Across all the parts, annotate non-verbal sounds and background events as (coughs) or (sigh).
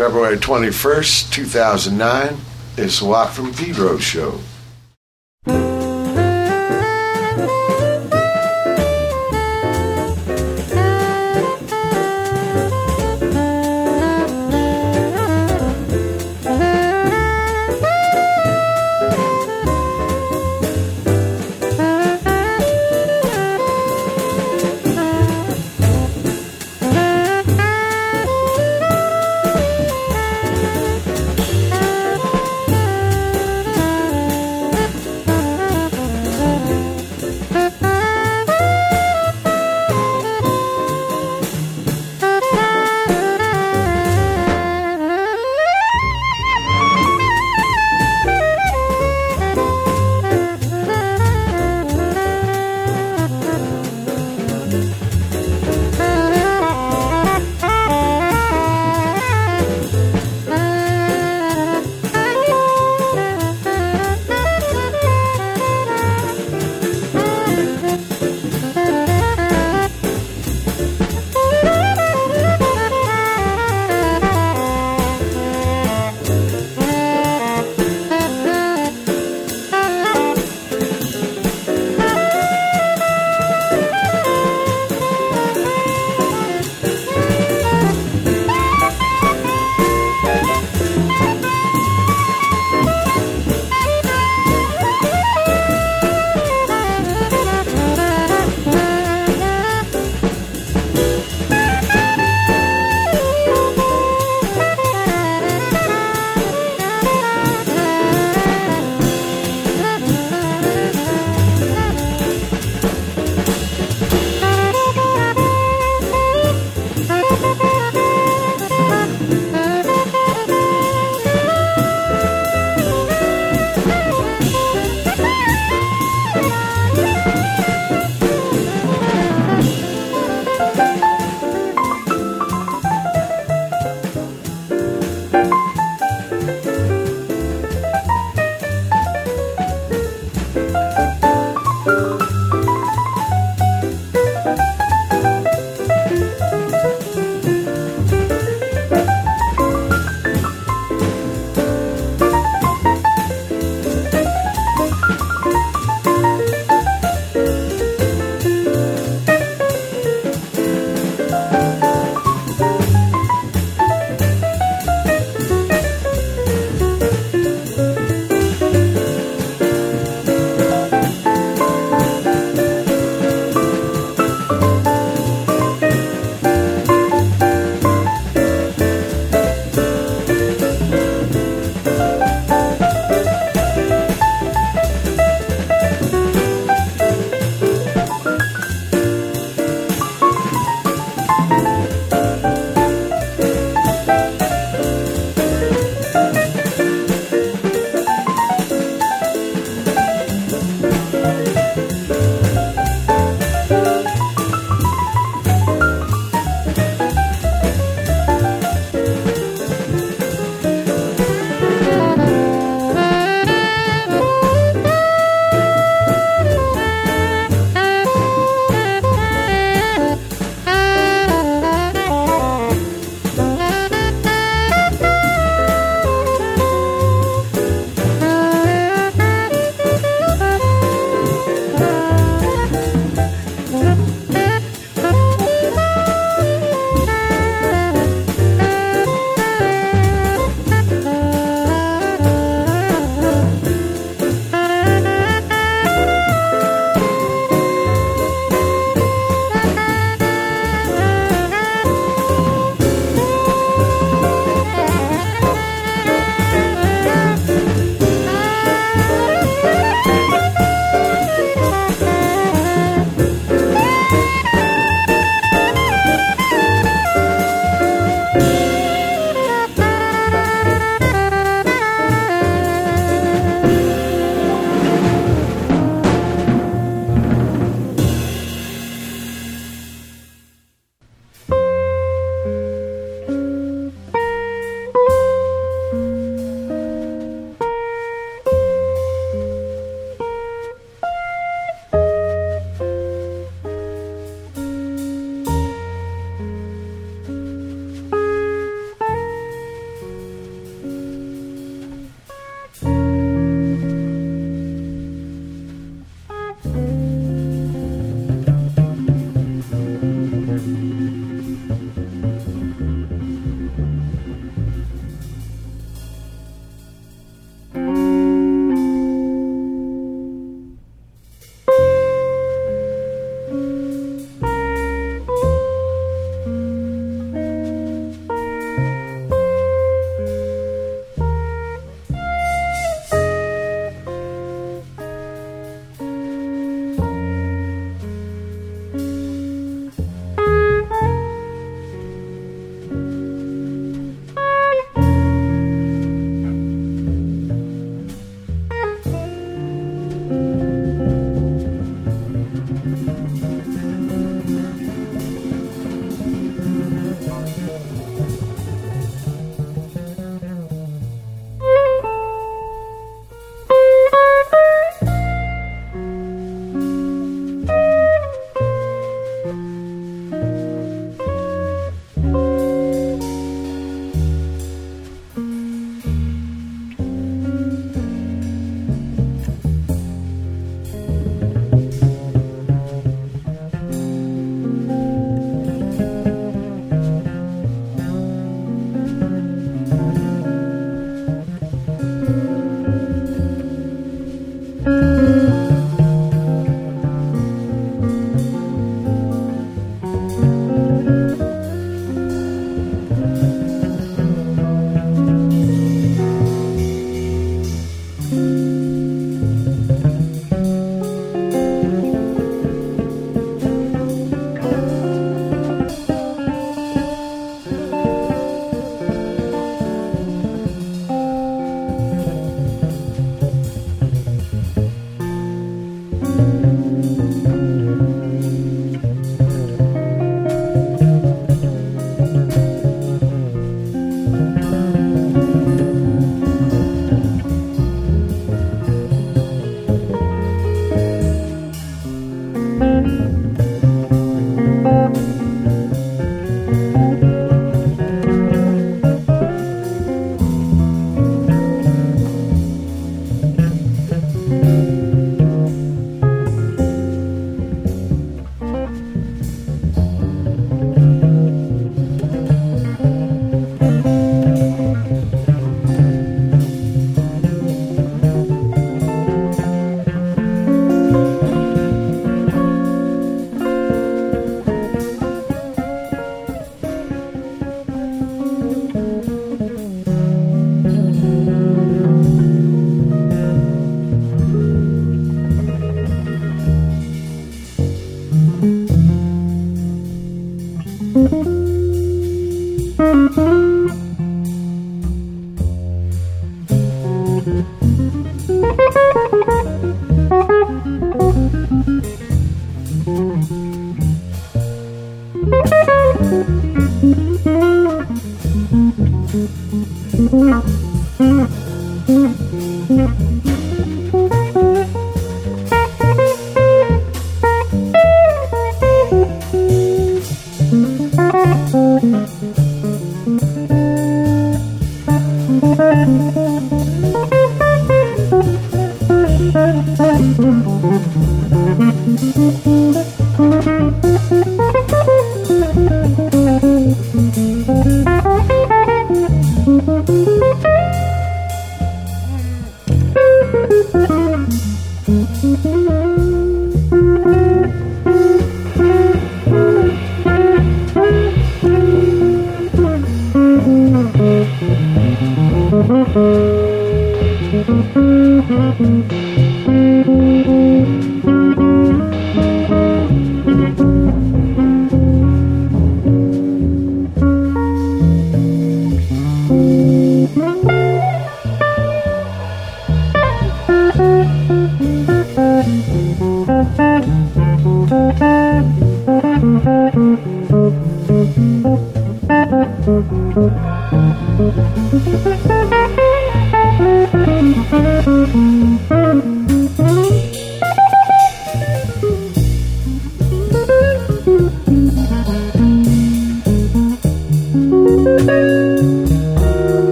February 21st, 2009, is the Watt from Pedro show.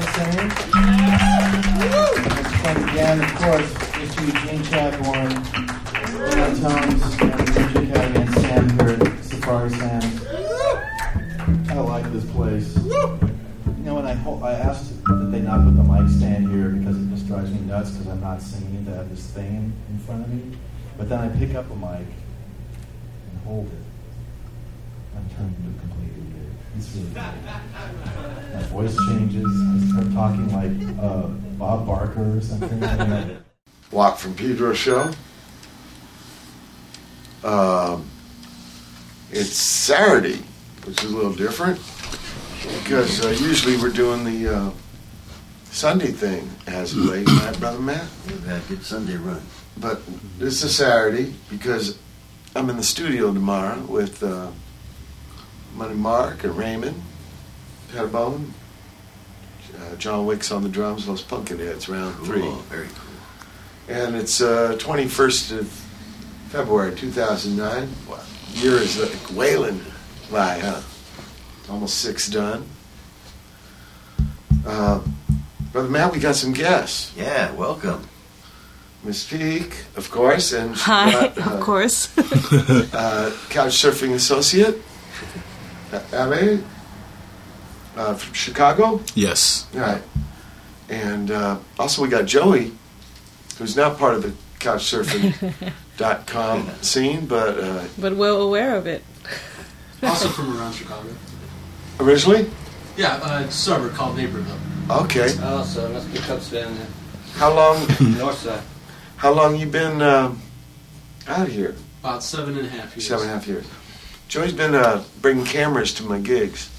Cline singing. Thanks fun again, of course, Mr. Eugene Chadbourne, Leon Tones, and music cat again, Sam Hurd, Safari Sam. I like this place. You know, when I ho- I asked that they not put the mic stand here because it just drives me nuts because I'm not singing to have this thing in, front of me. But then I pick up a mic and hold it. I'm turned into completely weird. It's really weird. My voice changes. I start talking like uh, Bob Barker or something. And (laughs) Watt from Pedro show. Um, it's Saturday, which is a little different because uh, usually we're doing the uh, Sunday thing as of late, (clears throat) right, brother Matt? We've had a good Sunday run. But this is Saturday because I'm in the studio tomorrow with uh, Money Mark and Raymond Pettibon. Uh, John Wicks on the drums, Los Pumpkinheads, round three. Very cool. And it's uh, 21st of February 2009. Wow. Year is like wailing by, huh? Almost six done. Uh, Brother Matt, we got some guests. Yeah, welcome. Miss Peak, of course, and Hi, got, uh, of course. (laughs) uh, couch surfing associate, uh, Abe, uh, from Chicago. Yes. Right. And uh, also we got Joey, who's not part of the couchsurfing.com (laughs) scene, but uh, But well aware of it. Also from around Chicago. originally, Yeah, uh, a suburb called Naperville. okay. Oh, so it must be Cubs fan then. How long? (laughs) North side. How long you been um, out here? About seven and a half years. Seven and a half years. Joey's been uh, bringing cameras to my gigs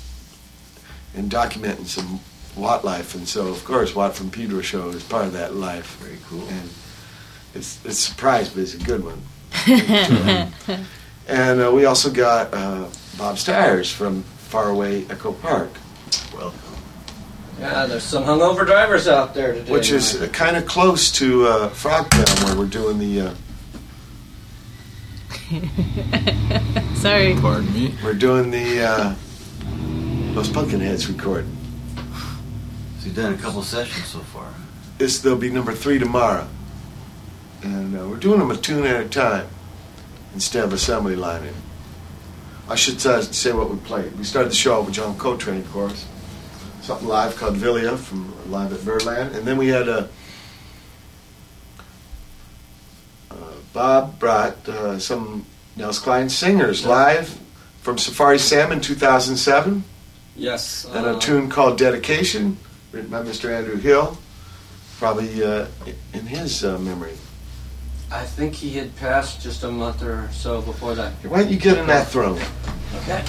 and documenting some Watt life, and so of course Watt from Pedro show is part of that life. Very cool. And it's it's a surprise, but it's a good one. (laughs) and uh, we also got uh, Bob Stiers from Faraway Echo Park, Welcome. Yeah, there's some hungover drivers out there today. which is uh, kind of close to uh, Frogtown, where we're doing the uh, (laughs) Sorry. Pardon me. we're doing the uh, those Pumpkinheads recording. So you've done a couple sessions so far. This there'll be number three tomorrow, and uh, we're doing them a tune at a time instead of assembly lining. I should uh, say what we played. We started the show with John Coltrane, of course, something live called Vilia from live at Birdland, and then we had uh, uh, Bob brought uh, some Nels Cline singers live from Safari Sam in 2007 yes. and uh, a tune called Dedication, written by Mr. Andrew Hill, probably uh, in his uh, memory. I think he had passed just a month or so before that. Why don't you get in that throne? Okay.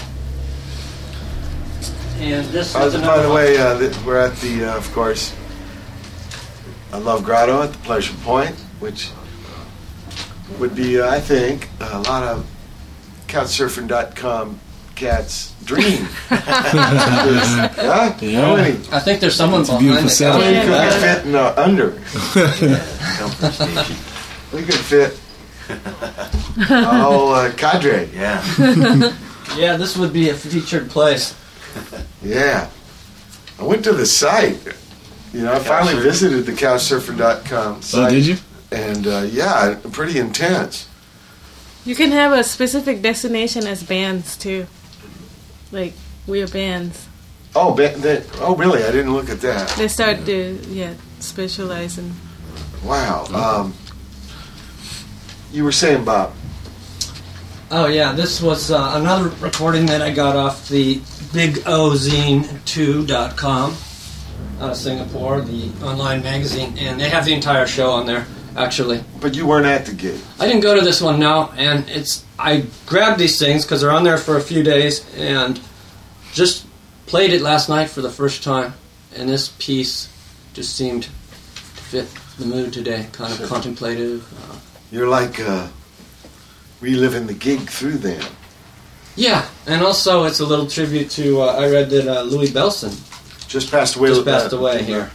And this Uh, is by the way, uh, th- we're at the, uh, of course, I Love Grotto at the Pleasure Point, which would be, uh, I think, a lot of couchsurfing.com cats' dream. (laughs) yeah? Yeah. How many? I think there's someone It's behind beautiful the setup. How many could we fit in uh, under? (laughs) Comfort. We could fit a whole uh, cadre. Yeah. (laughs) Yeah, this would be a featured place. Yeah. I went to the site. You know, I finally Couchsurfing? visited the couchsurfer.com Oh, site. did you? And uh, yeah, pretty intense. You can have a specific destination as bands too. Like we are bands. Oh, ba- that, oh, really? I didn't look at that. They start to yeah specialize in. Wow. Um, you were saying, Bob. Oh yeah, this was uh, another recording that I got off the BigOZine2.com out of Singapore, the online magazine, and they have the entire show on there. Actually, But you weren't at the gig. I didn't go to this one now, and it's I grabbed these things because they're on there for a few days, and just played it last night for the first time, and this piece just seemed to fit the mood today, kind of Sure. contemplative. Uh, You're like uh, reliving the gig through them. yeah, and also it's a little tribute to uh, I read that uh, Louie Bellson Just passed away. just passed away here.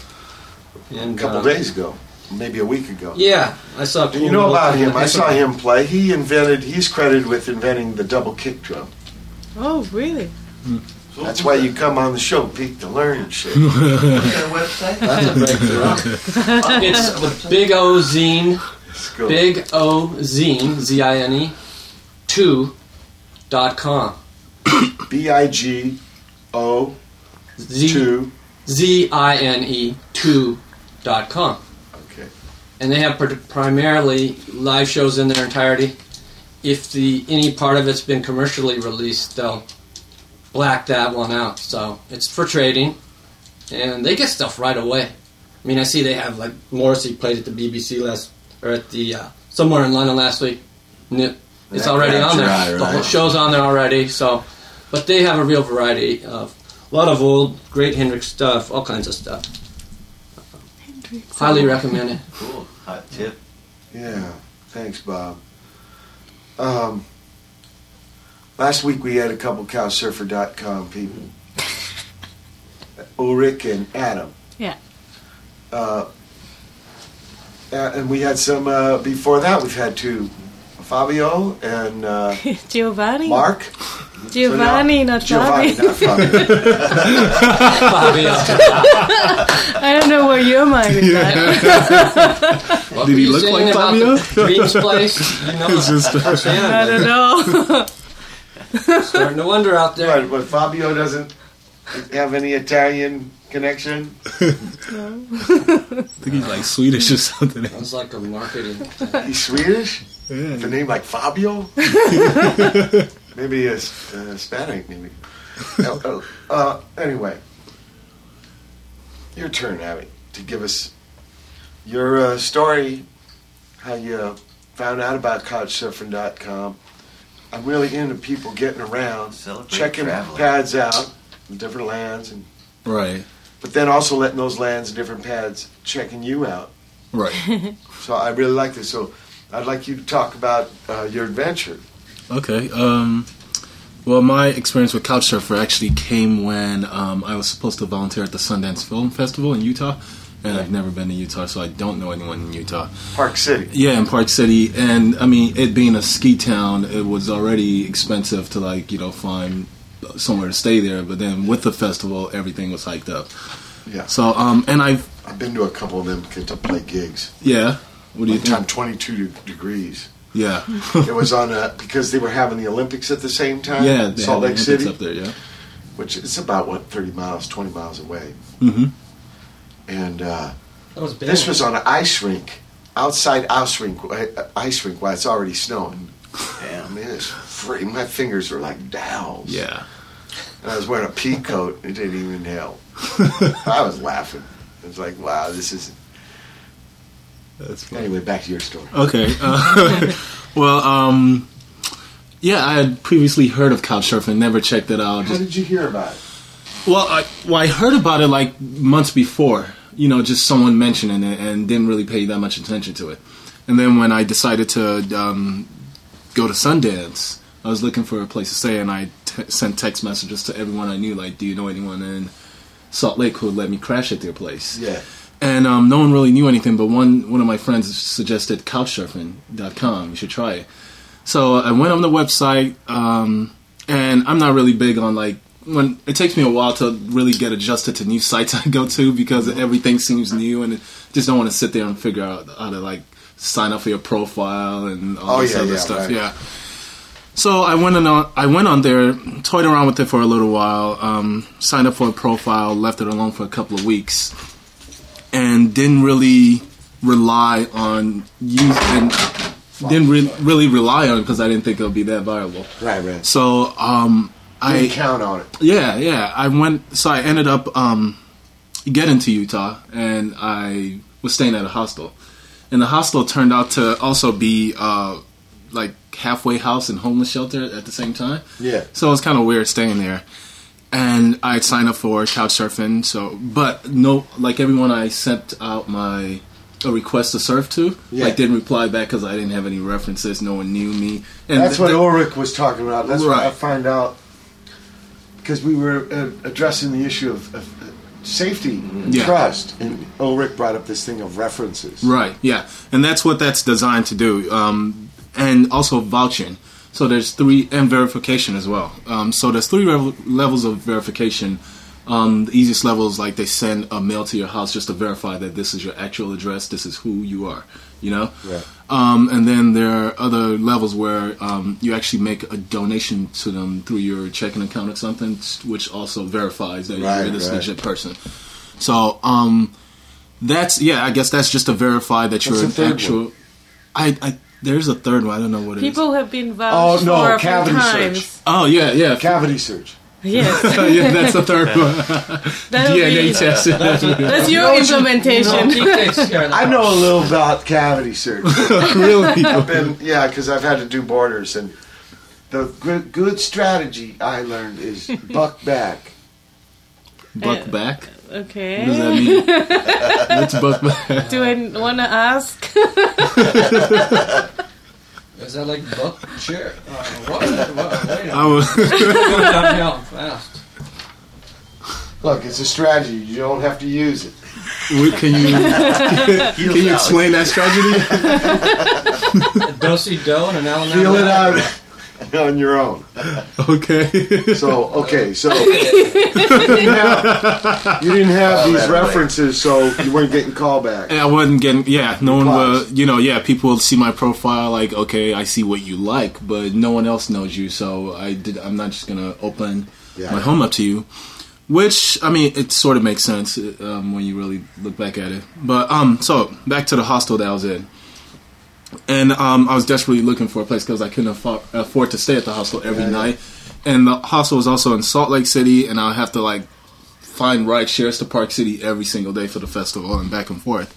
A couple uh, days ago, maybe a week ago. Yeah, I saw. Do you know about him? I saw him play. He invented. He's credited with inventing the double kick drum. Oh really? Hmm. That's why you come on the show, Pete, to learn and shit. What's that website? That's a breakthrough. (laughs) it's the Big O Zine, Big O Zine, Z I N E, two dot com. (coughs) B I G O Z two. Z I N E two dot com. And they have pr- primarily live shows in their entirety. If the any part of it's been commercially released, they'll black that one out. So it's for trading, and they get stuff right away. I mean, I see they have like Morrissey played at the BBC last or at the uh, somewhere in London last week. It's That already on there. your The whole show's on there already. So, but they have a real variety of a lot of old, great Hendrix stuff, all kinds of stuff. Highly recommend it. Cool. Hot tip. Yeah. Thanks, Bob. Um, last week we had a couple cowsurfer.com people. (laughs) Ulrich and Adam. Yeah. Uh, and we had some uh, before that. We've had two, Fabio and uh, (laughs) Giovanni. Mark. Giovanni, not Giovanni, Fabio. not Fabio. (laughs) Fabio. (laughs) I don't know where your mind is at. What Did he look like Fabio? the Dreams place. You know, It's just- I don't know. starting to wonder out there. But, but Fabio doesn't Have any Italian connection? I think he's like Swedish or something. Sounds like a marketing. He's Swedish? Yeah. The name like Fabio? (laughs) maybe a, s- a Hispanic, maybe. No, oh, uh, anyway, your turn, Abby, to give us your uh, story, how you found out about couchsurfing.com. I'm really into people getting around, Celebrate checking traveling. pads out, in different lands, and Right. but then also letting those lands and different pads checking you out. Right. (laughs) So I really like this. So I'd like you to talk about uh, your adventure. Okay. Um, well, my experience with Couchsurfer actually came when um, I was supposed to volunteer at the Sundance Film Festival in Utah, and I've never been to Utah, so I don't know anyone in Utah. Park City. Yeah, in Park City, and I mean, it being a ski town, it was already expensive to like you know find somewhere to stay there. But then with the festival, everything was hiked up. Yeah. So, um, and I've I've been to a couple of them to play gigs. yeah. What do you One time, 22 de- degrees. Yeah. It was on a, because they were having the Olympics at the same time. yeah. they Salt have Lake Olympics City, up there. Yeah. which is about what 30 miles, 20 miles away. Mm-hmm. And uh, That was big. this was on an ice rink, outside ice rink, uh, ice rink while it's already snowing. Damn. I mean, it's free. My fingers were like dowels. Yeah. And I was wearing a pea coat. It didn't even help. (laughs) I was laughing. It was like, wow, this is. That's funny. Anyway, back to your story. Okay. Uh, (laughs) well, um, yeah, I had previously heard of Couchsurfing, never checked it out. How Just, did you hear about it? well, I, well, I heard about it like months before. You know, just someone mentioning it, and didn't really pay that much attention to it. And then when I decided to um, go to Sundance, I was looking for a place to stay, and I t- sent text messages to everyone I knew, like, "Do you know anyone in Salt Lake who would let me crash at their place?" Yeah. And um, no one really knew anything. But one one of my friends suggested couchsurfing.com. You should try it. So I went on the website, um, and I'm not really big on like when it takes me a while to really get adjusted to new (laughs) sites I go to because everything seems new, and I just don't want to sit there and figure out how to like sign up for your profile and all Oh, this yeah, other yeah, stuff. right. Yeah. So I went on. I went on there, toyed around with it for a little while, um, signed up for a profile, left it alone for a couple of weeks, and didn't really rely on using. Didn't re- really rely on because I didn't think it would be that viable. Right, right. So um, I I count on it. yeah yeah I went. So I ended up um, getting to Utah, and I was staying at a hostel, and the hostel turned out to also be uh, like halfway house and homeless shelter at the same time. Yeah. So it was kind of weird staying there. And I signed up for couch surfing. So, but no, like everyone I sent out my a request to surf to, Yeah. like didn't reply back because I didn't have any references. No one knew me. And That's th- what Ulrich was talking about. That's what I find out because we were uh, addressing the issue of, of uh, safety, and Yeah. trust, and Ulrich brought up this thing of references. Right. Yeah, and that's what that's designed to do. Um, and also vouching. So there's three and verification as well. Um, so there's three rev- levels of verification. Um, the easiest level is like they send a mail to your house just to verify that this is your actual address. This is who you are. You know. Right. Um, and then there are other levels where um, you actually make a donation to them through your checking account or something, which also verifies that Right, you're this right. legit person. So um, that's yeah, I guess that's just to verify that you're an actual. one? I, I there's a third one. I don't know what it is. People have been Oh, no, for cavity times. search. Oh yeah, yeah, Cavity search. Yes, (laughs) yeah. That's the third one. (laughs) that'll be, DNA test. (laughs) that's your know what you- implementation. He takes care of I know a little about cavity search. really? I've been, yeah, because I've had to do borders, and the good, good strategy I learned is buck back. Buck uh, back. What does okay. that mean? (laughs) Let's buck. Do I want to ask? (laughs) Is that like buck? Sure. Uh, what? what? Wait a (laughs) I was, minute. Go fast. Look, it's a strategy. You don't have to use it. Wait, can you can you explain that strategy? A do-si-do and an Alan Feel it out (laughs) on your own. Okay. (laughs) So, okay, so (laughs) you didn't have, you didn't have Oh, these that way. references, so you weren't getting callback. I wasn't getting. Yeah, no one will. Replies. You know, yeah, people will see my profile. Like, okay, I see what you like, but no one else knows you. So I did. I'm not just gonna open Yeah. my home up to you. Which I mean, it sort of makes sense um, when you really look back at it. But um, so back to the hostel that I was in, and um, I was desperately looking for a place because I couldn't afford, afford to stay at the hostel every Right. night. And the hostel was also in Salt Lake City, and I have to like find ride shares to Park City every single day for the festival and back and forth.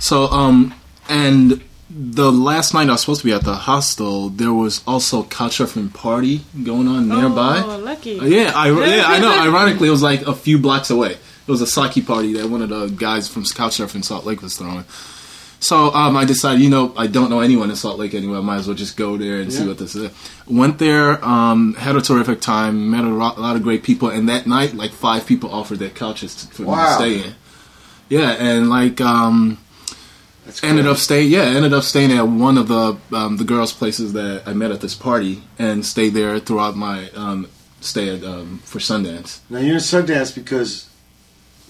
So um, and the last night I was supposed to be at the hostel, there was also couchsurfing party going on nearby. Oh, lucky. Uh, Yeah, I, yeah, I know. (laughs) Ironically, it was like a few blocks away. It was a sake party that one of the guys from Couchsurfing Salt Lake was throwing. So um, I decided, you know, I don't know anyone in Salt Lake anyway. I might as well just go there and see what this is. Went there, um, had a terrific time, met a ro- lot of great people, and that night, like five people offered their couches to, for me to stay in. Yeah, and like um, ended up staying. Yeah, ended up staying at one of the um, the girls' places that I met at this party, and stayed there throughout my um, stay at um, for Sundance. Now you're in Sundance because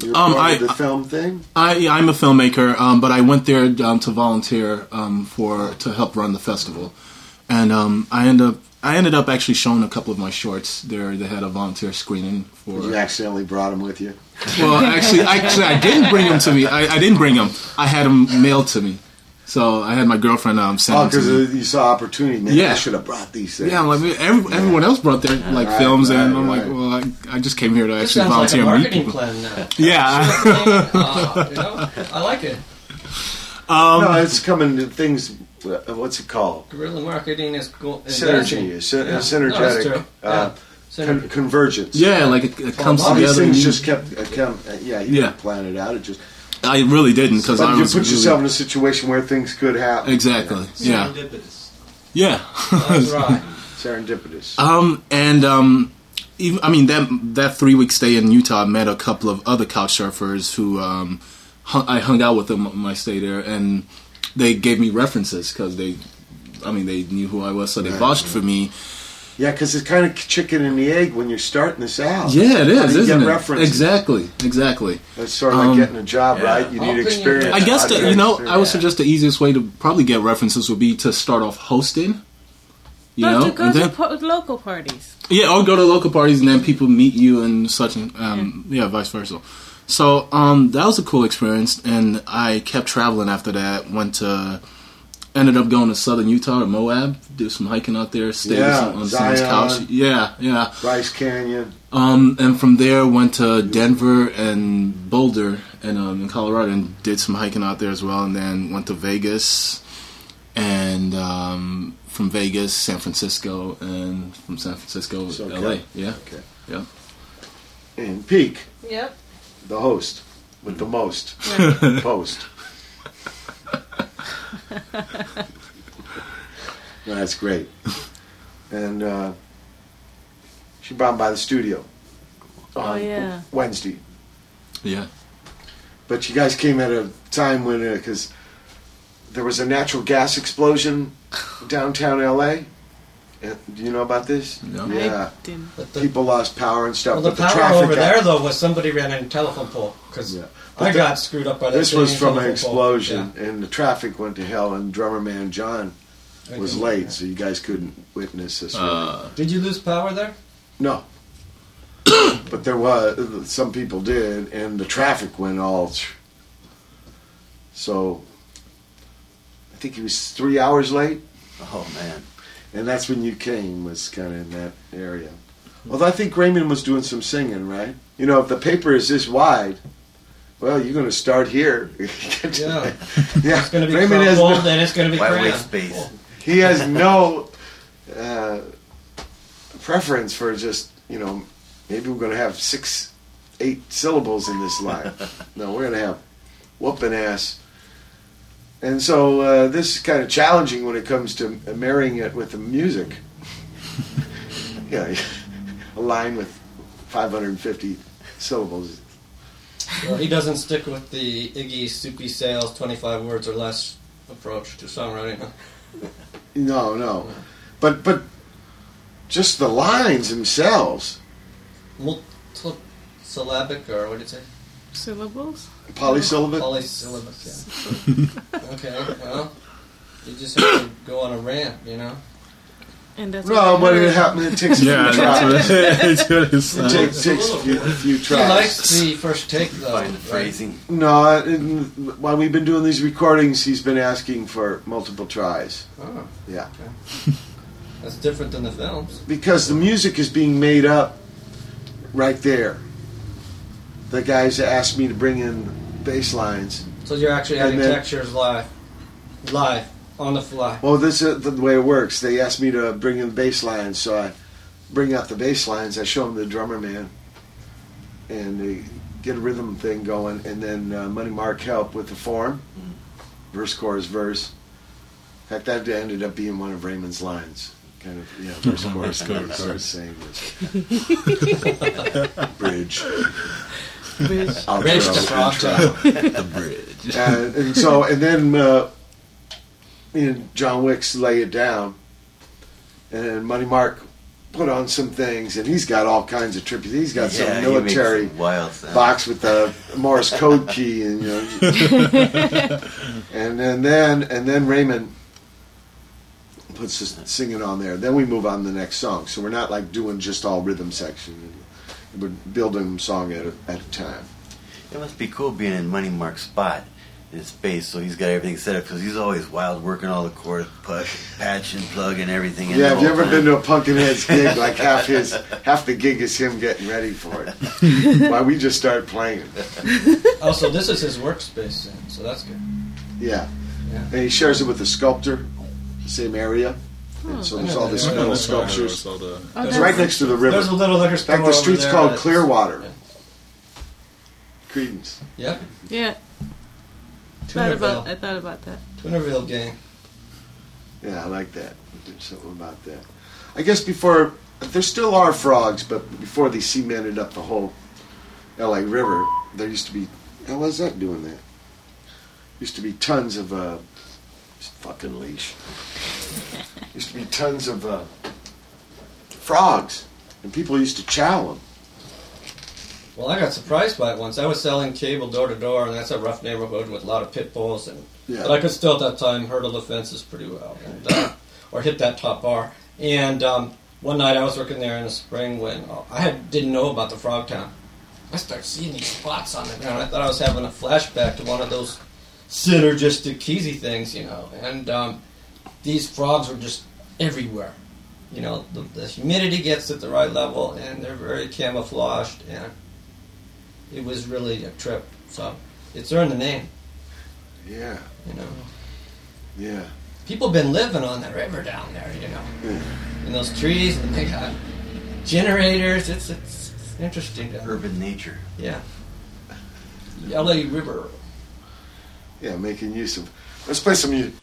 you're Um, part I, of the film thing. I I'm a filmmaker, um, but I went there um, to volunteer um, for to help run the festival, and um, I ended up I ended up actually showing a couple of my shorts there. They had a volunteer screening for. You accidentally brought them with you. Well, actually, actually, I didn't bring them to me. I, I didn't bring them. I had them mailed to me. So I had my girlfriend um, send Oh, them to me. because you saw opportunity. Man, Yeah. I should have brought these things. Yeah, I'm like every, everyone else brought their like Right, films, and I'm like, well, I, I just came here to This actually sounds like a volunteer meet marketing people. plan now. (laughs) Yeah. (laughs) Uh, you know, I like it. um, no, it's coming to things. uh, What's it called? Guerrilla marketing is go- Synergy, advancing. sy- Yeah. No, synergetic, it's true. uh, Yeah. con- convergence. yeah, like it, it comes All these together. things you- just kept. Uh, come, uh, yeah, you Yeah. didn't plan it out. It just. I really didn't because I you was put really, yourself in a situation where things could happen. exactly. Yeah, Serendipitous. yeah. That's right. (laughs) Serendipitous. Um, and um, even I mean that that three week stay in Utah, I met a couple of other couch surfers who um, hung, I hung out with them on my stay there, and they gave me references because they, I mean, they knew who I was, so they Right, vouched for me. Yeah, because it's kind of chicken and the egg when you're starting this out. Yeah, it is, How do is, you isn't get it? references? Exactly, exactly. It's sort of like Um, getting a job, yeah. right? You How need experience. I guess I've the, you know I would suggest the easiest way to probably get references would be to start off hosting. You no, know, to go and to then- po- local parties. Yeah, or go to local parties and then people meet you and such, and um, yeah, vice versa. So um, that was a cool experience, and I kept traveling after that. Went to, ended up going to southern Utah to Moab, do some hiking out there, stayed Yeah, some, on someone's Zion. couch. Yeah, yeah. Bryce Canyon. Um, and from there went to Denver and Boulder and um, in Colorado and did some hiking out there as well. And then went to Vegas, and um, from Vegas, San Francisco, and from San Francisco, So, LA. Yeah. Okay. Yeah. And Peak, Yep. the host with the most post. (laughs) No, that's great. And uh, she brought him by the studio. Oh, on yeah. Wednesday. Yeah. But you guys came at a time when, because there was a natural gas explosion downtown LA. Uh, Do you know about this? No. Yeah. I didn't. The, People lost power and stuff. well, the but the power traffic over got- there though was somebody ran in a telephone pole because Yeah. I the- got screwed up by that. This was from an telephone pole. explosion, and the traffic went to hell, and drummer man John was late, so you guys couldn't witness this. Uh, Did you lose power there? no, (coughs) but there was some people did, and the traffic went all. tr- So, I think he was three hours late, Oh man. And that's when you came. Was kind of in that area. Although I think Raymond was doing some singing, right? You know, if the paper is this wide. Well, you're going to start here. (laughs) Yeah. yeah. It's going to be Raymond has no- and it's going to be Why cramped. space? he has no uh, preference for just you know maybe we're going to have six eight syllables in this line (laughs) no we're going to have whooping ass and so uh, this is kind of challenging when it comes to marrying it with the music (laughs) yeah (laughs) a line with 550 syllables Well, he doesn't stick with the Iggy Soupy Sales 25 words or less approach to songwriting. huh? (laughs) no no but but just the lines themselves Multisyllabic, or what did you say? Syllables? polysyllabic Polysyllabic, yeah. (laughs) okay, well, you just have to go on a rant, you know? and that's what No, but it heard. happened. It takes a (laughs) few Yeah, tries. that's what, that's what it It takes, takes a few, a few He likes the first take though. Find the phrasing. No, it- while we've been doing these recordings, he's been asking for multiple tries Oh, Yeah. that's different than the films. because the music is being made up right there. The guys that asked me to bring in bass lines. So you're actually And having then- textures live, live on the fly. Well, this is the way it works. They asked me to bring in bass lines, so I bring out the bass lines. I show them the drummer man, and they get a rhythm thing going, and then uh, Money Mark help with the form, verse, chorus, verse. In fact, that ended up being one of Raymond's lines. Kind of, yeah, verse, (laughs) chorus, Verse, chorus. chorus. Saying this. Bridge. Outro, Bridge to frog intro. the bridge. (laughs) and, and so and then uh, you know, John Wicks lay it down, and Money Mark put on some things, and he's got all kinds of trippy. He's got Yeah, some military makes wild box with the Morse code key, and you know, (laughs) and then then and then Raymond puts this singing on there. Then we move on to the next song. So we're not like doing just all rhythm section. We're building song at a, at a time. It must be cool being in Money Mark's spot in his space, so he's got everything set up because he's always wild working all the chords, put, patch and plug and everything. Yeah, the have you ever time. been to a Pumpkinhead's gig? (laughs) Like half his half the gig is him getting ready for it. (laughs) Why we just start playing. (laughs) oh, so this is his workspace, then, so that's good. Yeah. Yeah. And he shares it with the sculptor, same area. And so there's all these Yeah, metal sculptures. It's right next to the river. There's a little liquor In store fact, the over street's there called that's- Clearwater. Yeah. Creedence. Yep. Yeah, thought about, Toonerville. I thought about that. Toonerville gang. Yeah, I like that. There's something about that. I guess before there still are frogs, but before they cemented up the whole L.A. River, there used to be. How was that doing that? Used to be tons of uh, fucking leash. (laughs) used to be tons of uh, frogs, and people used to chow them. Well, I got surprised by it once. I was selling cable door to door, and that's a rough neighborhood with a lot of pit bulls. And but I could still at that time hurdle the fences pretty well, and, uh, or hit that top bar. And um, one night I was working there in the spring when uh, I had, didn't know about the Frog Town. I started seeing these spots on the ground. I thought I was having a flashback to one of those synergistic cheesy things, you know. And um, these frogs were just everywhere. You know, the, the humidity gets at the right level, and they're very camouflaged, and it was really a trip. So it's earned the name, yeah, you know. yeah. People been living on the river down there, you know, yeah. in those trees, and they got generators. It's it's, it's interesting. Urban nature. Yeah. L.A. River. Yeah, making use of. Let's play some music.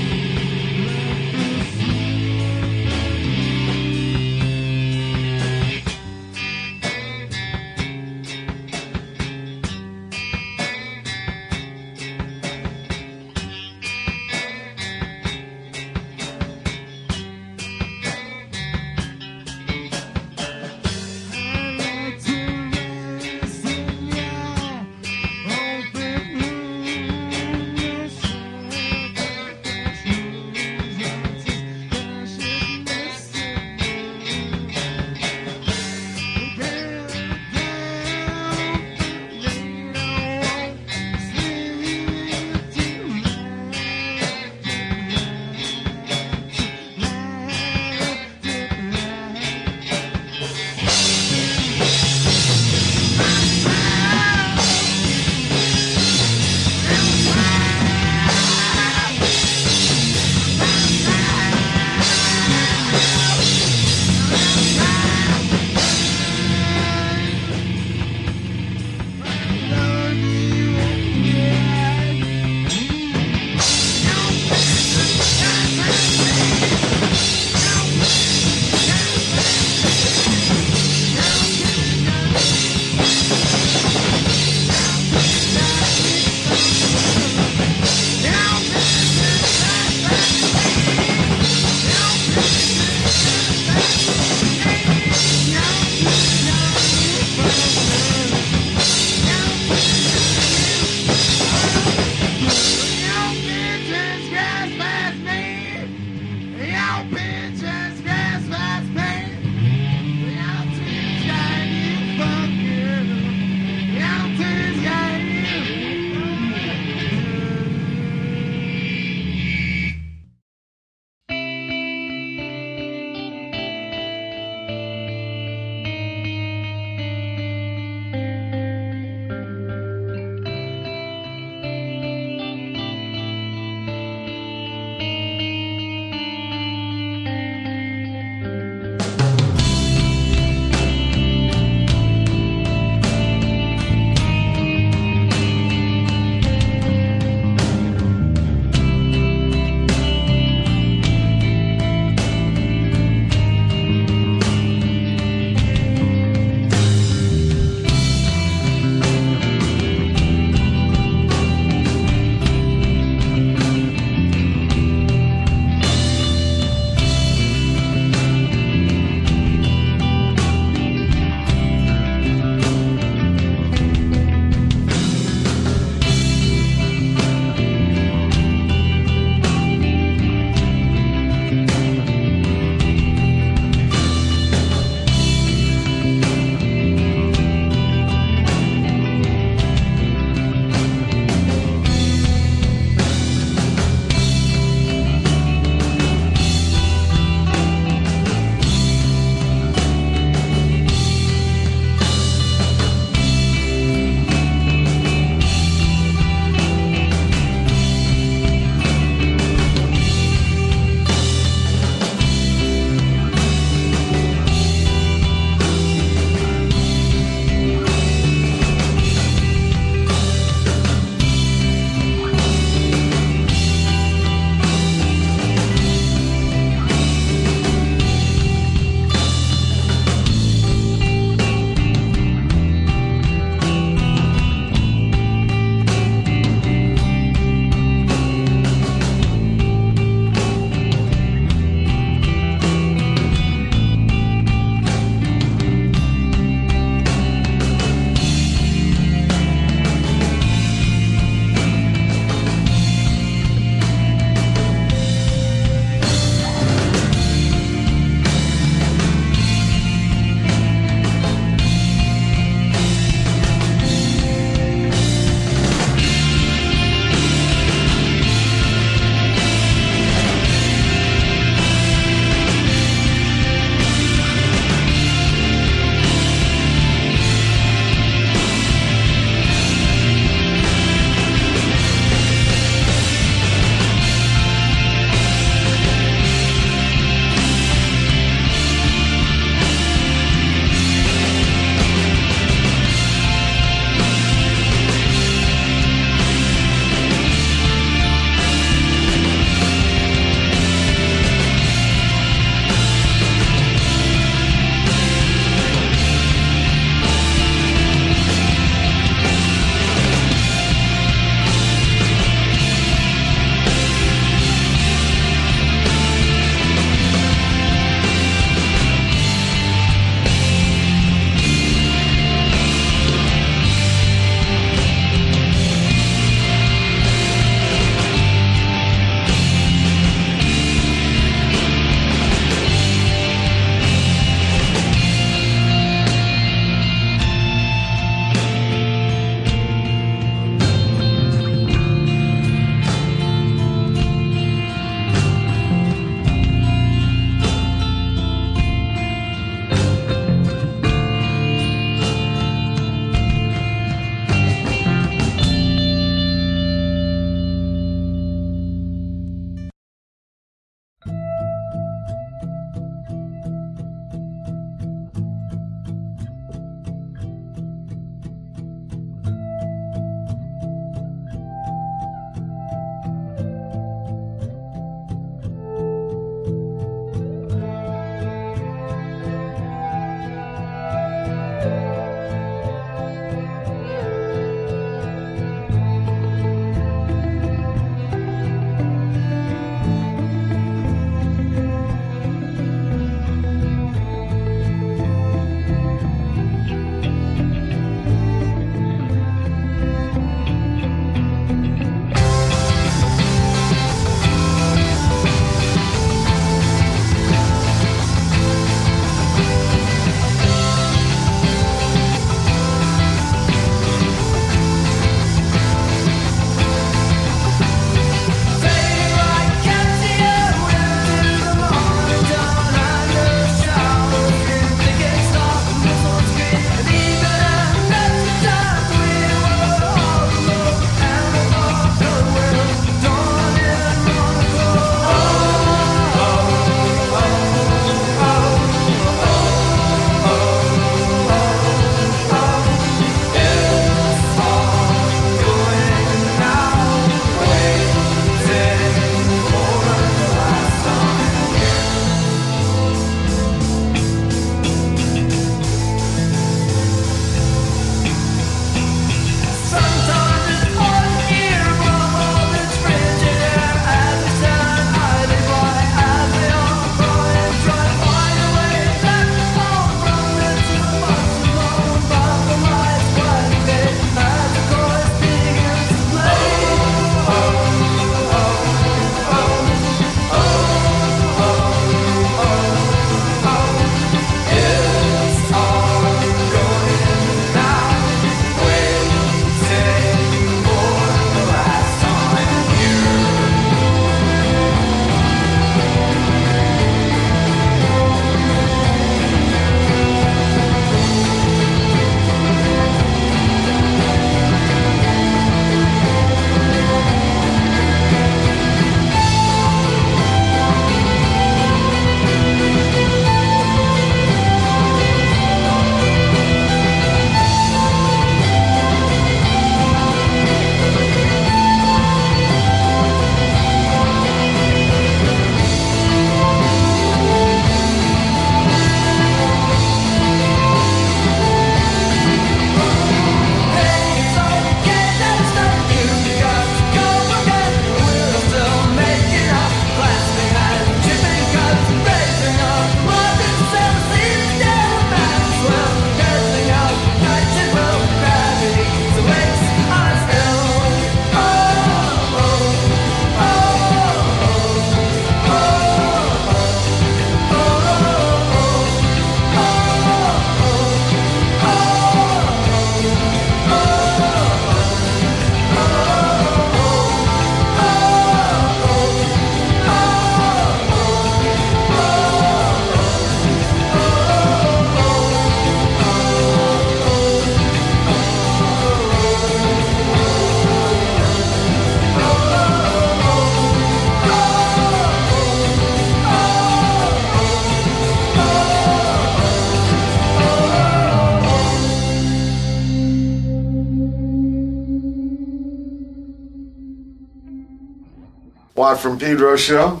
Watt from Pedro show.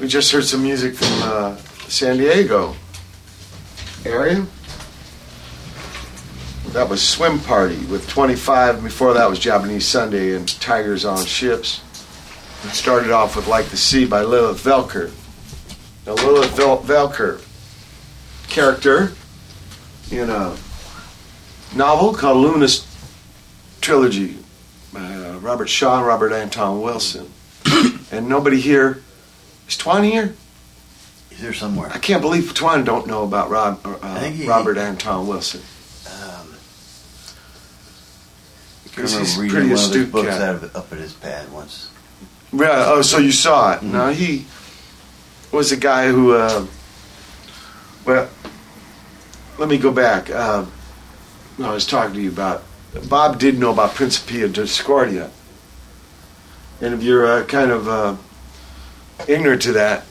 We just heard some music from uh, San Diego area. That was Swim Party with 25. Before that was Japanese Sunday and Tigers on Ships. It started off with Like the Sea by Lilith Velkor. Now, Lilith Vel- Velkor, character in a novel called Luminous Trilogy by uh, Robert Shea and Robert Anton Wilson. And nobody here is Twan here? He's here somewhere. I can't believe Twan don't know about Rob, uh, he- Robert Anton Wilson. Um, Because he's reading pretty one of his astute books cat. out of, up at his pad once. Yeah. Oh, so you saw it? Mhm. No, he was a guy who. Uh, well, let me go back. Uh, I was talking to you about. Bob did know about Principia Discordia, and if you're uh, kind of uh, ignorant to that,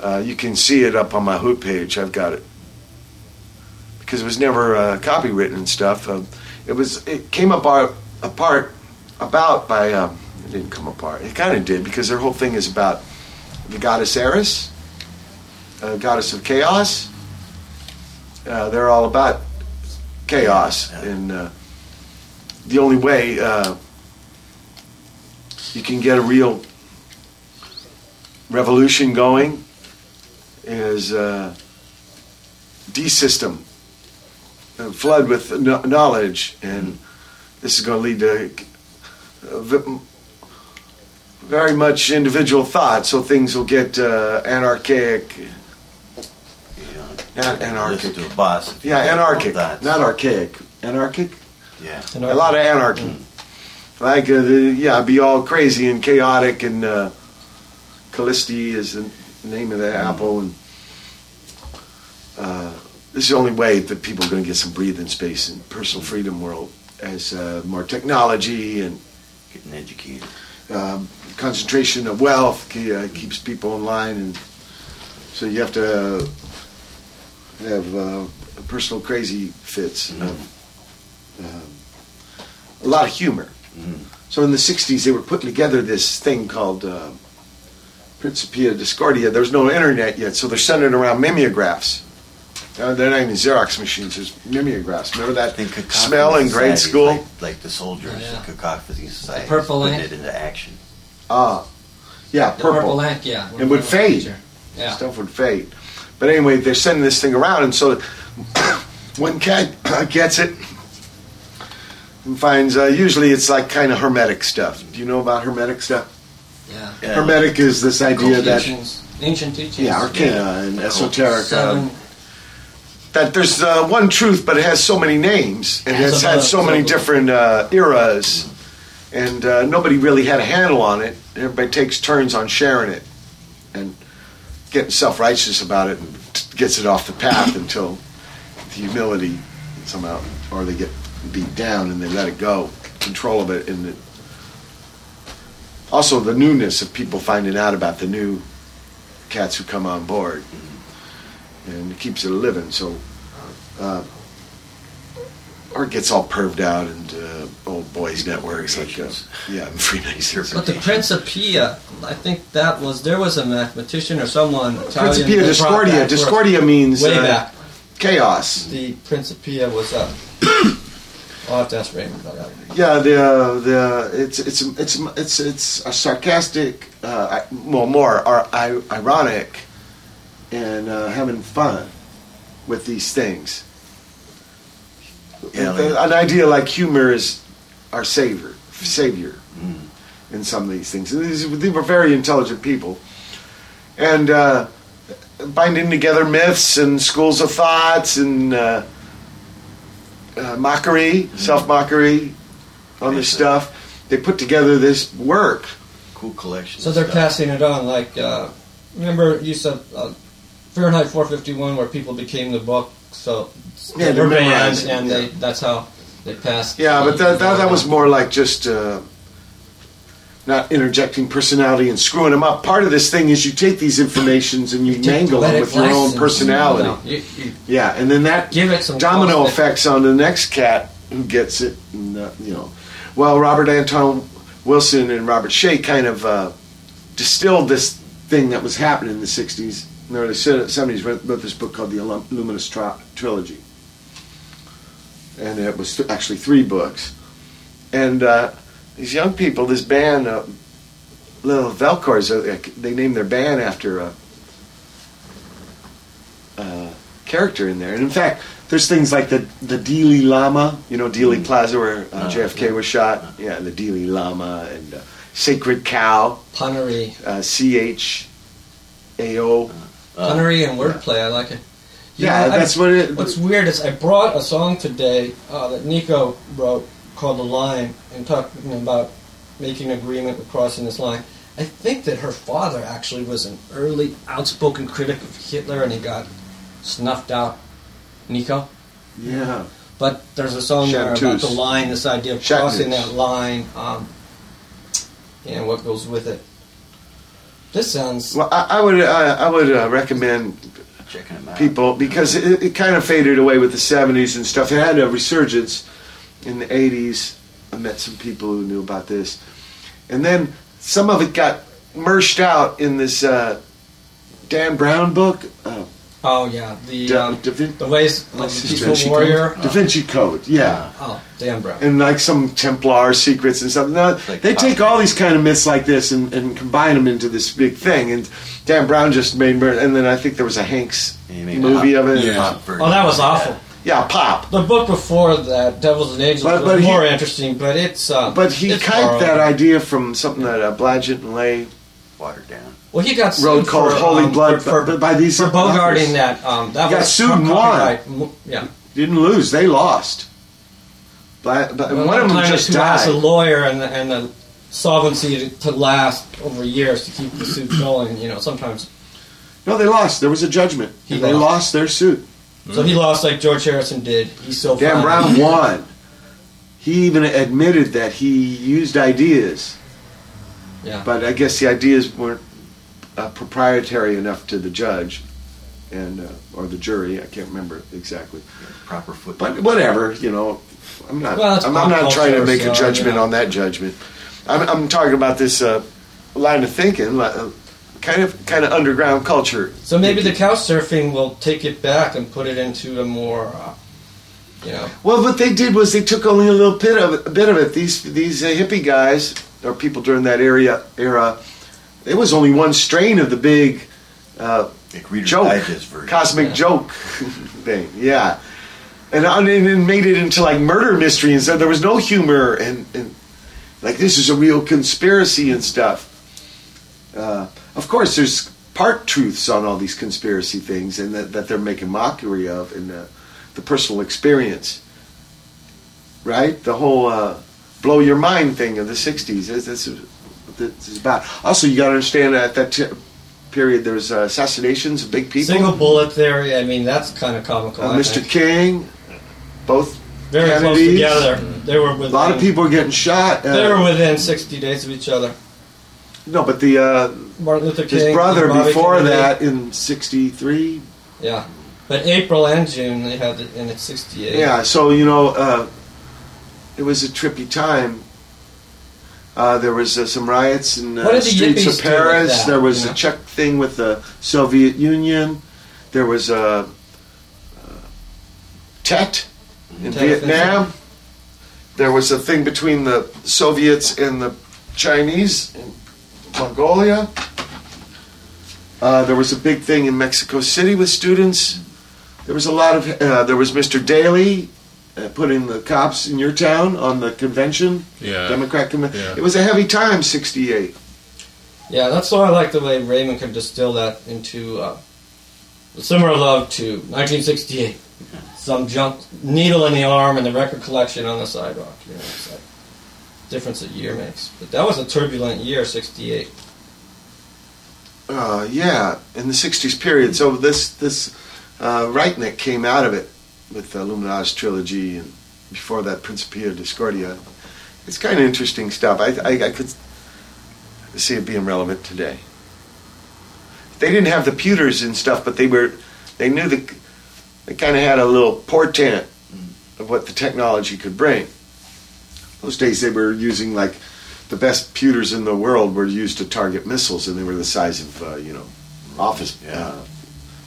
uh, you can see it up on my hoot page. I've got it because it was never uh, copywritten and stuff. Uh, it was. It came apart apart about by. Um, it didn't come apart. It kind of did because their whole thing is about the goddess Eris, uh, goddess of chaos. Uh, they're all about chaos, and uh, the only way uh, you can get a real revolution going is uh, de-system, uh, flood with knowledge, and this is going to lead to very much individual thought, so things will get uh, anarchic. You Not listen anarchic. to a boss. Yeah, have anarchic, not archaic. Anarchic? Yeah. A lot of anarchy. Like, uh, the, yeah, be all crazy and chaotic, and uh, Kallisti is the name of the apple, and uh, this is the only way that people are going to get some breathing space in personal freedom world as uh, more technology and Getting educated. um, concentration of wealth uh, keeps people in line, and so you have to have uh, personal crazy fits. Of, um, a lot of humor. Mhm. So in the '60s, they were putting together this thing called uh, Principia Discordia. There was no internet yet, so they're sending around mimeographs. Uh, they're not even Xerox machines. There's mimeographs. Remember that think cacophony smell in grade society school? Like, like the soldiers, Yeah. the cacophony society. purple putting ink. it into action. Ah, yeah, The purple. purple ink, yeah. It would fade. Yeah. stuff would fade. But anyway, they're sending this thing around, and so (coughs) one cat (coughs) gets it and finds. Uh, usually, it's like kind of hermetic stuff. Do you know about hermetic stuff? Yeah. Yeah. Hermetic is this idea that Teachings, ancient teachings. yeah, arcana and esoteric. Um, that there's uh, one truth, but it has so many names and Has it's had so many different uh, eras, and uh, nobody really had a handle on it. Everybody takes turns on sharing it and getting self-righteous about it and t- gets it off the path until the humility somehow, or they get beat down and they let it go, control of it, and it, also the newness of people finding out about the new cats who come on board, and it keeps it living. So, uh, or it gets all perved out and uh, old boys networks like uh, yeah, (laughs) Freemasons. But the Principia, I think that was there was a mathematician or someone Italian Principia Discordia. that to us Discordia means way uh, back. chaos. The Principia was up. (coughs) I'll have to ask Raymond about that. Yeah, the the it's it's it's it's it's a sarcastic, uh, well, more ar- I- ironic, and uh, having fun with these things. Yeah, like- an idea like humor is our savior, savior Mm. in some of these things. These, they were very intelligent people, and uh, binding together myths and schools of thoughts and uh, mockery, self mockery on this stuff. They put together this work. Cool collection. So they're stuff. passing it on. Like, uh, remember you said uh, Fahrenheit 451, where people became the book. So Yeah, they they were memorized it, and yeah. they that's how they passed. Yeah, but that, that, that was more like just uh, not interjecting personality and screwing them up. Part of this thing is you take these informations and you take mangle them with your own personality. You, you Yeah, and then that give it some domino effects on the next cat who gets it. And, uh, you know, well, Robert Anton Wilson and Robert Shea kind of uh, distilled this thing that was happening in the 60s in the early 70s wrote, this book called the Lum- luminous Tri- trilogy and it was th- actually three books and uh, these young people this band uh, Lilith Velkors uh, they named their band after a, a character in there and in fact there's things like the the Dealey Lama, you know Dealey Plaza where uh, Oh, JFK yeah. was shot. Yeah, the Dealey Lama and uh, Sacred Cow, Punnery, uh, C H A O. Uh, punnery and wordplay. I like it. You Yeah, know, I- that's what it. What's weird is I brought a song today uh, that Nico wrote called "The Line" and talking about making an agreement with crossing this line. I think that her father actually was an early outspoken critic of Hitler, and he got snuffed out. Nico, Yeah, but there's a song there about the line, this idea of Chanteuse. crossing that line, um, and what goes with it. This sounds well, I, I would I, I would uh, recommend checking them out. people because it, it kind of faded away with the 70s and stuff. It had a resurgence in the 80s. I met some people who knew about this, and then some of it got merged out in this uh, Dan Brown book. Uh, oh yeah the Da, um, da, Vin- the ways of the his peaceful Vinci warrior. Code? Da Vinci Code, yeah. Oh, Dan Brown. And like some Templar secrets and stuff. No, Like they pop. take all these kind of myths like this and, and combine them into this big thing. And Dan Brown just made, and then I think there was a Hanks movie pop- of it. Yeah. Oh, that was of awful. Yeah, Pop. The book before that, Devils and Angels, But- was but he- more interesting, but it's. Uh, But he it's that idea from something that uh, and Lay Watered down. Well, he got sued called for, Holy um, Blood for, for, by, these for bogarting that. Um, that He got sued and won. Yeah. Didn't lose, they lost. But, but Well, one of them just who has a lawyer and the, and the solvency to, to last over years to keep the suit going. You know, sometimes. No, they lost. There was a judgment. He and they lost. lost their suit. So he lost like George Harrison did. He's so Dan fine. Brown won. He even admitted that he used ideas, Yeah. but I guess the ideas weren't uh, proprietary enough to the judge and uh, or the jury. I can't remember exactly. Proper foot. But whatever, you know. I'm not. Well, I'm, I'm pop not trying to culture, make a judgment you know. on that judgment. I'm, I'm talking about this uh, line of thinking, uh, kind of kind of underground culture. So maybe the couch surfing will take it back and put it into a more, uh, you know. Well, what they did was they took only a little bit of it. A bit of it. These these uh, hippie guys or people during that area era. It was only one strain of the big uh, Like joke, cosmic Yeah. joke (laughs) thing. Yeah, and and it made it into like murder mystery and so there was no humor and, and like this is a real conspiracy and stuff. Uh, of course, there's part truths on all these conspiracy things and that, that they're making mockery of in the, the personal experience. Right? The whole uh, blow your mind thing of the 60s. This, this is what this is about. Also, you got to understand that at that t- period there's uh, assassinations of big people. Single bullet theory. I mean, that's kind of comical. Uh, Mr. think. King, both Very close together. They were A lot of people were getting shot. Uh, They were within 60 days of each other. No, but the uh, Martin Luther King. his brother Bobby before Kennedy. that in '63. Yeah, but April and June they had it in at 68. Yeah, so you know, uh, it was a trippy time. Uh, there was uh, some riots in uh, the streets of Paris. there was you a? Czech thing with the Soviet Union. There was a uh, Tet in Tet Vietnam. There was a thing between the Soviets and the Chinese in Mongolia. Uh, there was a big thing in Mexico City with students. There was a lot of. Uh, there was Mr. Daley uh, putting the cops in your town on the convention, Yeah. Democrat convention. Yeah. It was a heavy time, '68. Yeah, that's why I like the way Raymond can distill that into uh, similar love to 1968. Some junk needle in the arm and the record collection on the sidewalk. You know, it's like difference a year makes. But that was a turbulent year, 68. Uh, yeah, in the '60s period. So this this uh, Reitnick came out of it with the Illuminati trilogy, and before that, Principia Discordia. It's kind of interesting stuff. I, I, I could see it being relevant today. They didn't have the pewters and stuff, but they were they knew the they kind of had a little portent of what the technology could bring. Those days they were using like the best pewters in the world were used to target missiles, and they were the size of uh, you know office Yeah. uh,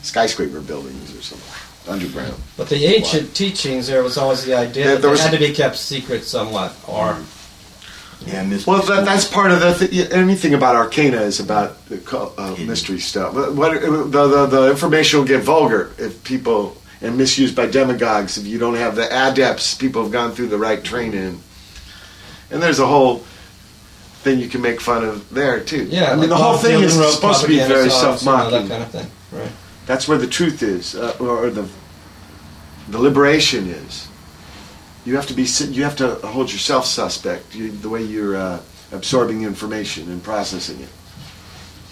skyscraper buildings or something underground. But the ancient teachings, there was always the idea Yeah, that there they had to be kept secret somewhat, or Yeah, Miss. Well, that, that's part of the th- anything about Arcana is about the co- uh, mystery stuff. But What the, the the information will get vulgar if people and misused by demagogues if you don't have the adepts. People have gone through the right training, and there's a whole thing you can make fun of there too. yeah. I mean like the whole thing is supposed to be very songs, you know, self-mocking. that kind of thing, right? That's where the truth is, uh, or the the liberation is. You have to be. You have to hold yourself suspect. You, the way you're uh, absorbing information and processing it.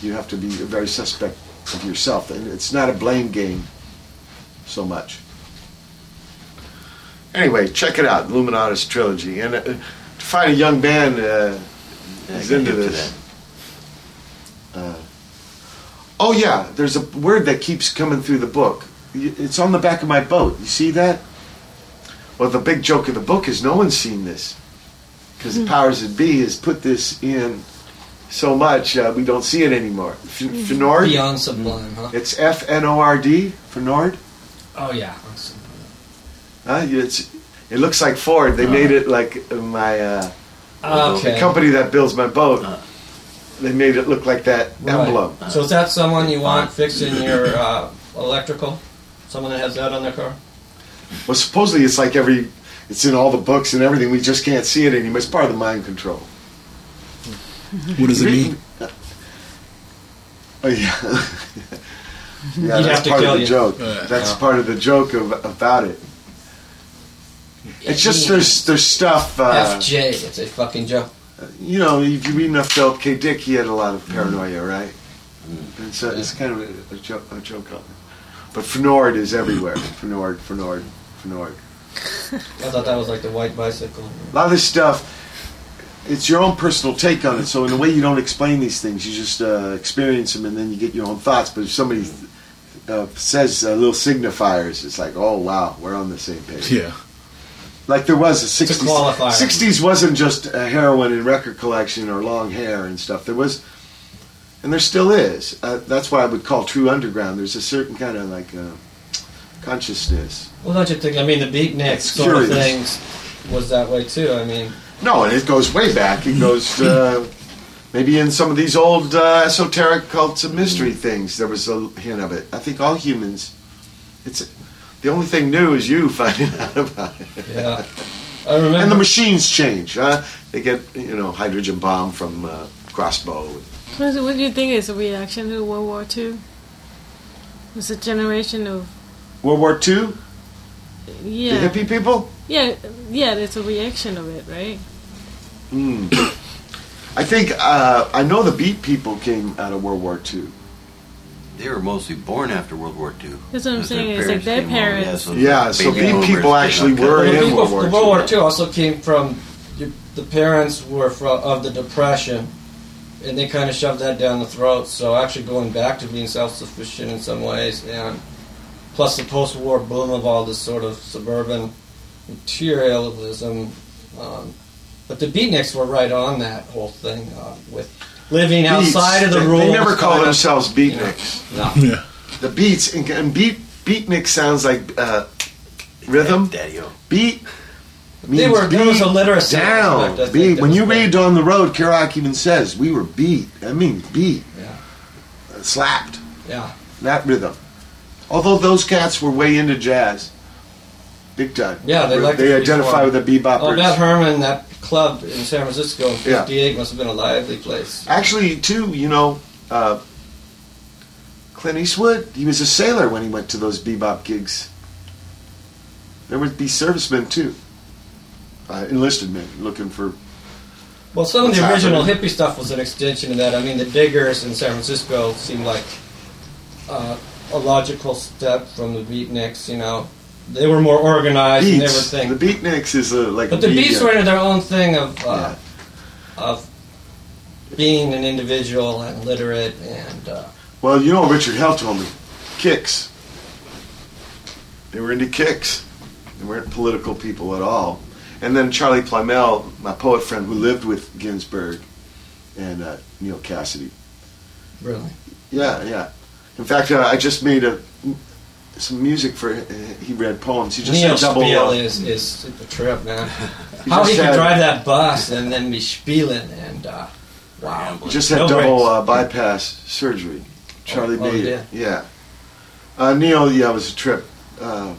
You have to be very suspect of yourself, and it's not a blame game so much. Anyway, check it out, Illuminatus trilogy, and uh, find a young man uh, who's into this. that. Uh, oh yeah, there's a word that keeps coming through the book. It's on the back of my boat. You see that? Well, the big joke of the book is no one's seen this because the powers that be has put this in so much uh, we don't see it anymore. F- Fnord. Beyond sublime, huh? It's F N O R D. Fnord. Oh yeah. Huh? It's. It looks like Ford. They made it like my uh, Okay. the company that builds my boat. Uh. They made it look like that Right. emblem. So is that someone you want fixing your uh, electrical? Someone that has that on their car? Well, supposedly it's like every, it's in all the books and everything. We just can't see it anymore. It's part of the mind control. What does it mean? (laughs) Oh yeah, (laughs) yeah. You'd that's have to part kill of the you. joke. Uh, that's yeah. part of the joke of, about it. It's just there's there's stuff. Uh, FJ. It's a fucking joke. you know, if you read enough Philip K. Dick, he had a lot of paranoia, right? And so it's kind of a, a, joke, a joke on it. But Fnord is everywhere. (coughs) Fnord, Fnord, Fnord. I thought that was like the white bicycle. A lot of this stuff, it's your own personal take on it. So in a way, you don't explain these things. You just uh, experience them, and then you get your own thoughts. But if somebody uh, says uh, little signifiers, it's like, oh wow, we're on the same page. Yeah. Like there was a a 60s. qualifier. 60s wasn't just a heroin and record collection or long hair and stuff. There was, and there still is. Uh, that's why I would call true underground. There's a certain kind of like uh, consciousness. Well, don't you think? I mean, the beatnik sort of things was that way too. I mean, No, and it goes way back. It goes uh, (laughs) maybe in some of these old uh, esoteric cults and mystery things. There was a hint of it. I think all humans. It's the only thing new is you finding (laughs) out about it. yeah. I remember. And the machines change. Huh? They get you know hydrogen bomb from uh, crossbow. What do you think is a reaction to World War II? It's a generation of World War II. yeah, The hippie people. yeah, yeah. It's a reaction of it, right? Mm. (coughs) I think uh, I know the beat people came out of World War II. They were mostly born after World War II. That's what I'm Because saying, it's like their came over. parents. so Yeah, so baby beat people actually were Well, out. in people- World War II. World War II also came from your- the parents were from, of the Depression, and they kind of shoved that down the throat. So actually, going back to being self-sufficient in some ways, and plus the post-war boom of all this sort of suburban materialism. Um, but the beatniks were right on that whole thing uh, with living Beats. outside of the they, rules. They never call kinda- themselves you know. beatniks. No. Yeah. The beats and, and beat beatnik sounds like uh, rhythm. Daddy-o. Beat. They means were there was a literacy down. aspect, beat. When you read on the road, Kerouac even says we were beat. That means beat, Yeah. uh, slapped. Yeah. That rhythm. Although those cats were way into jazz, big time. Yeah, they liked They identify with the beboppers. Oh, Beth Herman, that club in San Francisco in Yeah. '58 must have been a lively place. Actually, too, you know, uh, Clint Eastwood, he was a sailor when he went to those bebop gigs. There would be servicemen, too. Uh, enlisted men looking for. Well, some of the original happening? hippie stuff was an extension of that. I mean, the Diggers in San Francisco seemed like uh, a logical step from the Beatniks. You know, they were more organized Beats. and everything. The Beatniks is a, like. But the media. Beats uh, were their own thing of uh, yeah. of being an individual and literate and. Uh, well, you know, Richard Hell told me, kicks. They were into kicks. They weren't political people at all. And then Charlie Plymell, my poet friend, who lived with Ginsberg and uh, Neal Cassady. Really. Yeah, yeah. In fact, uh, I just made a some music for. Uh, he read poems. He just Neal double Spiel up. is is a trip, man. (laughs) he (laughs) How he could drive that bus and then be spieling and uh, wow. Just had no double uh, bypass surgery. Charlie oh, it. Oh, yeah. Uh, Neal, yeah, was a trip. Uh,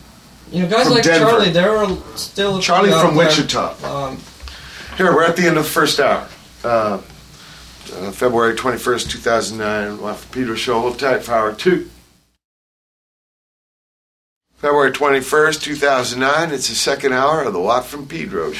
you know, guys like Denver. Charlie, there are still Charlie from there. Wichita. Um, Here we're at the end of the first hour. Uh, uh, February 21st, 2009, Pedro Show. Hold tight for hour two. February 21st, 2009. It's the second hour of the Watt from Pedro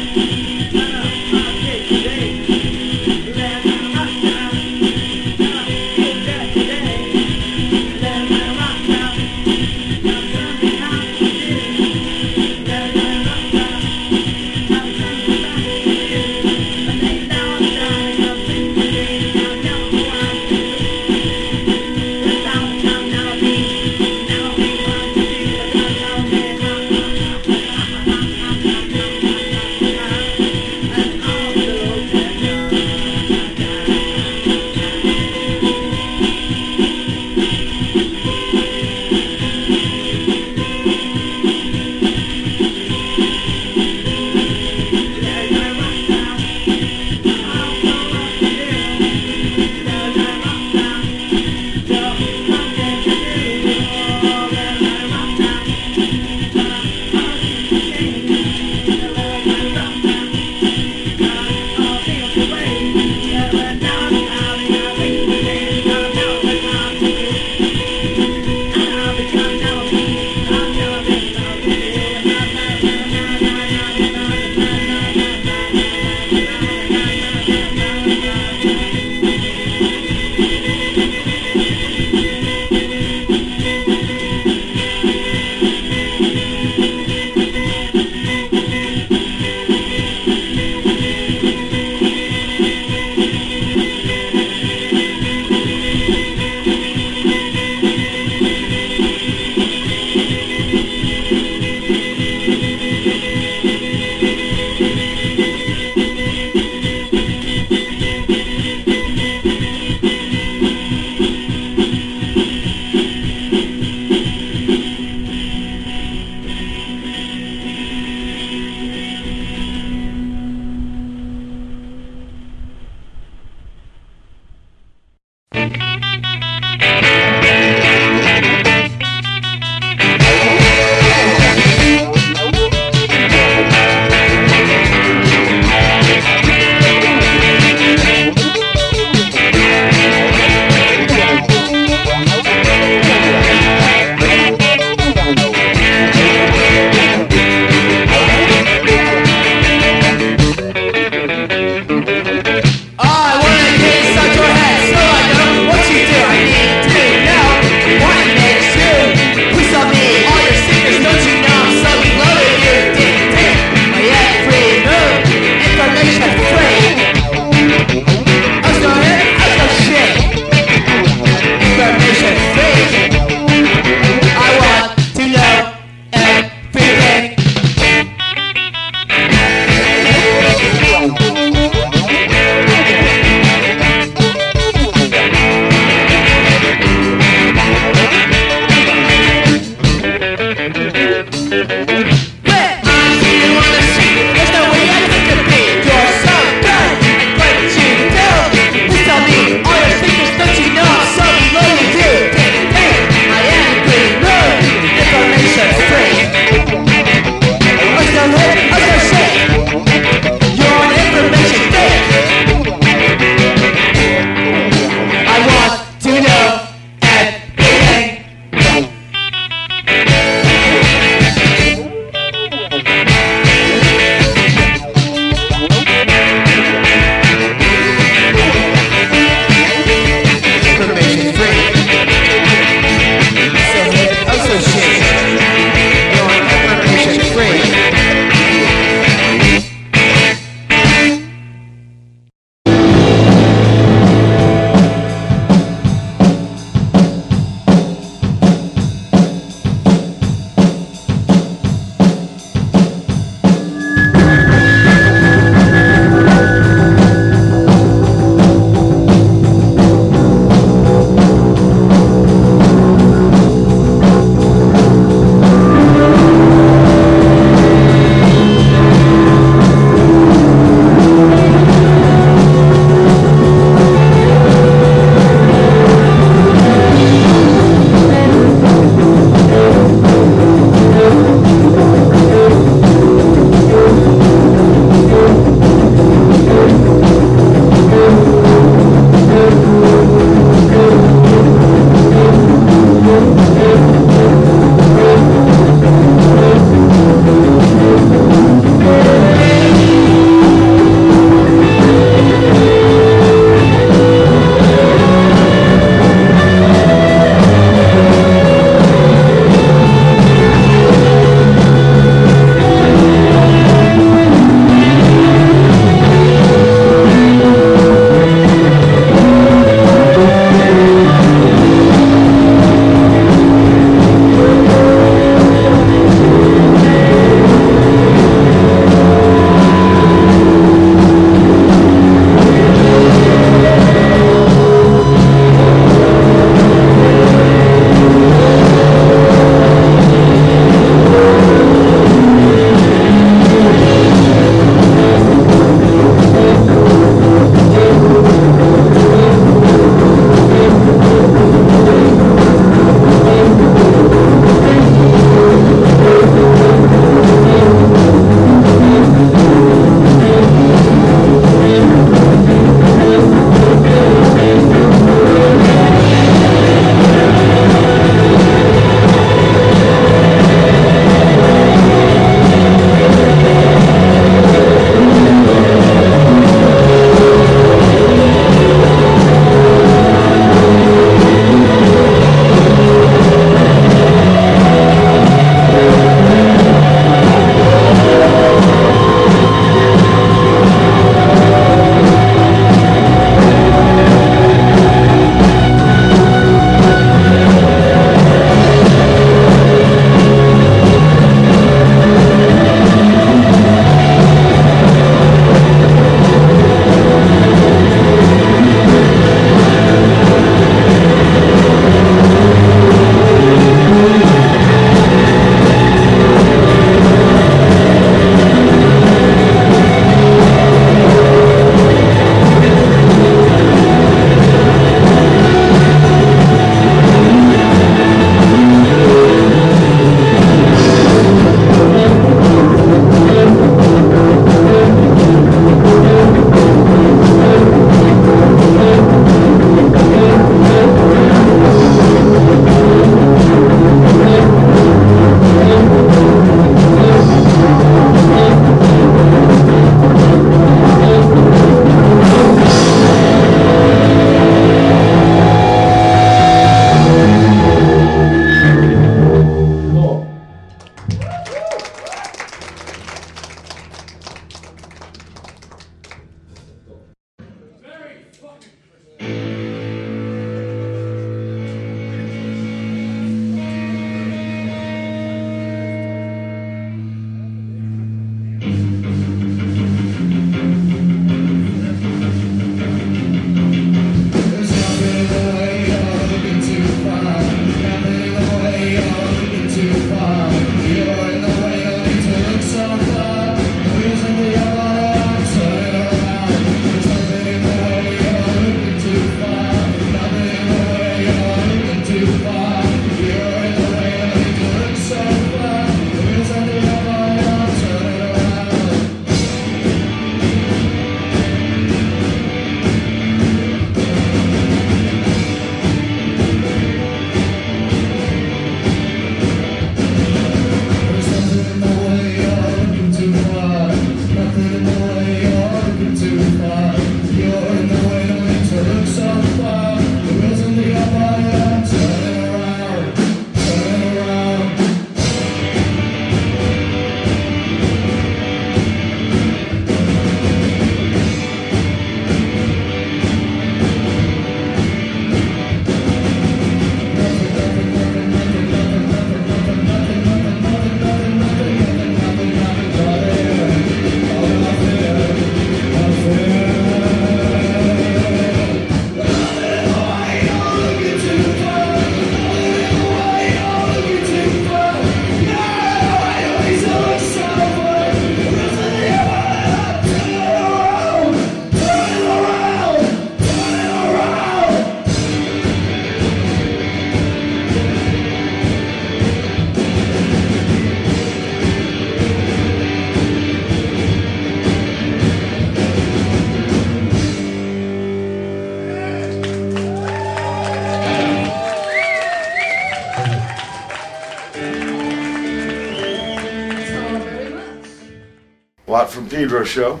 Pedro show.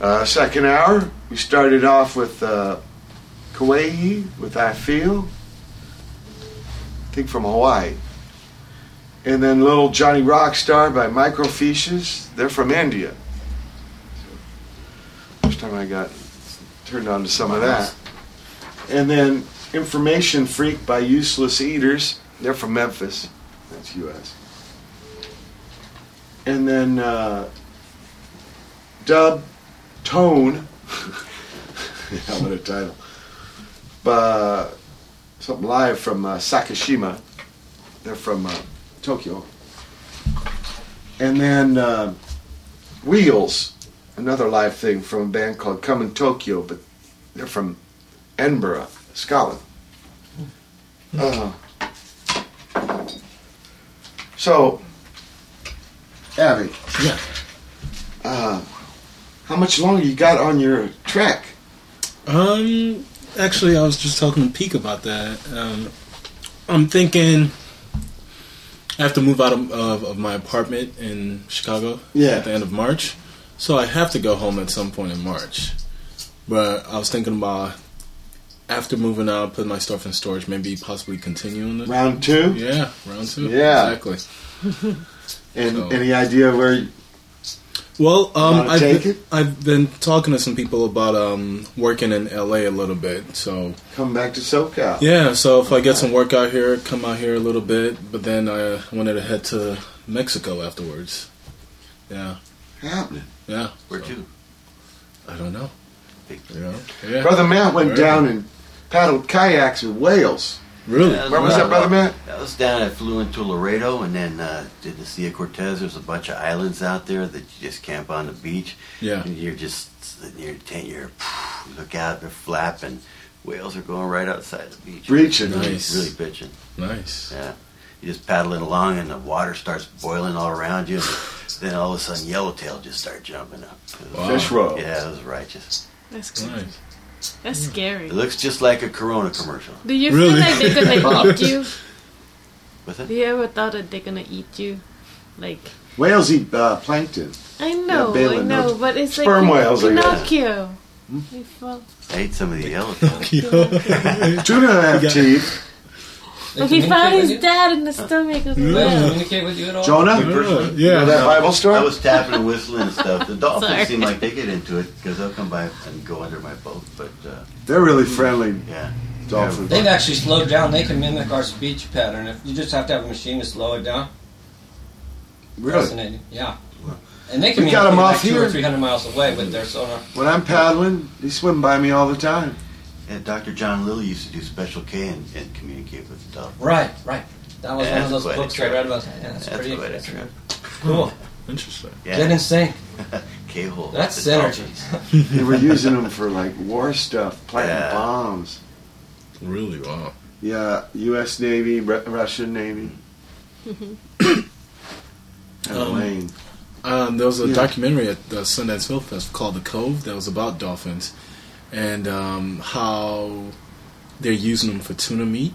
Uh, second hour, we started off with uh, Kawehi with I Feel. I think from Hawaii. And then Little Johnny Rockstar by Microfiches. They're from India. First time I got turned on to some of that. And then Information Freak by Useless Eaters. They're from Memphis. That's U.S. And then uh, Dub Tone. yeah, what a title. Uh, live from uh, Sakashima. They're from uh, Tokyo. And then uh, Wheels, another live thing from a band called Come in Tokyo, but they're from Edinburgh, Scotland. Uh, so, Abby. Yeah. Uh, how much longer you got on your track? Um, actually, I was just talking to Peak about that. Um, I'm thinking I have to move out of, of, of my apartment in Chicago Yeah. at the end of March, so I have to go home at some point in March. But I was thinking about after moving out, putting my stuff in storage, maybe possibly continuing it. Round two? Yeah, round two. Yeah. exactly. (laughs) And So- any idea where Well, um, I've been. I've been talking to some people about um, working in LA a little bit. So come back to SoCal? yeah, so if I get some work out here, come out here a little bit. But then I wanted to head to Mexico afterwards. Yeah, Happening. yeah. Where So, to? I don't know. Big- You know? Yeah. Brother Matt went Where? down and paddled kayaks in Wales. Really? Yeah, Where was that, Brother man? That was down. I flew into Loreto and then uh, did the Sea of Cortez. There's a bunch of islands out there that you just camp on the beach. Yeah. And you're just sitting in your tent. You're look out, they're flapping. Whales are going right outside the beach. Breaching. Nice. Really bitching. Nice. Yeah. You just paddling along and the water starts boiling all around you. (laughs) Then all of a sudden, yellowtail just start jumping up. It was- Wow. Fish roll. Yeah, it was righteous. That's good. Nice. That's scary. It looks just like a Corona commercial. Do you Really? feel like they're gonna (laughs) eat you? With Do it? you ever thought that they're gonna eat you? Like Whales eat uh, plankton. I know, I know, no. but it's Sperm like whales, I guess. Pinocchio. You fall- I ate some of the yellowtail. Tuna have teeth. But he found his dad in the stomach of the They whale. communicate with you at all? Jonah? You personally? You know yeah. that Bible story? I was tapping and whistling and stuff. The dolphins Sorry. seem like they get into it because they'll come by and go under my boat. But uh, They're really friendly yeah, dolphins. They've actually slowed down. They can mimic our speech pattern. If you just have to have a machine to slow it down. Really? Fascinating. Yeah. And they We communicate got 'em like off two here. or three hundred miles away with their sonar. When I'm paddling, they swim by me all the time. And Dr. John Lilly used to do Special K and, and communicate with the dolphins. Right, right. That was Yeah, one of those quite a books I read about. Yeah, that's, That's pretty quite a trip. cool. (laughs) Interesting. Yeah, Get in sync. (laughs) K-hole. That's the synergy. dolphins. (laughs) They were using them for like war stuff, planting Yeah. bombs. Really? Wow. Yeah, U.S. Navy, Ru- Russian Navy. Had a Um. Um, there was a Yeah. documentary at the Sundance Film Fest called The Cove that was about dolphins and um, how they're using them for tuna meat.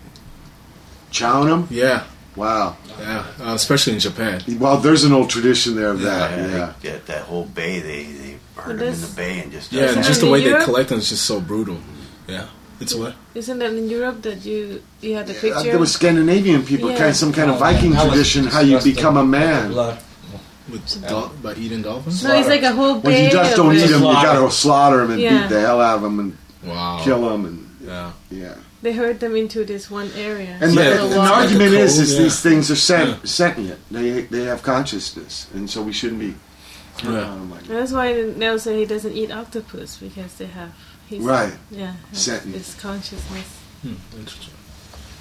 Chowing them? Yeah, Wow. yeah, uh, especially in Japan. Well, there's an old tradition there of that. Yeah, Yeah. they- that, that whole bay, they, they herd them in the bay and just Yeah, and just the in way they collect them is just so brutal. Yeah, it's what? Isn't that in Europe that you you had the Uh, picture? there was Scandinavian people, Yeah. kind of some kind of Oh, yeah. Viking That was tradition, how you become a man. Blood. With dol- by eating dolphins? no, he's like a whole Well, bay. you just of don't it. eat them. You Slaughter. got to slaughter them and Yeah. beat the hell out of them and Wow. kill them. And Yeah. yeah. They herd them into this one area. And Yeah, the, it's and the like a argument is, cold, is yeah. these things are sent, sentient. They they have consciousness, and so we shouldn't be. Yeah. um, like- that's why Nell said he doesn't eat octopus because they have. He's, Right. Yeah. have Sentient. This consciousness. Hmm, interesting.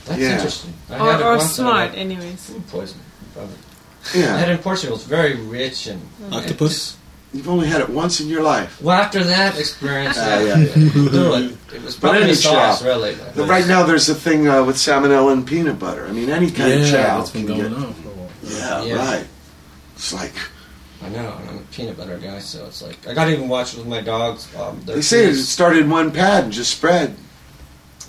That's Yeah. interesting. I Or, had it or once and I smart, got anyways. food poisoning. Probably. I had Yeah, it in Portugal. It's very rich and. Octopus? you've only had it once in your life. Well, after that experience, Ah, yeah, yeah. do it. (laughs) It was But probably any sauce, chow. really. But right now, there's a thing uh, with salmonella and peanut butter. I mean, any kind yeah, of chow that's been can going get. on for a while. Yeah, Yeah. right. It's like I know, and I'm a peanut butter guy, so it's like I got to even watch it with my dogs. Um, they say it started in one pad and just spread.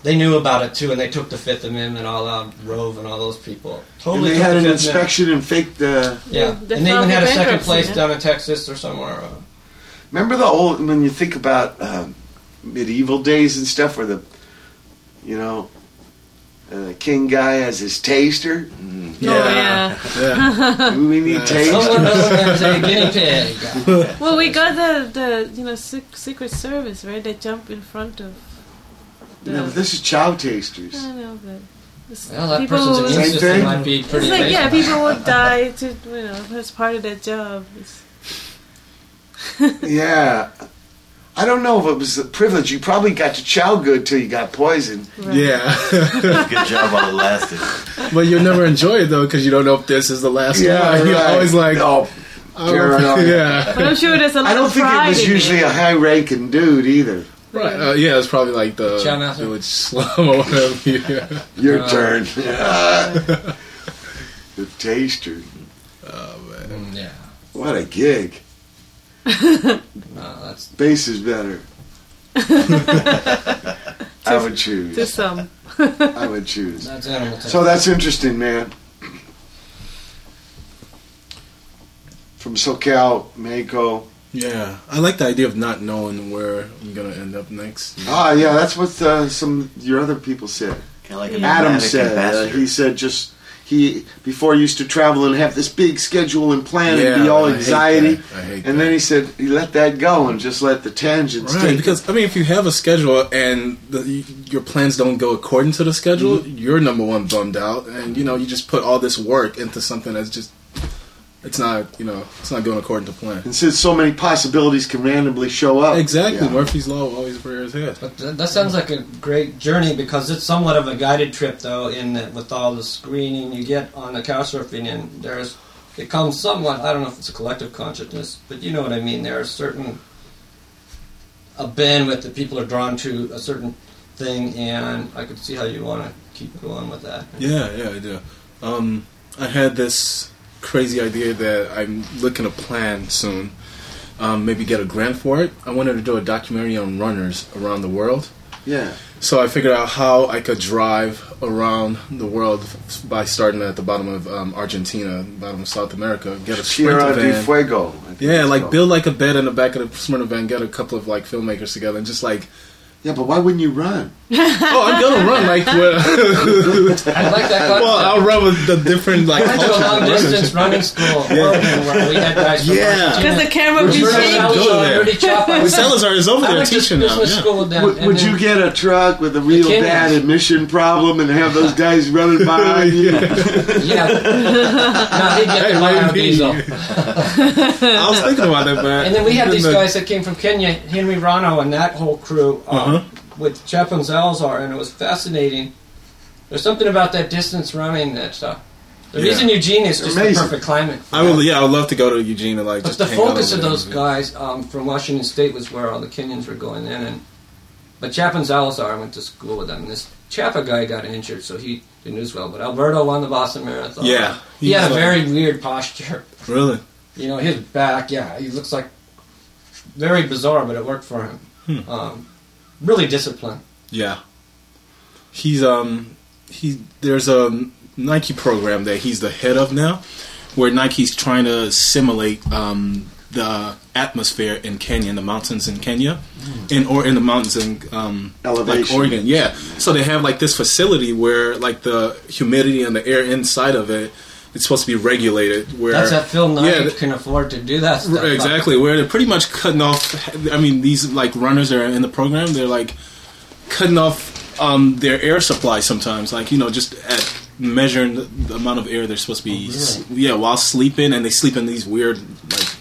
They knew about it too, and they took the Fifth Amendment all out. Rove and all those people And totally. they had the an Fifth Amendment. inspection and faked the. Yeah, They and they even had a second place yeah. down in Texas or somewhere. Uh, Remember the old when you think about um, medieval days and stuff, where the, you know, uh, king guy has his taster. Oh, yeah. yeah. (laughs) Do we need Yeah. taster? someone knows a guinea pig. (laughs) Well, we got the, the you know sec- Secret Service, right? They jump in front of. The, No, but this is chow tasters. I know, but it's- Well, that people person's would- immune Same system thing. might be pretty It's like yeah, people would die to you know as part of their job. Yeah. I don't know if it was a privilege. You probably got to chow good till you got poisoned. right. Yeah. (laughs) Good job while it lasted. but you'll never enjoy it though because you don't know if this is the last one. Yeah, (laughs) you're always like, oh, oh, yeah. But I'm sure there's a lot I don't of think it was in usually a high-ranking dude either. Right. Uh, yeah, it's probably like the Chow master. village slum or whatever. Yeah. Your Uh, turn. (laughs) (laughs) the taster. Mm, yeah, What a gig. no, (laughs) that's Bass is better. I would choose. to some. I would choose. that's animal. Tech. So that's interesting, man. From SoCal, Mexico. Yeah, I like the idea of not knowing where I'm gonna end up next. Ah, yeah, that's what uh, some your other people said. Kind of like an Adam said. Uh, he said just he before he used to travel and have this big schedule and plan and be all I hate anxiety. that. I hate And then he said he let that go and just let the tangents Right, take. because I mean, if you have a schedule and the, you, your plans don't go according to the schedule, Mm-hmm. you're number one bummed out, and you know you just put all this work into something that's just it's not you know it's not going according to plan. and since so many possibilities can randomly show up, Exactly, yeah. Murphy's law always rears its head. But th- that sounds like a great journey because it's somewhat of a guided trip, though. In that, with all the screening you get on the couch surfing, and there's it comes somewhat. I don't know if it's a collective consciousness, but you know what I mean. There are certain a bandwidth that people are drawn to a certain thing, and I could see how you want to keep going with that. Yeah, yeah, I do. Um, I had this crazy idea that I'm looking to plan soon. Um, maybe get a grant for it. I wanted to do a documentary on runners around the world. yeah. So I figured out how I could drive around the world by starting at the bottom of um, Argentina, bottom of South America, get a Sierra sprinter van. Fuego. Yeah, like called. build like a bed in the back of the sprinter van, get a couple of like filmmakers together, and just like, Yeah, but why wouldn't you run? (laughs) oh, I'm gonna run like. (laughs) Where, I like that concept. well, I'll run with the different like. I went to a long distance running school, Oregon, where we had guys Yeah. Because the camera would be Roberto shaking. Go there. Rudy Chapa. The Salazar is over I there teaching now. Yeah. them. Would, would then- you get a truck with a real bad emission problem and have those guys running behind (laughs) you? Yeah. no, he'd get Hey, the maybe. biodiesel. I was thinking about that, but And then we had these guys that came from Kenya, Henry Rono and that whole crew um, Uh-huh. With Chapin Salazar, and it was fascinating. There's something about that distance running that uh, the Yeah. reason Eugene is just Amazing. the perfect climate. I would, yeah, I would love to go to Eugene and like But just. the focus of those guys um, from Washington State was where all the Kenyans were going in, and but Chapin Salazar I went to school with them. And this Chapa guy got injured, so he didn't do as well. But Alberto won the Boston Marathon. Yeah, he had a he's, uh, very weird posture. Really? You know, his back, yeah, he looks like very bizarre, but it worked for him. Hmm. Um, really disciplined. Yeah. He's um he there's a Nike program that he's the head of now, where Nike's trying to simulate um the atmosphere in Kenya, in the mountains in Kenya, in or in the mountains in um, like Elevation. Oregon. Yeah, so they have like this facility where like the humidity and the air inside of it, it's supposed to be regulated. Where That's that Phil Knight Yeah, th- can afford to do that stuff. Exactly, where they're pretty much cutting off. I mean, these like runners that are in the program, they're like cutting off um, their air supply sometimes. Like you know, just at measuring the, the amount of air they're supposed to be. Oh, Yeah, while sleeping, and they sleep in these weird like.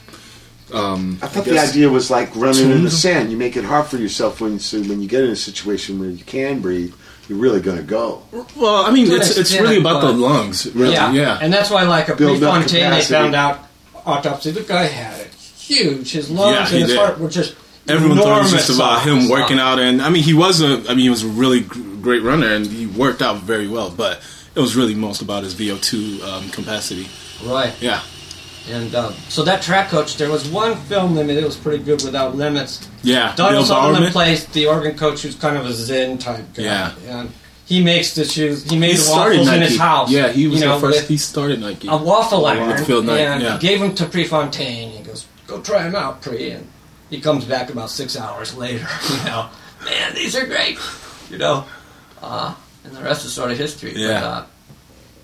Um, I thought I the idea was like running in the sand. You make it hard for yourself when so when you get in a situation where you can breathe. You're really going to go. Well, I mean, To an it's it's really about the lungs, really. yeah. Yeah, And that's why, like a Build up Prefontaine, they found out autopsy. The guy had it huge. His lungs Yeah, and his did. heart were just Everyone thought it was enormous just about him size. working out, and I mean, he was a, I mean, he was a really great runner, and he worked out very well. But it was really most about his VO2 um, capacity. Right. Yeah, And um, so that track coach, there was one film limit. It was pretty good without limits. Yeah, Donald Sutherland plays the Oregon coach, who's kind of a Zen type guy. Yeah. and he makes the shoes. He made He the waffles in his house. Yeah, he was you know, the first. He started Nike. a waffle iron. Whitfield Knight, and yeah. gave him to Prefontaine. He goes, "Go try them out, Pre." And he comes back about six hours later. (laughs) You know, man, these are great. You know, uh, and the rest is sort of history. Yeah. But, uh,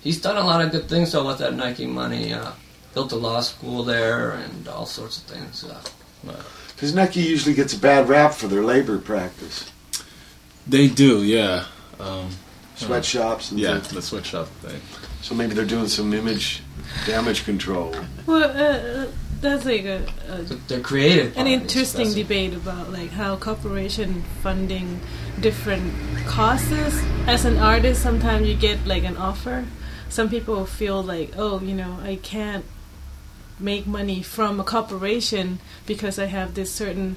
he's done a lot of good things though with that Nike money. Uh, built a law school there and all sorts of things. Uh, Because Nike usually gets a bad rap for their labor practice. They do, yeah. Um, Sweatshops and yeah, things. the sweatshop thing. So maybe they're doing some image damage control. Well, uh, uh, that's like a, a the creative. an interesting debate about like how corporation funding different causes. As an artist, sometimes you get like an offer. Some people feel like, oh, you know, I can't make money from a corporation because I have this certain,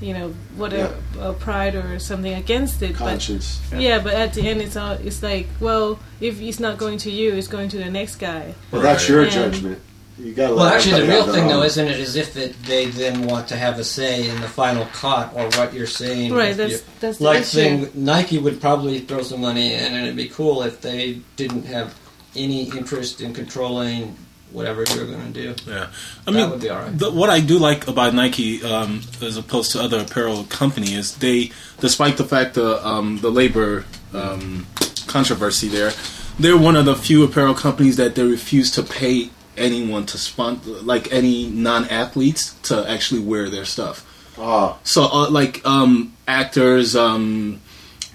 you know, whatever uh, pride or something against it. But Conscience. yeah, but at the end, it's all it's like, well, if it's not going to you, it's going to the next guy. Well, that's your And- judgment. You got to Well, actually, the real thing, though, isn't it, is if it, they then want to have a say in the final cut or what you're saying. Right, that's you- that's the like issue. thing, Nike would probably throw some money in, and it'd be cool if they didn't have any interest in controlling whatever you're going to do. Yeah, I That mean, would be all right. the, what I do like about Nike, um, as opposed to other apparel company, is they, despite the fact the um, the labor um, controversy there, they're one of the few apparel companies that they refuse to pay anyone to sponsor, like any non-athletes, to actually wear their stuff. Oh, So, uh, like um, actors, um,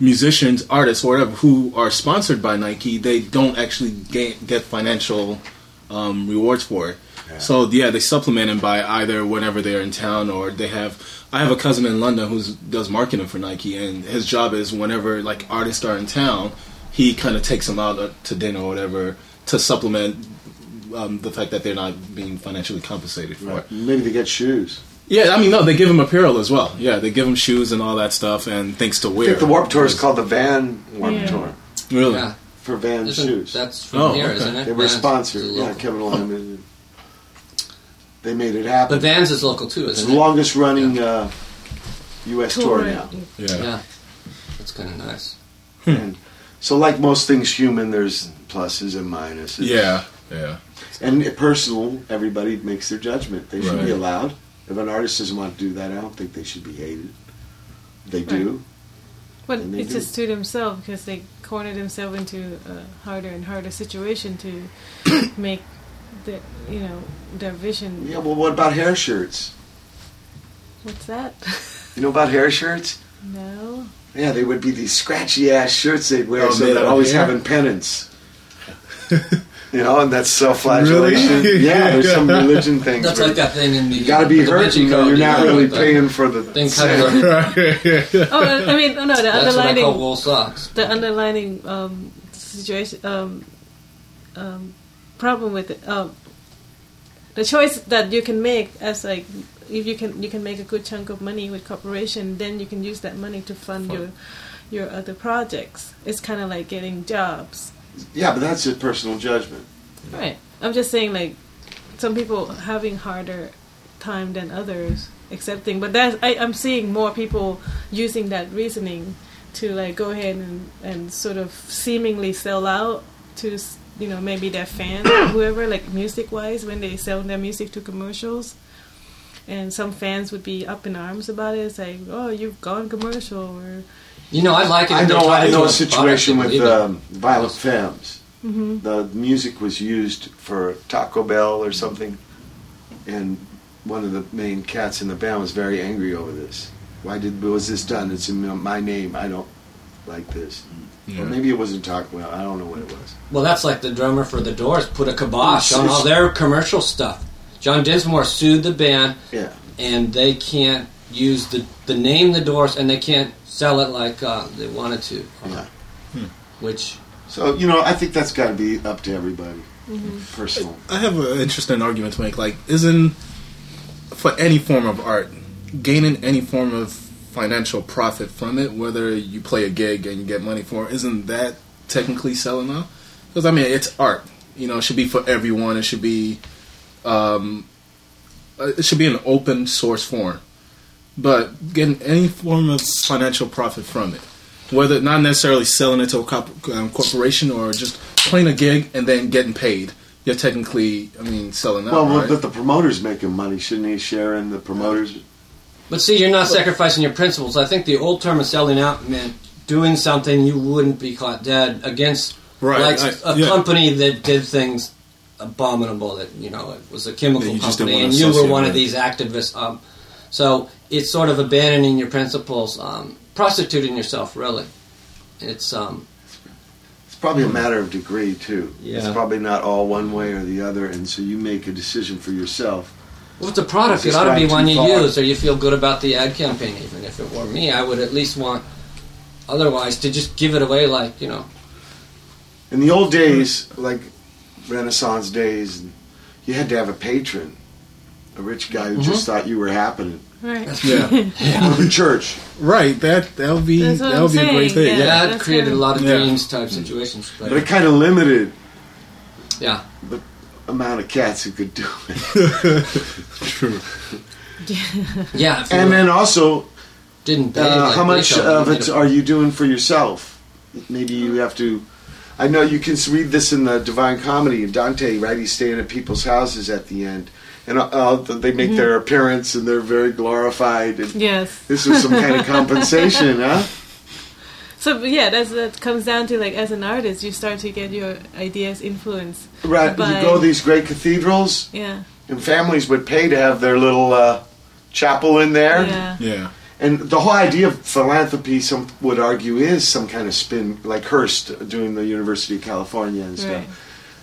musicians, artists, whatever, who are sponsored by Nike, they don't actually get, get financial um, rewards for it. So, yeah, they supplement them by either whenever they're in town or they have. I have a cousin in London who does marketing for Nike, and his job is whenever like artists are in town, he kind of takes them out uh, to dinner or whatever to supplement um, the fact that they're not being financially compensated for it. right. Maybe they get shoes. Yeah, I mean, no, they give him apparel as well. Yeah, they give him shoes and all that stuff and things to I wear. think the Warp Tour is called the Van Warp Yeah. Tour Really? Yeah, for Van Isn't- shoes. that's from Oh, here, okay. isn't it? They were Vans sponsored. is Yeah, local. Kevin Lyman. They made it happen. But Vans is local too, it's isn't the it? longest running uh, U.S. tour Tour, now. Yeah. Yeah, that's kind of nice. And so, like most things human, there's pluses and minuses. Yeah. Yeah. And it- personal, everybody makes their judgment. They should be Right. allowed. If an artist doesn't want to do that, I don't think they should be hated. They do. But And it's do. just to themselves because they corner themselves into a harder and harder situation to (coughs) make the you know their vision. Yeah, well, what about hair shirts? What's that? (laughs) You know about hair shirts? no. Yeah, they would be these scratchy ass shirts they'd wear, Oh, so they're always hair? having penance. (laughs) you know, and that's self-flagellation. Really? Yeah, (laughs) there's some religion things. That's like that thing in the. You got to be the hurt, You know, you're not know, really the paying for the. Thing cut sin. it Oh, I mean, oh, no, the That's what I call underlining, wool socks. the underlining um, situation, um, um, problem with it. Um, the choice that you can make as like if you can you can make a good chunk of money with corporation, then you can use that money to fund your your other projects. It's kind of like getting jobs. Yeah, but that's a personal judgment. Right. I'm just saying, like, some people having harder time than others accepting, but that's I, I'm seeing more people using that reasoning to like go ahead and, and sort of seemingly sell out to you know maybe their fans or (coughs) whoever like music wise when they sell their music to commercials. And some fans would be up in arms about it. It's like, oh, you've gone commercial, or You know, I like it. I know. I know a a situation product with and um, Violent Femmes. Mhm. The music was used for Taco Bell or something, and one of the main cats in the band was very angry over this. Why did was this done? It's in my name. I don't like this. Yeah. Or maybe it wasn't Taco Bell. I don't know what it was. Well, that's like the drummer for the Doors put a kibosh on all their commercial stuff. John Densmore sued the band, Yeah. and they can't use the the name the Doors, and they can't sell it like uh, they wanted to. Yeah. Which So you know, I think that's got to be up to everybody. Personal. I have an interesting argument to make. Like, isn't for any form of art gaining any form of financial profit from it, whether you play a gig and you get money for it, isn't that technically selling out? Because I mean, it's art. You know, it should be for everyone. It should be um, uh, it should be an open source form, but getting any form of financial profit from it, whether not necessarily selling it to a corp- um, corporation or just playing a gig and then getting paid. You're technically, I mean, selling out. Well, well, right? but the promoter's making money. Shouldn't he share in the promoters? But see, you're not sacrificing your principles. I think the old term of selling out meant doing something you wouldn't be caught dead against, Right, like I- a yeah. company that did things abominable. That you know, it was a chemical That company, and you were associate one of these activists. Um, so it's sort of abandoning your principles, um, prostituting yourself. Really, it's um, It's probably a matter of degree too. It's probably not all one way or the other, and so you make a decision for yourself. Well, it's a product. It ought to be one you far? use, or you feel good about the ad campaign. Even if it were me, I would at least want. Otherwise, to just give it away, like you know, In the old days, like Renaissance days, you had to have a patron, a rich guy who Mm-hmm. just thought you were happening, Right. (laughs) yeah, or (laughs) the church. right. That that'll be that'll I'm be a great thing. yeah. Yeah, that that's created a lot of Yeah. dreams type situations. But But, it kind of limited yeah, the amount of cats who could do it. (laughs) true. yeah. If And then also, didn't pay, uh, like how much of it are you doing for yourself? Maybe you have to. I know you can read this in the Divine Comedy. Of Dante, right? He's staying at people's houses at the end, and uh, they make their appearance, and they're very glorified. And Yes. this was some kind of (laughs) compensation, huh? So yeah, that's that comes down to like as an artist, you start to get your ideas influenced. Right. By- You go to these great cathedrals, Yeah. and families would pay to have their little uh, chapel in there. Yeah. Yeah, And the whole idea of philanthropy, some would argue, is some kind of spin, like Hearst doing the University of California and stuff.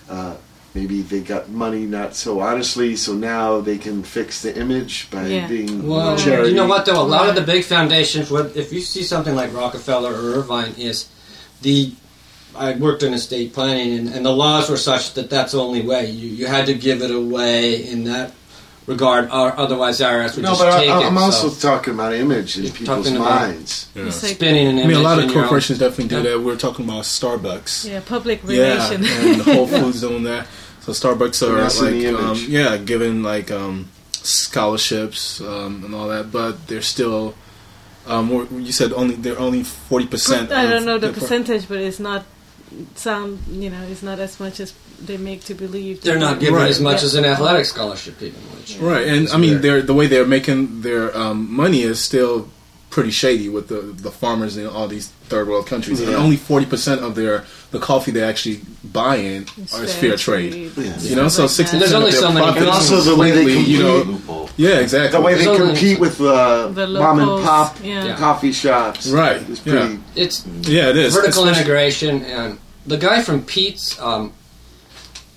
Right. Uh, maybe they got money not so honestly, so now they can fix the image by Yeah. being Well, charity. you know what though? A lot of the big foundations, what- if you see something like Rockefeller or Irvine, is the I worked in estate planning, and, and the laws were such that that's the only way. You you had to give it away in that regard, or otherwise IRS would No, just but take I, it. I'm also so talking about image in You're people's talking about- minds. yeah. Like spinning an I mean, a lot of in your own- corporations definitely do Yeah. that. Uh, we're talking about Starbucks. yeah, public Yeah, relation. and Whole (laughs) Foods doing that. So Starbucks are Finessing the like, um, yeah, giving like um, scholarships um, and all that, but they're still. Um, you said only they're only forty percent. I don't know the percentage, but it's not sound. You know, it's not as much as they make to believe. They're not given Right. as much Yeah. as an athletic scholarship, even. Which, Right, and I mean, they're the way they're making their um, money is still pretty shady with the the farmers in all these third world countries. And only forty percent of their the coffee they actually buy in It's is fair trade. Yeah. You know, so Stuff like sixty. There's only of their so many profits And also the way they completely, you know, yeah, exactly. The way they compete with uh, The mom and pop yeah. Yeah. coffee shops. Right, It's yeah. pretty. it's yeah, it is vertical Especially- integration and the guy from Peet's um,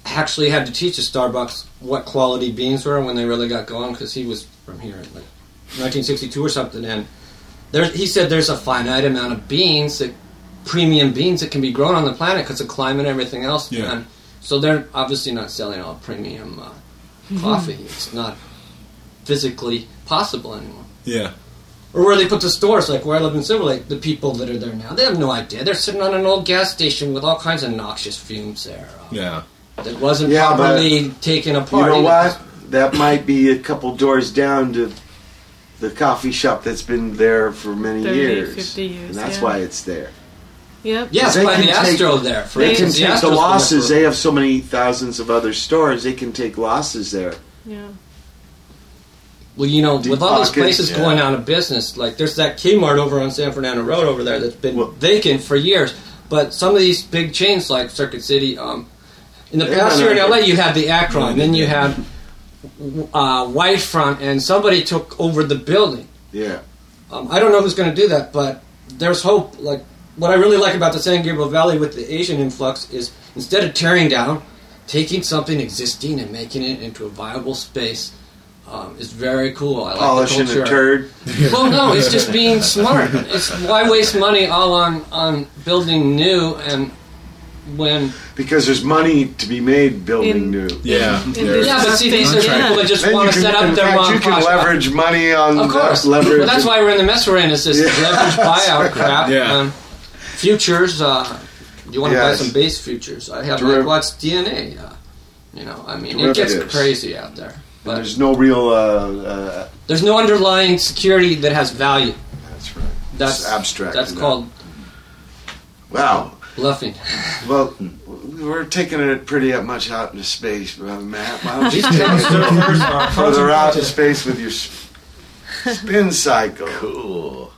actually had to teach the Starbucks what quality beans were when they really got going because he was from here in like 1962 or something and there, he said there's a finite amount of beans that premium beans that can be grown on the planet because of climate and everything else Yeah. and so they're obviously not selling all premium uh, coffee it's not physically possible anymore Yeah, or where they put the stores, like where I live in Silver Lake, the people that are there now, they have no idea. They're sitting on an old gas station with all kinds of noxious fumes there uh, yeah. that wasn't Yeah, properly taken apart. You know what? That might be a couple doors down to the coffee shop that's been there for many 30, years. 50 years, and that's yeah. why it's there. Yep. Yes, They by can the take- Astro there. For They can instance, take the Astro's been there losses. They have so many thousands of other stores. They can take losses there. Yeah. Well, you know, Deep with all these places yeah. going out of business, like there's that Kmart over on San Fernando Road over there that's been Well- vacant for years. But some of these big chains, like Circuit City, um, in the past not year in LA, you had the Akron, then you had uh, Whitefront, and somebody took over the building. Yeah. Um, I don't know who's going to do that, but there's hope. Like what I really like about the San Gabriel Valley with the Asian influx is instead of tearing down, taking something existing and making it into a viable space um, is very cool. I like Polishing the a turd. (laughs) Well, no, it's just being smart. It's why waste money all on on building new and when Because there's money to be made building In- new. Yeah, In yeah. yeah, but see these are people that just Then want you to can, set up in their fact, mom you can posh- leverage money on Of course. leverage. Well, that's why we're in the mess we're in. Is this Yeah. leverage buyout (laughs) crap? Yeah. Um, futures. Uh, you want to buy some base futures? I have Deriv- like what's DNA. Uh, You know, I mean, it gets Derivatives. crazy out there. And But there's no real. Uh, uh, there's no underlying security that has value. that's right. That's It's abstract. That's you know. called Wow. Bluffing. Well, we're taking it pretty much out into space, uh, Matt. Why don't you These take surfers it are further out in concentrated. space with your spin cycle? Cool.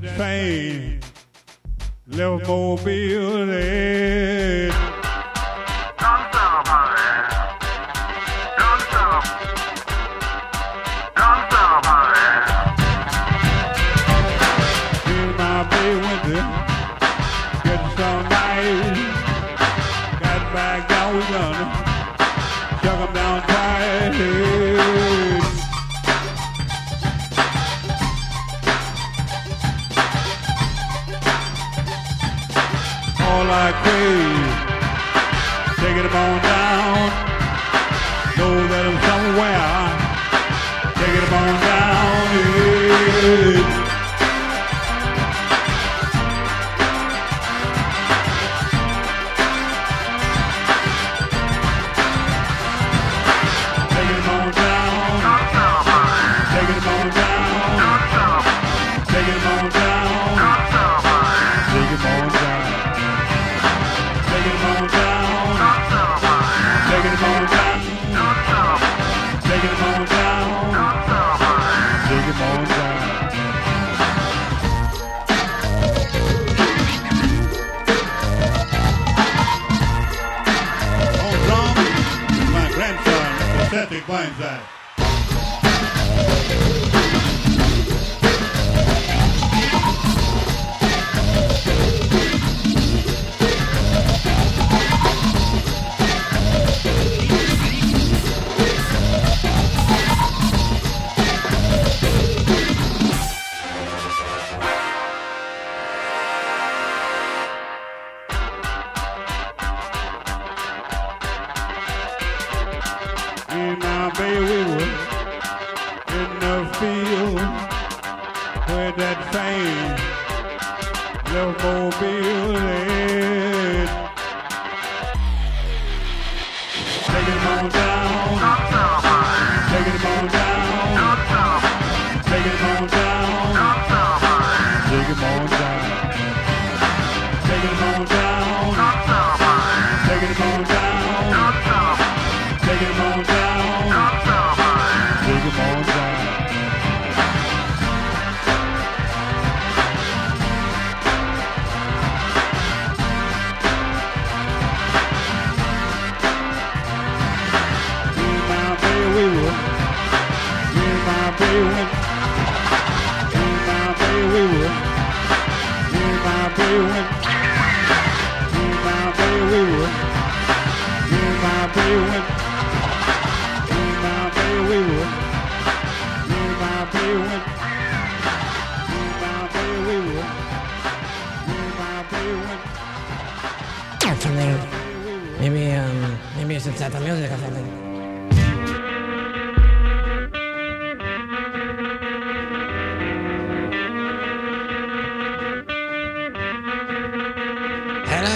that fast.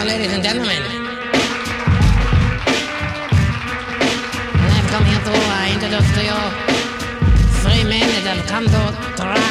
ladies and gentlemen. And I've come here to uh, introduce to you three men that have come to try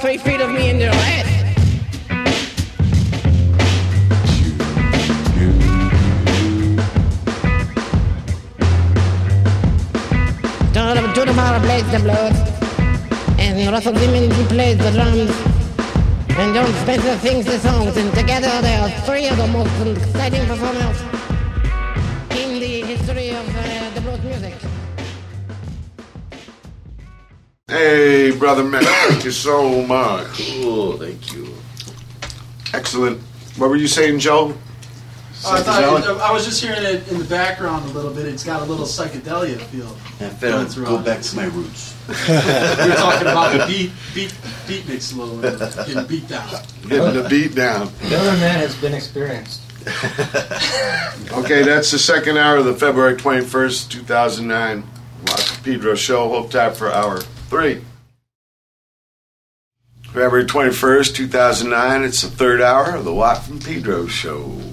three feet of me in your ass. Judah Bauer plays the blues, and Russell Simins he plays the drums, and Jon Spencer sings the songs, and together they are three of the most exciting performers brother man, thank you so much. Cool, thank you. Excellent. What were you saying, Joe? Oh, I, thought it, I was just hearing it in the background a little bit. It's got a little psychedelia feel. And fed Going through go back to my roots. (laughs) We were talking about the beat, beat, beat mix a little bit, getting beat down. Getting the beat down. The other man has been experienced. (laughs) Okay, that's the second hour of the February 21st, 2009 Rock Pedro show. Hope time for hour three. February 21st, 2009. It's the third hour of the Watt from Pedro show.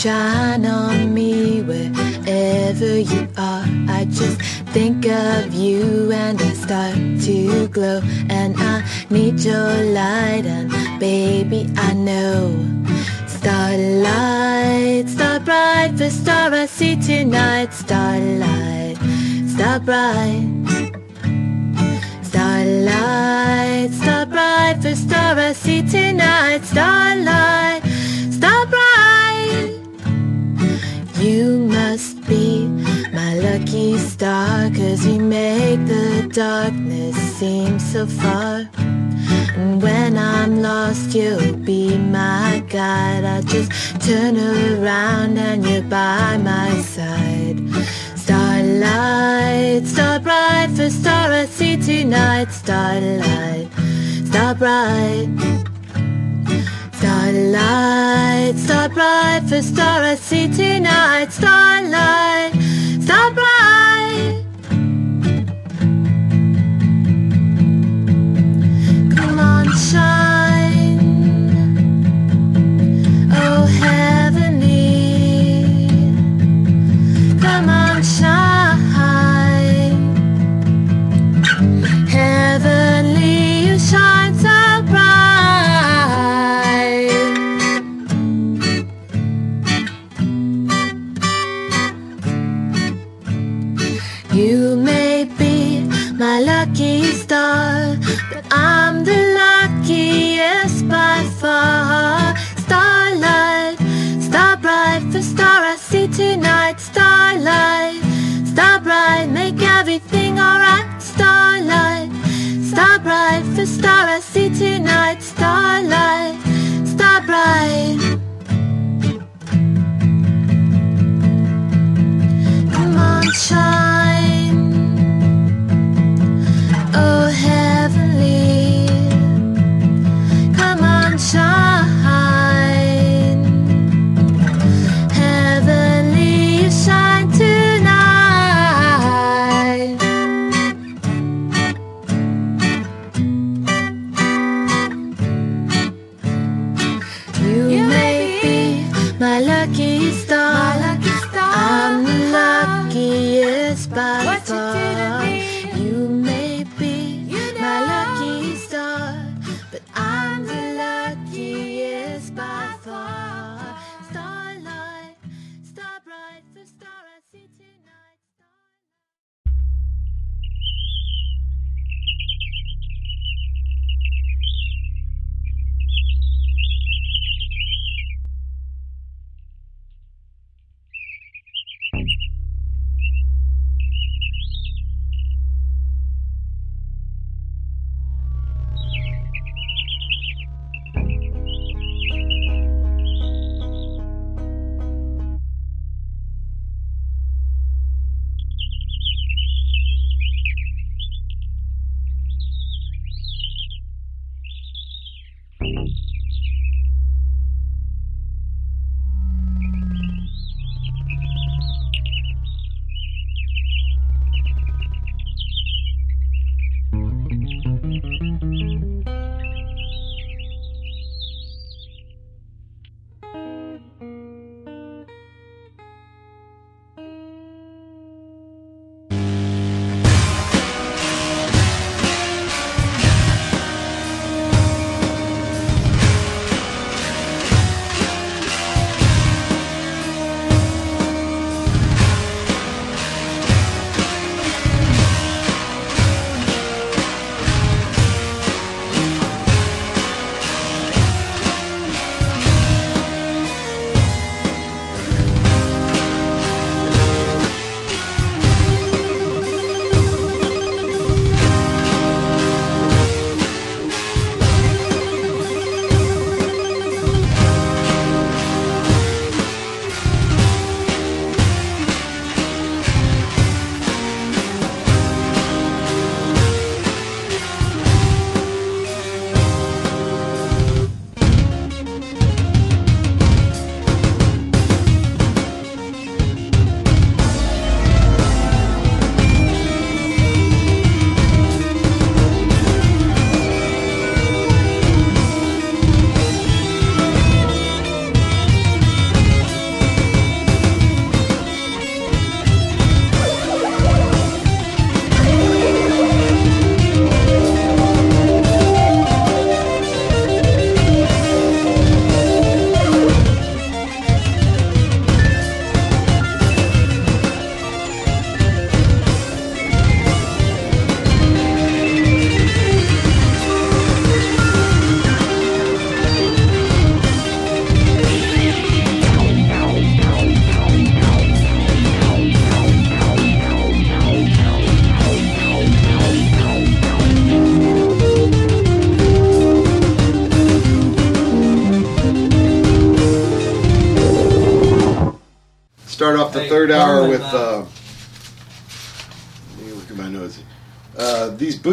Shine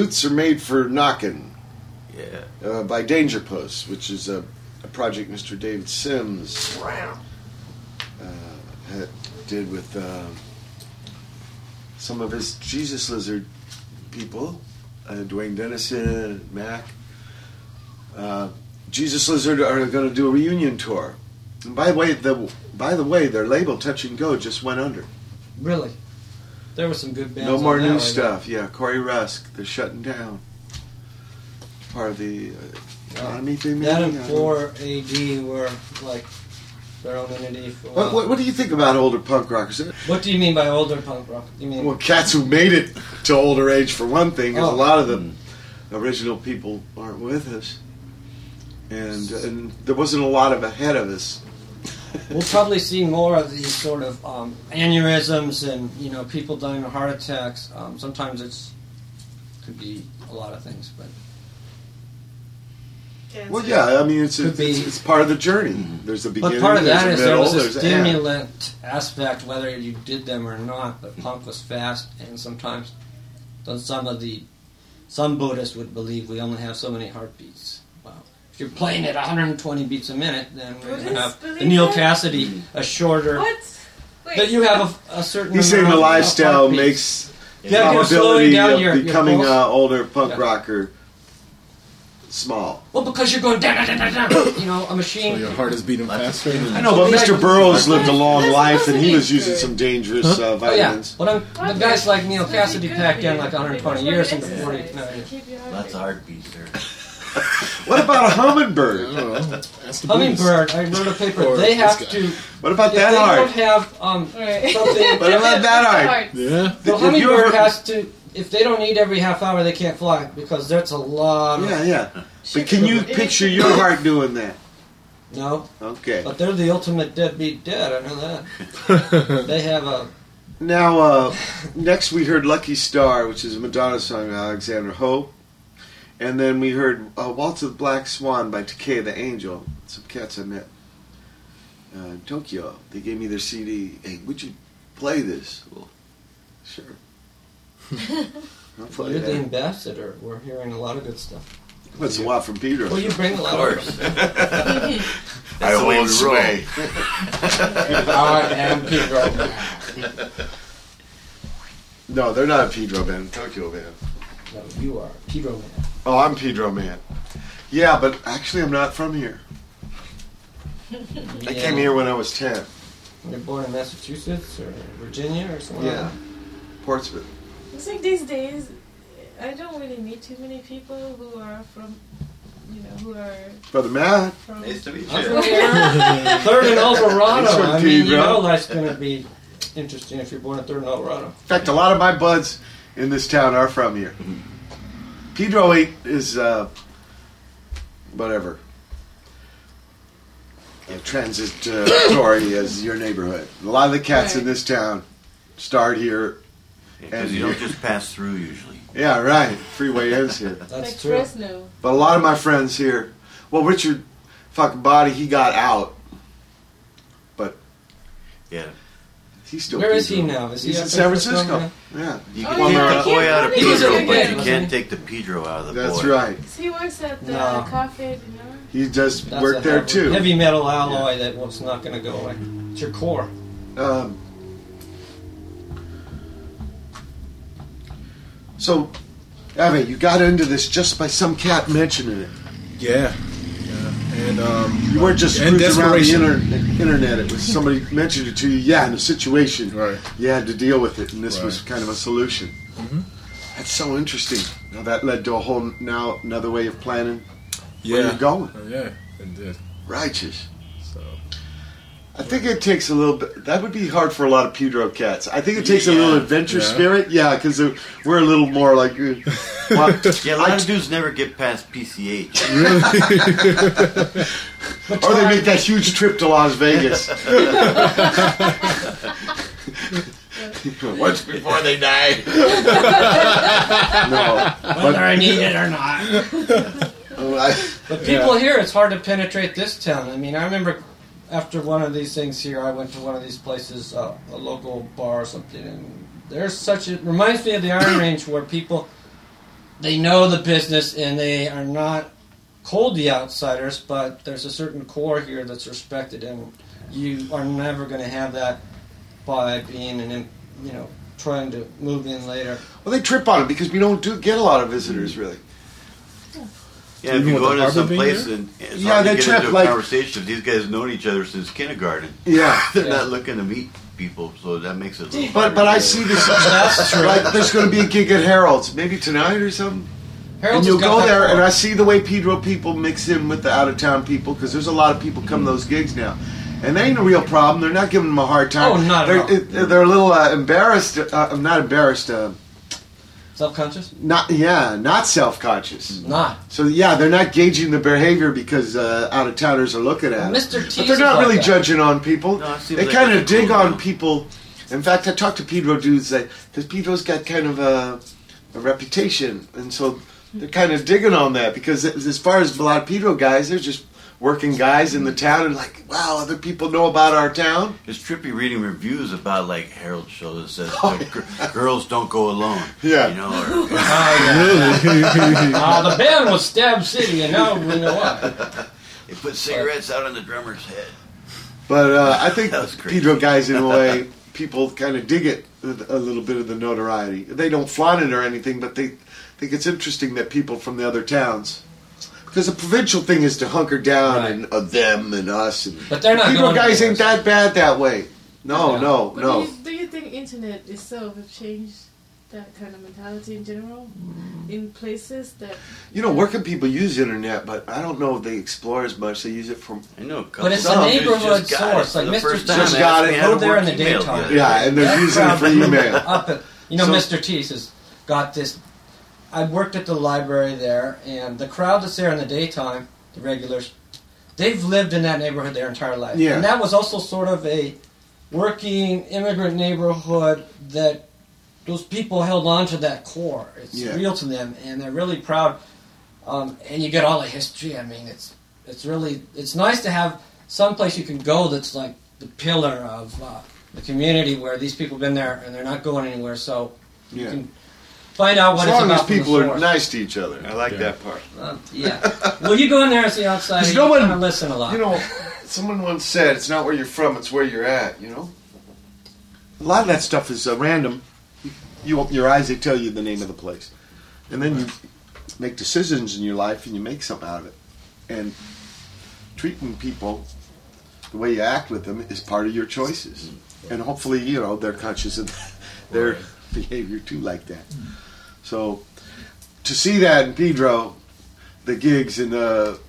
boots are made for knocking Yeah. uh, by Dangerpuss, which is a, a project Mr. David Sims uh, had, did with uh, some of his Jesus Lizard people, uh, Duane Denison, Mac. Uh, Jesus Lizard are going to do a reunion tour. And by the way, the by the way, their label Touch and Go just went under. Really? There were some good bands. no on more that new one. stuff. Yeah, Corey Rusk, they're shutting down. Part of the uh, economy thing. That and I don't know. 4AD were like their own entity. For What, what, what do you think about older punk rockers? What do you mean by older punk rock? You mean Well, cats who made it to older age, for one thing, because Oh. a lot of the original people aren't with us, and and there wasn't a lot of ahead of us. We'll probably see more of these sort of um, aneurysms and you know people dying of heart attacks. Um, sometimes it's could be a lot of things, but Well, yeah, I mean it's it's, be- it's, it's part of the journey. There's a beginning. but part of that there's is a there middle, was a there's an end. aspect, whether you did them or not. But punk was fast, and sometimes some of the some Buddhists would believe we only have so many heartbeats. Well, if you're playing at 120 beats a minute, then we're going to have the believe Neal that? Cassady a shorter. What? Wait. That you have a, a certain. He's saying the amount of lifestyle heartbeats. makes Yeah, you're probability down of your- your becoming pulse. an older punk Yeah. rocker small. Well, because you're going down, down, down, down, down. You know, a So machine. your heart is beating faster. I know, but Mr. Burroughs lived a long That's life, and he was supposed to be using good. some dangerous uh, Oh yeah, vitamins. but I'm, the guys like Neal It's supposed to Cassady packed in like 120 years when into you 40. exercise, No, you keep your heart Lots (laughs) of rate. heartbeats there. What about a hummingbird? I don't know. That's the Hummingbird, I wrote a paper. Or They this have guy. to. What about If that they don't have um, Right. something. What about that heart? Yeah. The If you hummingbird ever- has to. If they don't eat every half hour, they can't fly because that's a lot. Of, Yeah, yeah. But can you picture your heart doing that? No, Okay. but they're the ultimate deadbeat dead. I know that. (laughs) they have a. Now, uh, next we heard Lucky Star, which is a Madonna song by Alexandra Hope. And then we heard uh, Waltz of the Black Swan by Decay of the Angel. Some cats I met uh, in Tokyo. They gave me their CD. Hey, would you play this? Well, sure. (laughs) I'll play You're the ambassador. We're hearing a lot of good stuff. That's a lot from Peter. Well, you bring a Of lot course. of. (laughs) I That's the always sway. (laughs) I am Pedro. Man. No, they're not a Pedro band, Tokyo band. No, you are Pedro man. Oh, I'm Pedro man. Yeah, but actually I'm not from here. I came here when I was 10. You're born in Massachusetts or Virginia or somewhere. Yeah. Portsmouth. It's like these days, I don't really meet too many people who are from, you know, who are Brother Matt. from. Nice to meet you. from here. (laughs) Third and Eldorado. I mean, you know that's going to be interesting if you're born in Third and Eldorado. In fact, a lot of my buds in this town are from here. Pedro 8 is, uh, whatever. Uh, transitory (coughs) as your neighborhood. A lot of the cats in this town start here. Because you don't just pass through usually. (laughs) Yeah, right. Freeway ends here. That's like true. Fresno. But a lot of my friends here, well, Richard fucking body, he got out. But yeah. He's still. Where is he now? Is he He's up in San Fresno Francisco. Yeah. You Oh, can yeah, take the I boy out of can't Pedro, but you can't take the Pedro out of the That's boy. right. He works at the No. cafe, you know. He does That's work there heavy, too. Heavy metal alloy that was not going to go away. It's your core. Um, so, Abby, you got into this just by some cat mentioning it. Yeah. And um, You weren't just and cruising around the inter- internet. It was somebody mentioned it to you. Yeah, in a situation, Right. you had to deal with it, and this was kind of a solution. Mhm. That's so interesting. Now that led to a whole now another way of planning where Yeah. you're going. Uh, yeah. It did. Righteous. So. I think it takes a little bit. That would be hard for a lot of Pedro cats. I think it takes a little adventure Yeah. spirit. Yeah, because we're a little more like. uh, (laughs) well, Yeah, a lot I- of dudes never get past PCH. Really? (laughs) or they make that huge trip to Las Vegas. Once before they die. no, Whether I need it or not. (laughs) Oh, I- But people here, it's hard to penetrate this town. I mean, I remember after one of these things here, I went to one of these places, uh, a local bar or something, and there's such a it reminds me of the Iron Range where people they know the business and they are not cold to outsiders, but there's a certain core here that's respected, and you are never going to have that by being an you know trying to move in later. Well, they trip on it because we don't do get a lot of visitors really. Yeah, if you with go the to some place there? and it's Yeah, hard to get trip, into a like- conversation. These guys have known each other since kindergarten. (laughs) Yeah. (laughs) They're Yeah. not looking to meet people, so that makes it. a But but I see this. That's true. (laughs) Like there's going to be a gig at Harold's maybe tonight or something. Harold's and you'll go there, core. and I see the way Pedro people mix in with the out of town people because there's a lot of people come to those gigs now, and they ain't a real problem. They're not giving them a hard time. Oh, not at they're, all. it- they're a little uh, embarrassed. Uh, I'm not embarrassed. Uh, self-conscious. not yeah, not self conscious. Not. So yeah, they're not gauging the behavior because uh, out of towners are looking at it. Mr. T. But they're not really that. judging on people. No, it they kind of dig cool on deal. people. In fact, I talked to Pedro dudes because Pedro's got kind of a, a reputation, and so they're kind of digging on that because as as far as a lot of Pedro guys, they're just working guys in the town and like, wow, other people know about our town. It's trippy reading reviews about like Harold show that says Oh, gr- girls don't go alone. Yeah. you know. (laughs) Or, Oh, yeah. uh, (laughs) the band was Stab City, and now we know why. they put cigarettes out on the drummer's head. But uh, I think (laughs) That was. Pedro guys, in a way, people kind of dig it a little bit of the notoriety. They don't flaunt it or anything, but they think it's interesting that people from the other towns. Because the provincial thing is to hunker down Right. and uh, them and us. And But they're not Pedro going guys ain't that bad that way. No, Yeah. no, But no. do, you, do you think internet itself have changed that kind of mentality in general in places that You know, working people use internet, but I don't know if they explore as much. They use it for I know. But it's couple a neighborhood just got source, like Mr. first time. Just got it. me how Go there in the daytime. other yeah, and they're using it for that email. Up at, you know, So- Mr. Teese has got this. I worked at the library there, and the crowd that's there in the daytime, the regulars, they've lived in that neighborhood their entire life. Yeah. And that was also sort of a working immigrant neighborhood that those people held on to that core. It's Yeah. real to them, and they're really proud. Um, and you get all the history. I mean, it's it's really it's nice to have some place you can go that's like the pillar of uh, the community where these people have been there and they're not going anywhere. So you can find out what As it's long about as from the people are source. nice to each other. I like Yeah. that part. Um, yeah. well, you go in there as the outsider. There's You no one- kind of listen a lot. You know, someone once said, "It's not where you're from; it's where you're at." You know, a lot of that stuff is uh, random. You open your eyes; they tell you the name of the place, and then you make decisions in your life, and you make something out of it. And treating people the way you act with them is part of your choices, and hopefully, you know, they're conscious of (laughs) their behavior too, like that. So, to see that in Pedro, the gigs and the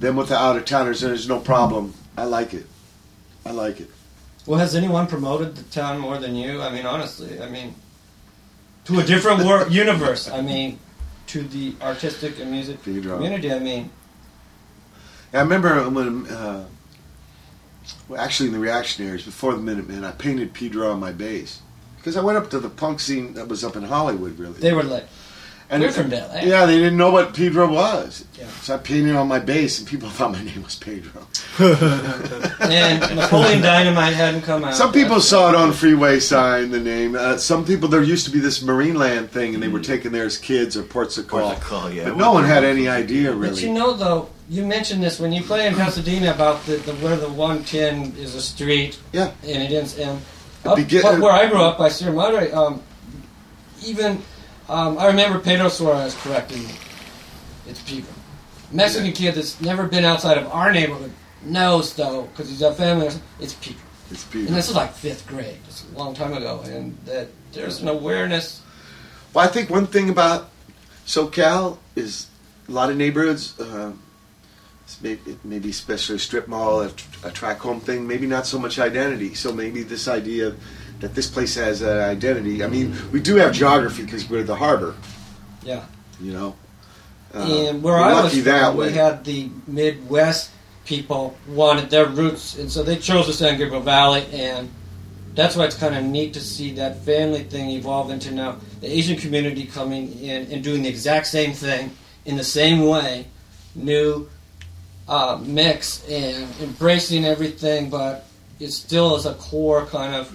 them with the out of towners, there's no problem. I like it. I like it. Well, has anyone promoted the town more than you? I mean, honestly, I mean, to a different wor- (laughs) universe. I mean, to the artistic and music Pedro. community. I mean, I remember when, uh, well, actually in the Reactionaries, before the Minutemen, I painted Pedro on my bass. Because I went up to the punk scene that was up in Hollywood, really. they were like, and we're from LA. Yeah, they didn't know what Pedro was. Yeah. So I painted on my bass, and people (laughs) thought my name was Pedro. (laughs) and Napoleon Dynamite hadn't come out. Some people saw it on freeway sign, the name. Uh, some people, there used to be this Marineland thing, and they were taken there as kids or ports of call. Ports of call, yeah. But no one had any idea, really. But you know, though, you mentioned this when you play in Pasadena about the, the where the 110 is a street. Yeah. And it ends in. Up, begin- where I grew up by Sierra Madre, um, even um, I remember Pedro Suarez correcting me. It's people. Mexican kid that's never been outside of our neighborhood knows though because he's got family. It's people. It's And this is like fifth grade. It's a long time ago, and that there's an awareness. Well, I think one thing about SoCal is a lot of neighborhoods, uh, maybe, maybe especially a strip mall, a, a track home thing, maybe not so much identity. So maybe this idea that this place has an identity. I mean, we do have geography because we're the harbor, Yeah. you know. Uh, and where I was from, we had the Midwest people wanted their roots, and so they chose the San Gabriel Valley, and that's why it's kind of neat to see that family thing evolve into now the Asian community coming in and doing the exact same thing in the same way, new uh, mix and embracing everything, but it still is a core kind of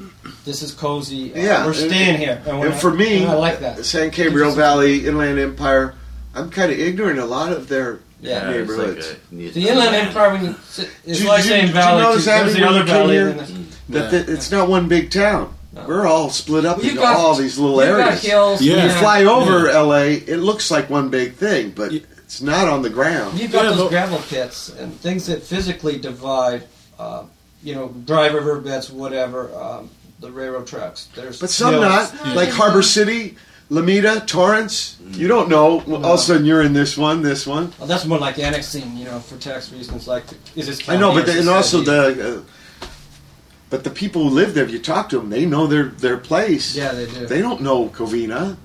this is cozy. uh, Yeah, we're and- staying here, and, when And I- for me, and I like that. San Gabriel Valley, Inland Empire, I'm kind of ignorant. A lot of their Yeah, it's like neighborhoods. a neat- The Inland Empire, when you, it's Did you- like did saying you- did you valley. notice too. There's the other valley. here? and then- that that it's not one big town. No. We're all split up Well, into got- all these little You've got areas. hills. Yeah. You fly over LA, it looks like one big thing, but Yeah. It's not on the ground. You've got Yeah, those but- gravel pits and things that physically divide, uh, you know, dry river beds, whatever, um, the railroad tracks. There's But some hills. not. Yeah. Like Harbor City, Lomita, Torrance. You don't know. All of a sudden you're in this one, this one. Well, that's more like annexing, you know, for tax reasons. Like, is this I know, but the, and also the. Uh, but the people who live there, if you talk to them, they know their their place. yeah, they do. They don't know Covina.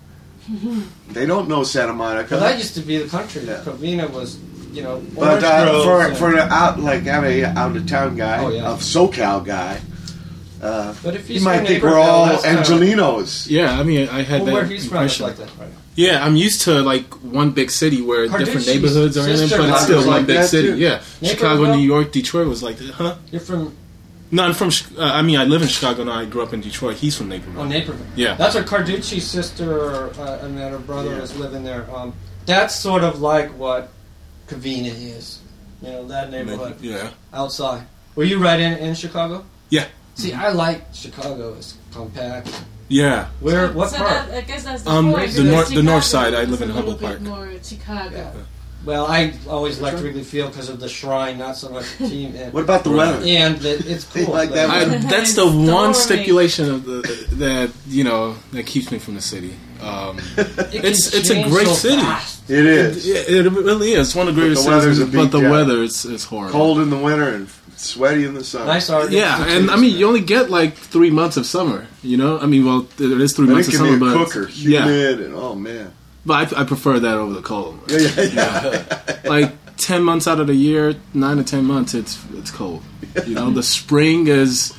(laughs) they don't know Santa Monica. Well, that used to be the country. Yeah. Covina was, you know, but uh, groves for and- for an out like I'm a out of town guy, Oh, yeah. a SoCal guy, uh, But if you you might think we're all that's kinda- Angelinos. Yeah, I mean, I had Well, where that he's from, impression. like that, right? Yeah, I'm used to like one big city where different neighborhoods are in it, but it's was still like one big city. too. Yeah, Chicago, New York, Detroit was like, that. huh? You're from No, I'm from. Uh, I mean, I live in Chicago now. I grew up in Detroit. He's from Naperville. oh Naperville. Yeah. That's where Carducci's sister uh, and her brother Yeah. was living there. Um, that's sort of like what Covina is. You know, that neighborhood Yeah. outside. Were you right in, in Chicago? Yeah. See, I like Chicago. It's compact. Yeah. Where? What so part? That, I guess that's the Um, point. the because nor- the north side, I live in a Humboldt Park. More Chicago. Yeah. Well, I always liked Wrigley Field because of the shrine, not so much the team. And, (laughs) What about the weather? and that it's (laughs) cool. like that I, that's the It's one storming. stipulation of the that you know that keeps me from the city. Um, (laughs) It can it's it's a change great so city. fast. It is It, it really is. It's one of the But greatest the weather's cities, a but the down. weather is is horrible. cold in the winter and sweaty in the summer. Nice art. Yeah, and I mean, you only get like three months of summer. You know, I mean, well, there is three But it months of can summer, be a but cooker, yeah, humid, and oh man. But I, I prefer that over the cold. Yeah, yeah, yeah. Like ten months out of the year, nine to ten months, it's it's cold. You know, the spring is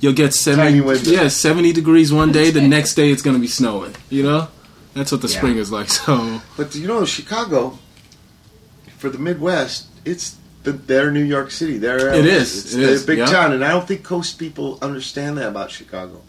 you'll get seventy, window. yeah, seventy degrees one day. The next day, it's gonna be snowing. You know, that's what the Yeah. spring is like. (laughs) So But you know, Chicago, for the Midwest, it's the, their New York City. Their It is, It's it the big yeah. town, and I don't think coast people understand that about Chicago.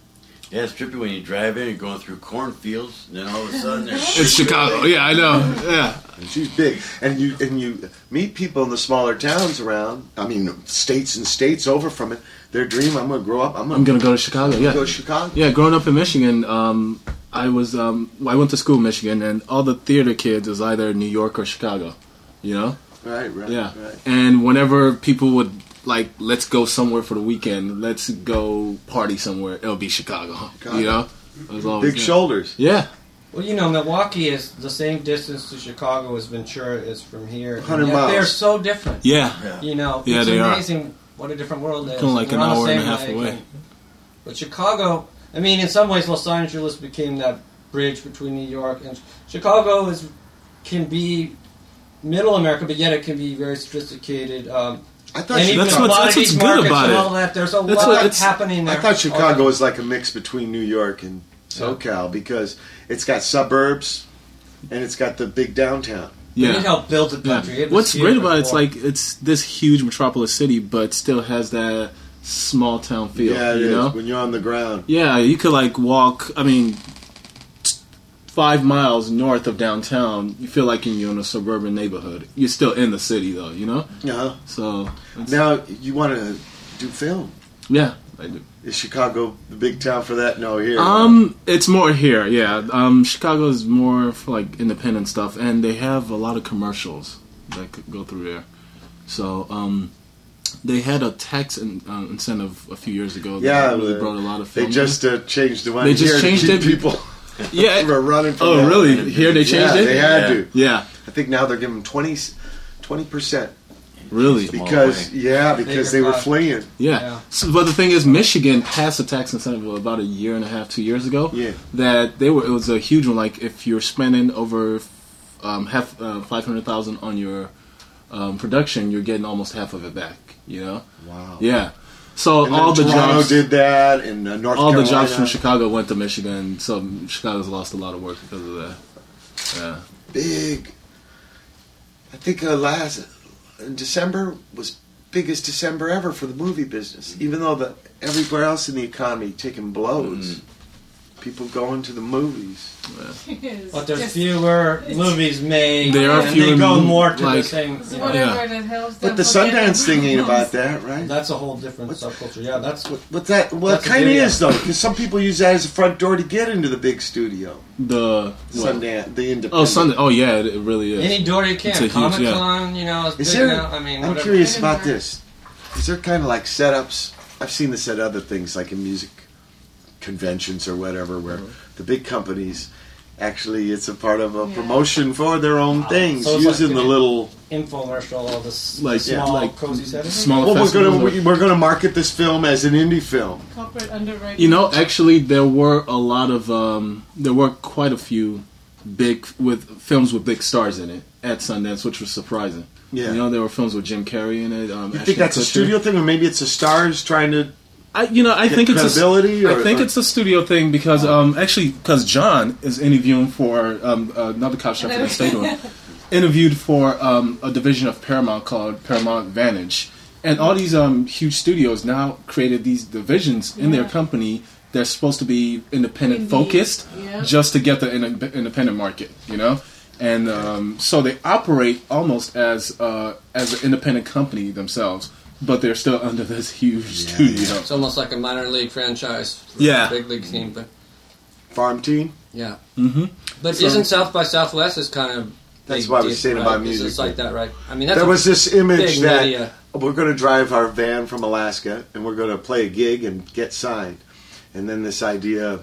Yeah, it's trippy when you drive in, you're going through cornfields, and then all of a sudden there's (laughs) it's Chicago. Yeah, I know. Yeah, And she's big, and you and you meet people in the smaller towns around. I mean, states and states over from it. Their dream: I'm going to grow up. I'm I'm going gonna go to Chicago. to Yeah, go to Chicago. Yeah, growing up in Michigan, um, I was um, I went to school in Michigan, and all the theater kids was either New York or Chicago. You know, Right, right, yeah. right. And whenever people would like, let's go somewhere for the weekend, let's go party somewhere, it'll be Chicago. Chicago. You know, it was always Big yeah. shoulders. Yeah, Well, you know, Milwaukee is the same distance to Chicago as Ventura is from here. 100 miles. They're so different. yeah, Yeah. You know, Yeah, it's they are. amazing what a different world it is. Kinda like We're an hour and a half lake away. and- but Chicago, I mean, in some ways, Los Angeles became that bridge between New York and Chicago. Is can be middle America, but yet it can be very sophisticated. Um, I thought and even That's Chicago, what's- that's what's good about it. all that. There's a That's lot what- it's- happening I thought Chicago was like a mix between New York and SoCal because it's got suburbs and it's got the big downtown. It yeah. helped build the country. It was What's great about it, it's like it's this huge metropolis city, but still has that small town feel. yeah, it you is know, when you're on the ground. Yeah, you could like walk. I mean, t- five miles north of downtown, you feel like you're in a suburban neighborhood. You're still in the city, though. You know. Uh-huh. So Now you want to do film? yeah, I do. Is Chicago the big town for that? No, here. Um, it's more here. Yeah, um, Chicago is more for like independent stuff, and they have a lot of commercials that could go through there. So, um. They had a tax in, uh, incentive a few years ago. Yeah, that really brought a lot of. they just uh, changed the one. They just changed it. People yeah. (laughs) were running. From Oh, that. really? Here they changed yeah, it. They had Yeah. to. Yeah, I think now they're giving 20 percent really. Because yeah, because they were Bigger fleeing. Yeah. Yeah. So, but the thing is, Michigan passed a tax incentive about a year and a half, two years ago. Yeah. That they were. It was a huge one. Like if you're spending over um, half uh, five hundred thousand on your um, production, you're getting almost half of it back. You know. Wow. Yeah. So And all the Toronto jobs. did that, and uh, North all the jobs from Chicago went to Michigan, so Chicago's lost a lot of work because of that. Yeah. big. I think uh, last in December was biggest December ever for the movie business. Even though the everywhere else in the economy taking blows, people going to the movies. But there's fewer movies made. There are and fewer They go mov- more to the same. It's you know. whatever that helps them But the Sundance thing ain't about (laughs) that, right? That's a whole different subculture. Yeah, that's what. But that well, That's it kind of is though, because some people use that as a front door to get into the big studio. The what? Sundance, the independent. Oh, Sunday. Oh, yeah, it, it really is. Any door you It's a can. huge- Comic yeah. Con, you know, it's Is there? now. I mean, I'm whatever. curious about this. Is there kind of like setups? I've seen this at other things, like in music conventions or whatever, where the big companies actually it's a part of a Yeah. promotion for their own things, So using like- the little. Infomercial of this Like, small, yeah, like cozy setting. Smaller Well, we're gonna or- we- we're gonna market this film as an indie film. Corporate underwriting. You know, actually, there were a lot of um, there were quite a few big with films with big stars in it at Sundance, which was surprising. Yeah. You know, there were films with Jim Carrey in it. Um, You Ashton think that's a studio thing, or maybe it's the stars trying to? I, you know, I Get think it's credibility, a, or- I think or- it's a studio thing because um, actually because John is interviewing for um, another cop chef in the state one, interviewed for um, a division of Paramount called Paramount Vantage, and all these um, huge studios now created these divisions in their company. They're supposed to be independent Indeed. focused, Yeah. just to get the in- independent market, you know. And um, so they operate almost as uh, as an independent company themselves, but they're still under this huge studio. It's almost like a minor league franchise. For Yeah. big league team, but Farm team. yeah. Mm-hmm. But So- isn't South by Southwest is kind of That's big what I was saying right? about It's music. just like that, right? I mean, that's there was this image that media. we're going to drive our van from Alaska and we're going to play a gig and get signed. And then this idea,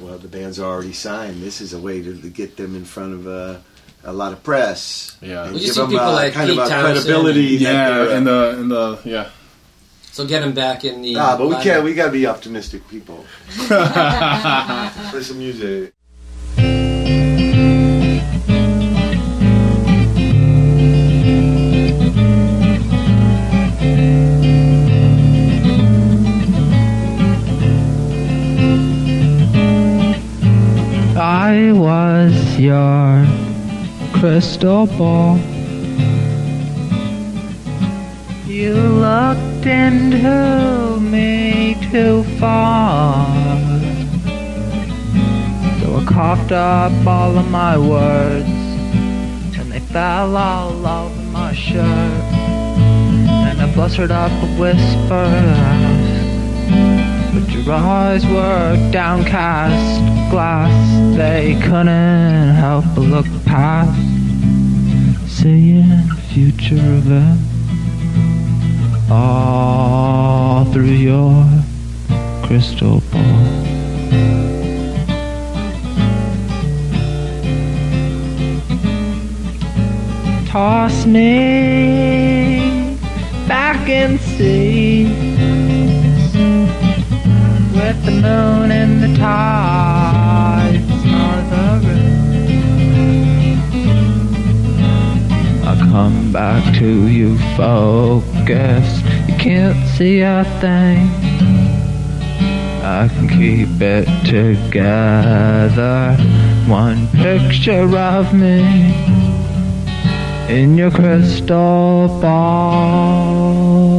well, the band's are already signed. This is a way to, to get them in front of a, a lot of press. Yeah. and Well, you give see them people a, like kind Pete of a Townsend credibility. that Yeah, they're, uh, in the in the yeah. So get him back in the. ah, but we can't. We got to be optimistic people. (laughs) Play some music. I was your crystal ball. You looked and into me too far. So I coughed up all of my words, and they fell all over my shirt. And I blustered up a whisper. But your eyes were downcast glass, they couldn't help but look past, seeing future events all through your crystal ball. Toss me back in seas with the moon and the tides the river. Come back to you focused. You can't see a thing. I can keep it together. One picture of me in your crystal ball.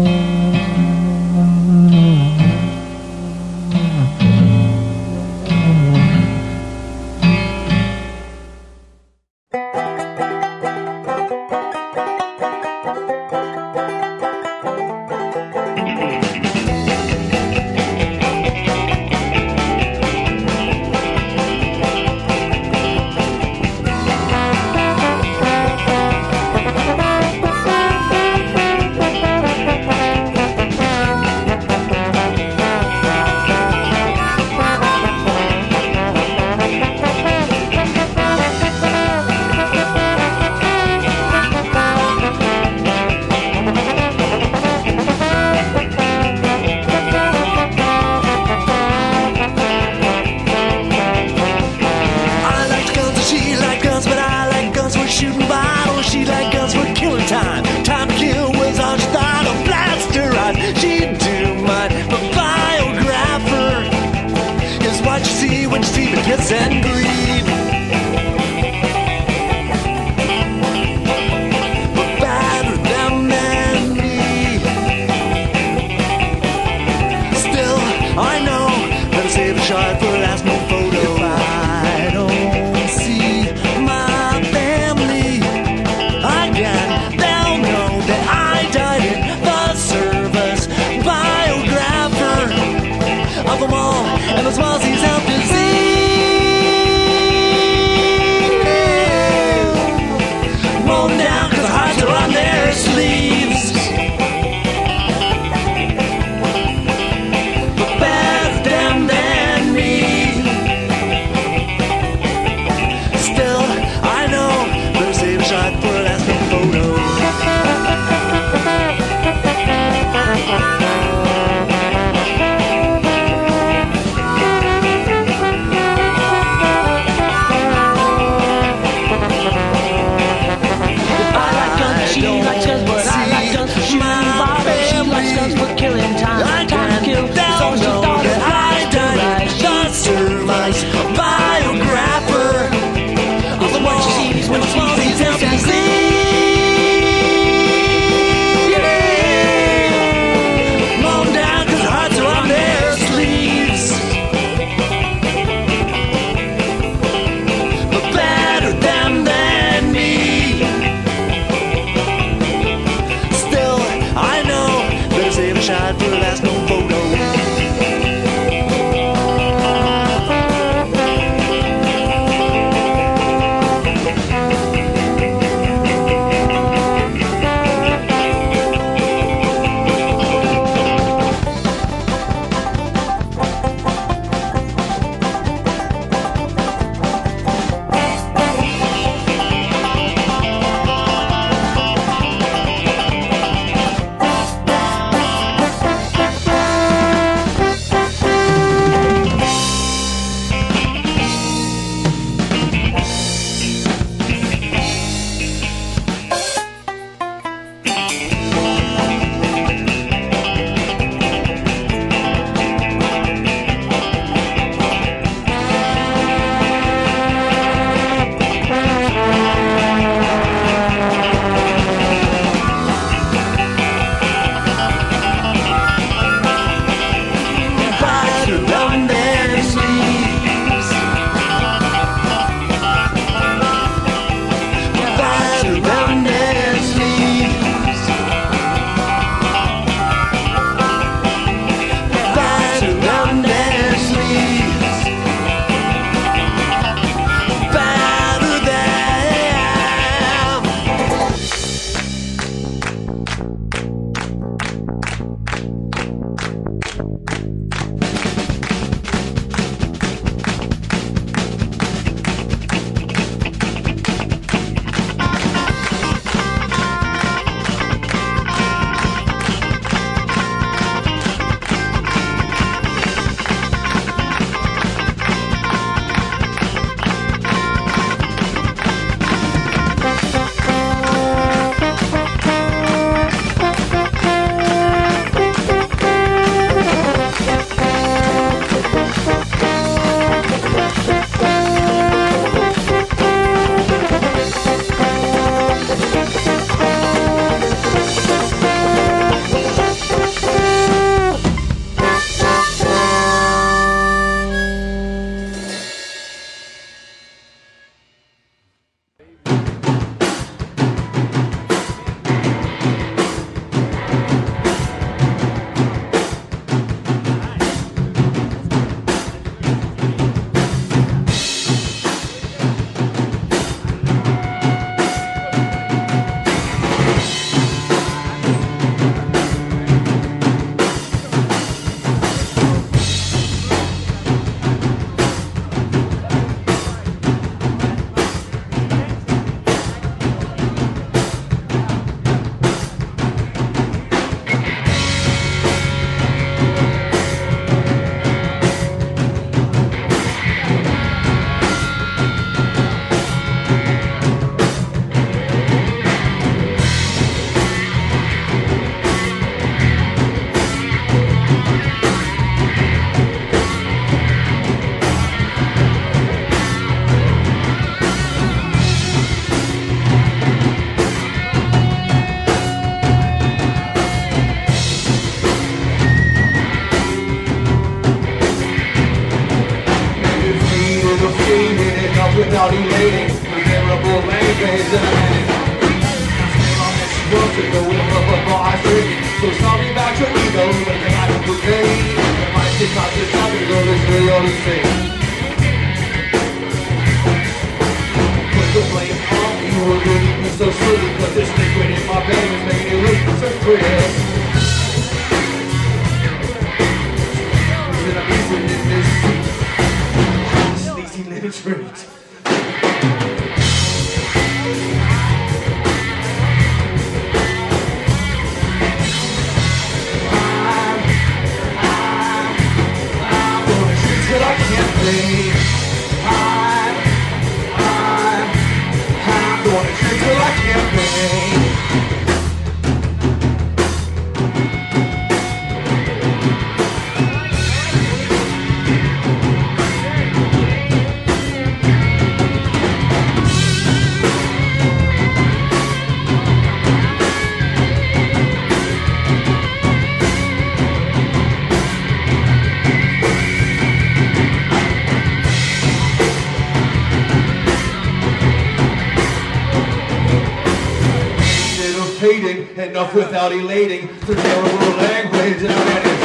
Enough without elating. The terrible language and menace.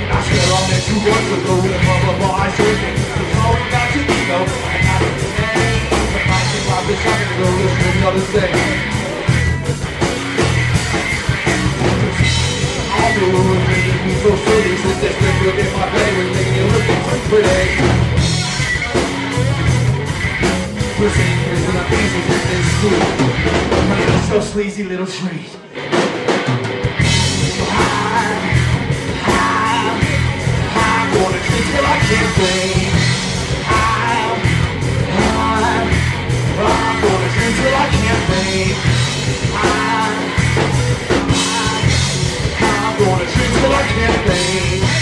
And I swear I'll let you work with the rhythm of a we got to got it today. But I be listen to the other thing. All the me so silly still look at my making look pretty. Singing this in the pieces in this so sleazy little. I can't think. I'm, gonna drink I can't think.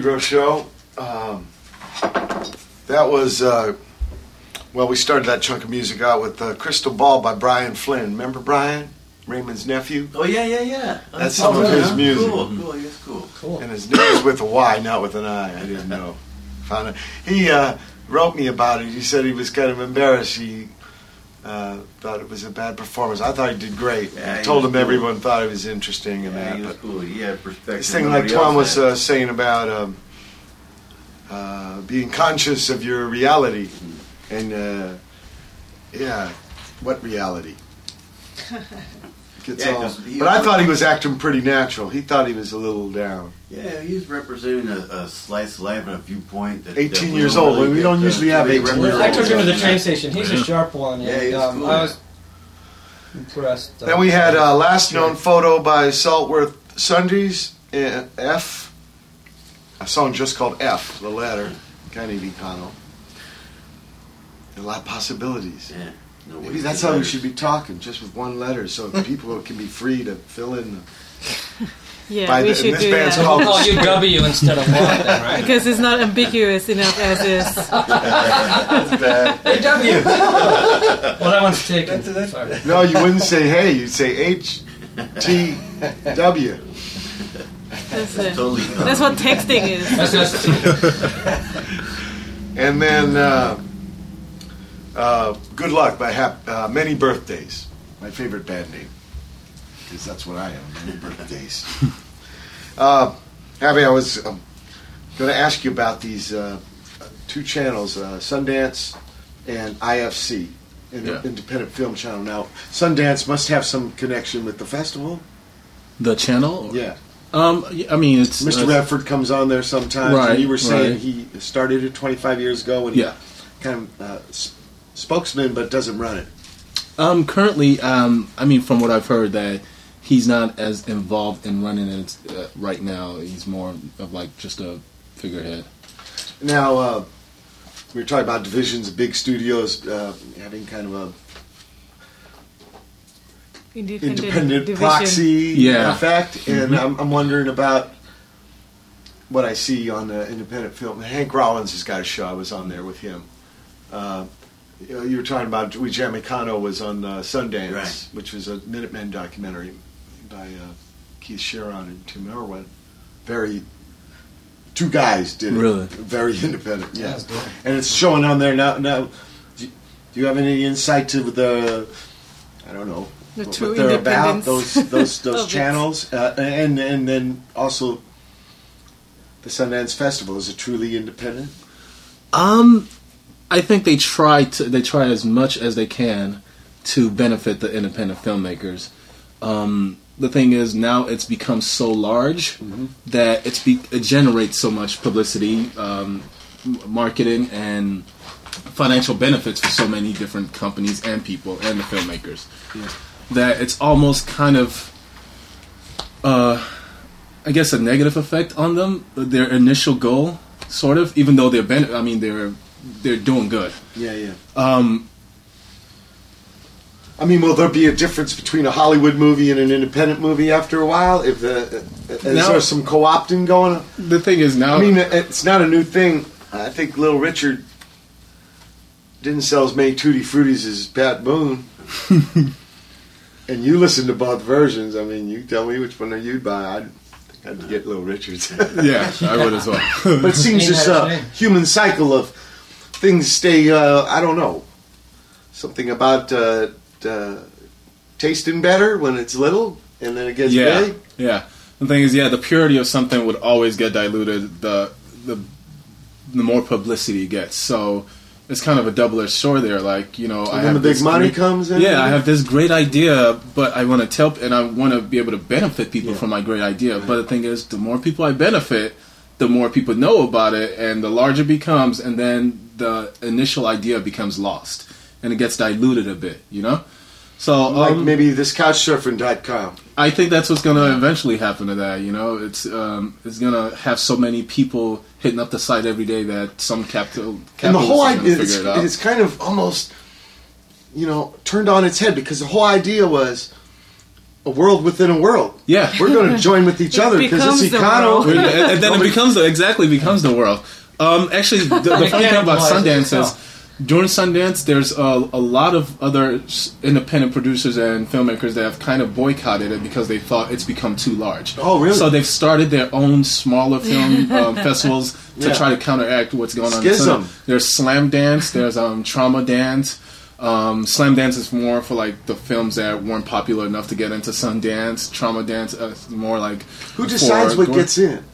Pedro show. Um, that was, uh, well, we started that chunk of music out with uh, Crystal Ball by Bryan Flynn. Remember Bryan? Raymond's nephew? Oh yeah, yeah, yeah. That's some of his music. Cool, cool. Yes, cool. Cool. And his name is with a Y, not with an I. I didn't know. Found it. He uh, wrote me about it. He said he was kind of embarrassed. He uh, thought it was a bad performance. I thought he did great. Yeah, I he told him cool. everyone thought he was interesting and Yeah, that. he was But cool. He had perspective. this thing, like Tom was uh, saying about um, uh, being conscious of your reality, and uh, yeah, what reality? (laughs) Gets Yeah, all- he but I thought he was acting pretty natural. He thought he was a little down. Yeah, he's representing a, a slice of life and a viewpoint. That, 18 that years old. really We don't usually have really 18 years represent. I took him to the train station. He's a sharp one. Yeah, and, he's um, cool. I was impressed. uh, Then we had uh, last known photo by Saltworth Sundries, uh, F, a song just called F, the letter, kind of Econo. A lot of possibilities. Yeah. No Maybe wasted that's how we should be talking, just with one letter, so (laughs) people can be free to fill in. The, (laughs) Yeah, by we the, should this do band's that. We'll call you W instead of Y, then, right? (laughs) because it's not ambiguous enough as is. That's bad. Hey, W. well, that one's taken. Sorry. No, you wouldn't say hey, you'd say H T W. That's it. Totally. That's what texting is. That's just And then uh, uh, Good Luck by Hap- uh, Many Birthdays, my favorite band name. Because that's what I am, Many Birthdays. (laughs) uh, Abby, I was um, going to ask you about these uh, two channels, uh, Sundance and IFC, Ind- Yeah. Independent Film Channel. Now, Sundance must have some connection with the festival. The channel? Yeah. Um, I mean, it's Mr. uh, Redford comes on there sometimes. Right, and you were saying right. he started it 25 years ago and Yeah. kind of uh, spokesman, but doesn't run it. Um, currently, um, I mean, from what I've heard, that he's not as involved in running it uh, right now. He's more of like just a figurehead. Now, uh, we were talking about divisions of big studios uh, having kind of a Independent, independent proxy Yeah. effect, and Mhm. I'm, I'm wondering about what I see on the independent film. Hank Rollins has got a show. I was on there with him. Uh, you, know, you were talking about We Jam Econo was on uh, Sundance, Right. which was a Minutemen documentary by uh, Keith Schieron and Tim Irwin. Very, two guys did it. Really? Very independent, yeah. That's good. And it's showing on there now. Now, do you, do you have any insight to the, I don't know, The what true they're about? independence Those those (laughs) those channels, uh, and and then also the Sundance Festival is it truly independent? Um, I think they try to they try as much as they can to benefit the independent filmmakers. Um, the thing is now it's become so large that it's be, it generates so much publicity, um, marketing, and financial benefits for so many different companies and people and the filmmakers that it's almost kind of uh, I guess a negative effect on them. Their initial goal, sort of, even though they're ben- I mean they're they're doing good. Yeah, yeah. Um, I mean, will there be a difference between a Hollywood movie and an independent movie after a while? If the, is Now- there some co-opting going on? the thing is now, I mean, it's not a new thing. I think Little Richard didn't sell as many Tutti Fruities as Pat Boone. (laughs) and you listen to both versions. I mean, you tell me which one you'd buy. I'd, I'd get Little Richard's. yeah, I would as well. (laughs) but it seems Ain't this a uh, human cycle of things stay. Uh, I don't know. Something about uh, uh, tasting better when it's little, and then it gets yeah, big. yeah. The thing is, yeah, the purity of something would always get diluted. The the the more publicity it gets. So it's kind of a double edged sword there. Like you know, I when have the big this money great- comes in. Yeah, I have this great idea, but I want to tell and I want to be able to benefit people Yeah. from my great idea. But the thing is, the more people I benefit, the more people know about it, and the larger it becomes, and then the initial idea becomes lost, and it gets diluted a bit. You know. So like um, maybe this couchsurfing.com. I think that's what's going to eventually happen to that. You know, it's um, it's going to have so many people hitting up the site every day that some capital and the whole idea it's, it it's kind of almost you know turned on its head because the whole idea was a world within a world. Yeah. We're going (laughs) to join with each It other because becomes it's the Econo. and, and then it becomes the, exactly becomes the world. Um, actually, the, the funny thing about Sundance is during Sundance, there's a, a lot of other independent producers and filmmakers that have kind of boycotted it because they thought it's become too large. Oh, really? So they've started their own smaller (laughs) film um, festivals to Yeah. try to counteract what's going on. Schism. There's Slam Dance. There's um, Troma Dance. Um, Slam Dance is more for like the films that weren't popular enough to get into Sundance. Troma Dance uh, is more like Who decides what gore. gets in?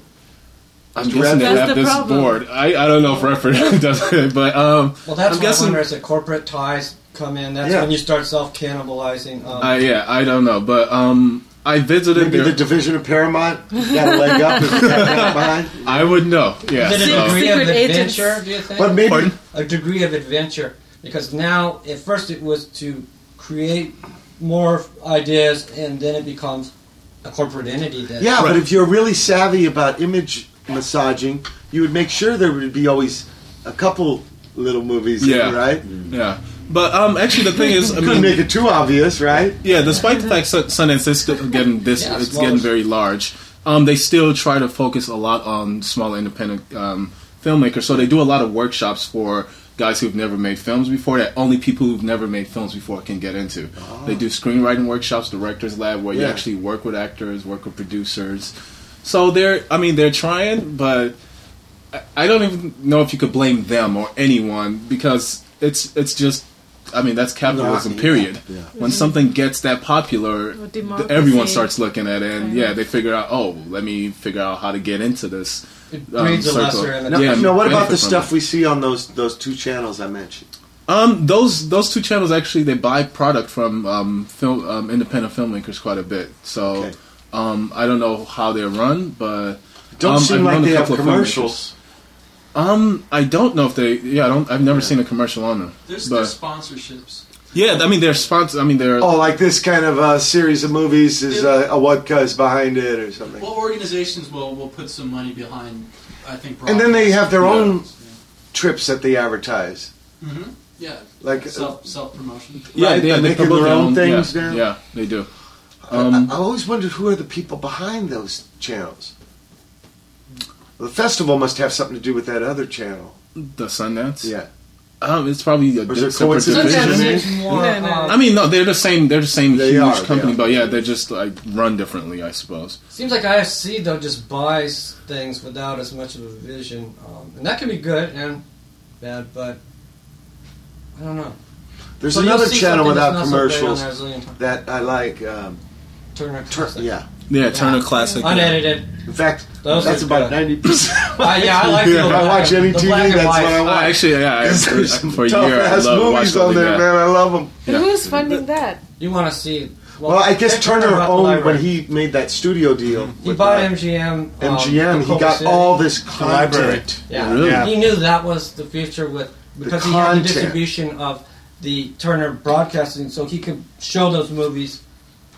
I'm Mr. guessing they have the this problem. board. I, I don't know if Redford (laughs) does it, but um, Well, that's I'm what guessing. I wonder as the corporate ties come in. That's Yeah. when you start self cannibalizing. Um, I, yeah, I don't know, but um, I visited. Maybe their- the division of Paramount got a leg up and (laughs) got left behind. I would know. Yeah. Is it a so- degree of Secret agents. adventure? Do you think? But maybe Pardon? a degree of adventure because now at first it was to create more ideas and then it becomes a corporate entity that Yeah, but if you're really savvy about image massaging, you would make sure there would be always a couple little movies, in, Yeah. right? Yeah, but um, actually, the thing is, I Couldn't mean, make it too obvious, right? yeah, despite the fact Sun- Sundance is still getting this, Yeah, it's smaller. getting very large. Um, they still try to focus a lot on smaller independent um, filmmakers. So they do a lot of workshops for guys who've never made films before that only people who've never made films before can get into. They do screenwriting workshops, directors lab, where you actually work with actors, work with producers. So they're, I mean, they're trying, but I- I don't even know if you could blame them or anyone because it's it's just. I mean, that's capitalism. No, yeah, period. yeah. When mm-hmm. something gets that popular, Or th- democracy. everyone starts looking at it, and Right. yeah, they figure out, oh, let me figure out how to get into this. It um, breeds a lesser Now, imitation. Yeah, now what about the stuff we see on those those two channels I mentioned? Um, those those two channels actually they buy product from um, film um, independent filmmakers quite a bit. So Okay. um, I don't know how they're run, but Don't um, seem I've like they have commercials. Um, I don't know if they. Yeah, I don't. I've never seen a commercial on them. There's, but there's sponsorships. Yeah, I mean they're sponsors. I mean they're. Oh, like this kind of uh, series of movies is uh, a Wodka is behind it or something. Well, organizations will will put some money behind. I think. And then they have their Yeah. own trips that they advertise. Mm-hmm. Yeah. Like, self self promotion. yeah, right, they, they're they promote their own things yeah, now? Yeah, they do. I, Um, I always wondered who are the people behind those channels. The festival must have something to do with that other channel. the Sundance. Yeah. Um, it's probably a Or is it separate coincidence? division. More, No, no. uh, I mean, no, they're the same. They're the same They huge are, company, but yeah, they're just like run differently, I suppose. Seems like IFC though just buys things without as much of a vision, um, and that can be good and bad. But I don't know. There's So another channel without that's so commercials there a zillion times. that I like. Um, Turner Tur- yeah. Yeah, Turner Classic. Unedited. In fact, Those that's are about good. ninety percent. (laughs) Uh, yeah, I like If I watch any the TV, black and that's white. what I watch. actually, yeah, I, (laughs) There's for, some for a tough year, I ass love movies watching on there, man. I love them. Yeah. Who's funding that? You want to see? Well, I guess Turner owned when he made that studio deal. He bought uh, MGM. um, MGM. He got City. all this library. content. Yeah, Really? Yeah. he knew that was the future with because he had the distribution of the Turner Broadcasting, so he could show those movies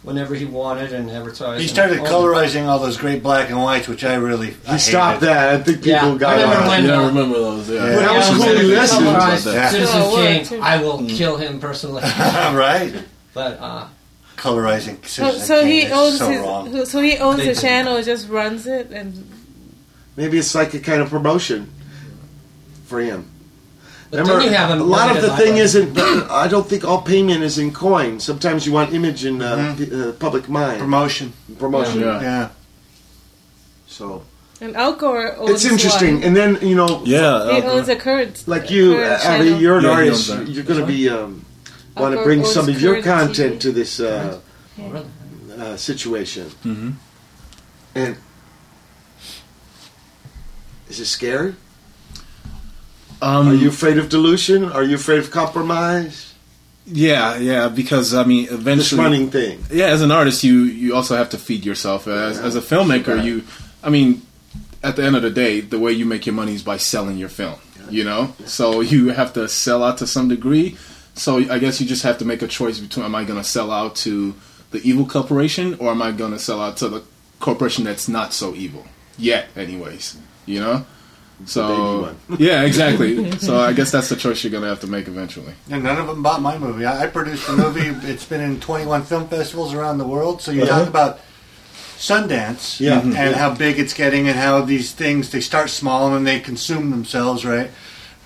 whenever he wanted and advertise. He started colorizing all those great black and whites, which I really I He stopped hated. that. I think people Yeah, got I remember on. when- Yeah, I remember those. Yeah. Yeah. But that was Yeah, cool. when He he listened. colorized Yeah. Citizen Oh, Kane. I will kill him personally. (laughs) right? but uh, Colorizing. So, Citizen so he Kane is owns so his. wrong. So he owns the do. channel, just runs it, and Maybe it's like a kind of promotion for him. But then you have a a lot of the thing library. isn't. I don't think all payment is in coin. Sometimes you want image in uh, Mhm. p- uh, public mind Promotion. promotion. Yeah. Yeah. So and Al Gore owns it's interesting. One. And then you know, Yeah, He uh, owns a current. like you, current Abby, channel. you're an Yeah, artist. You're going to be um, want to bring some of your content TV. to this uh, really? uh, situation. Mhm. And is it scary? Um, Are you afraid of dilution? Are you afraid of compromise? Yeah, yeah. Because I mean, This eventually, running thing. yeah. As an artist, you you also have to feed yourself. As, as a filmmaker, Right. you, I mean, at the end of the day, the way you make your money is by selling your film. You know, so you have to sell out to some degree. So I guess you just have to make a choice between: Am I going to sell out to the evil corporation, or am I going to sell out to the corporation that's not so evil yet? Anyways, you know. So (laughs) yeah, exactly. (laughs) so I guess that's the choice you're gonna have to make eventually. And none of them bought my movie. I, I produced a movie. (laughs) it's been in 21 film festivals around the world. So you Uh-huh. talk about Sundance Yeah. and Mhm. how big it's getting and how these things, they start small and then they consume themselves, right?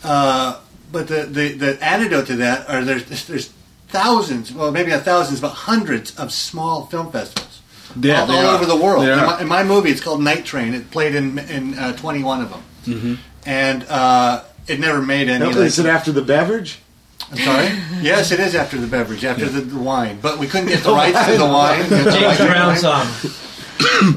Uh, but the, the, the antidote to that are there's, there's thousands, well, maybe not thousands, but hundreds of small film festivals. Yeah, all, all over the world. In my, in my movie, it's called Night Train. It played in, in uh, 21 of them. Mm-hmm. And uh, it never made any. Now, like- is it after the beverage? I'm sorry. (laughs) Yes, it is after the beverage, after the, the wine. But we couldn't get the rights to the wine. James Brown song.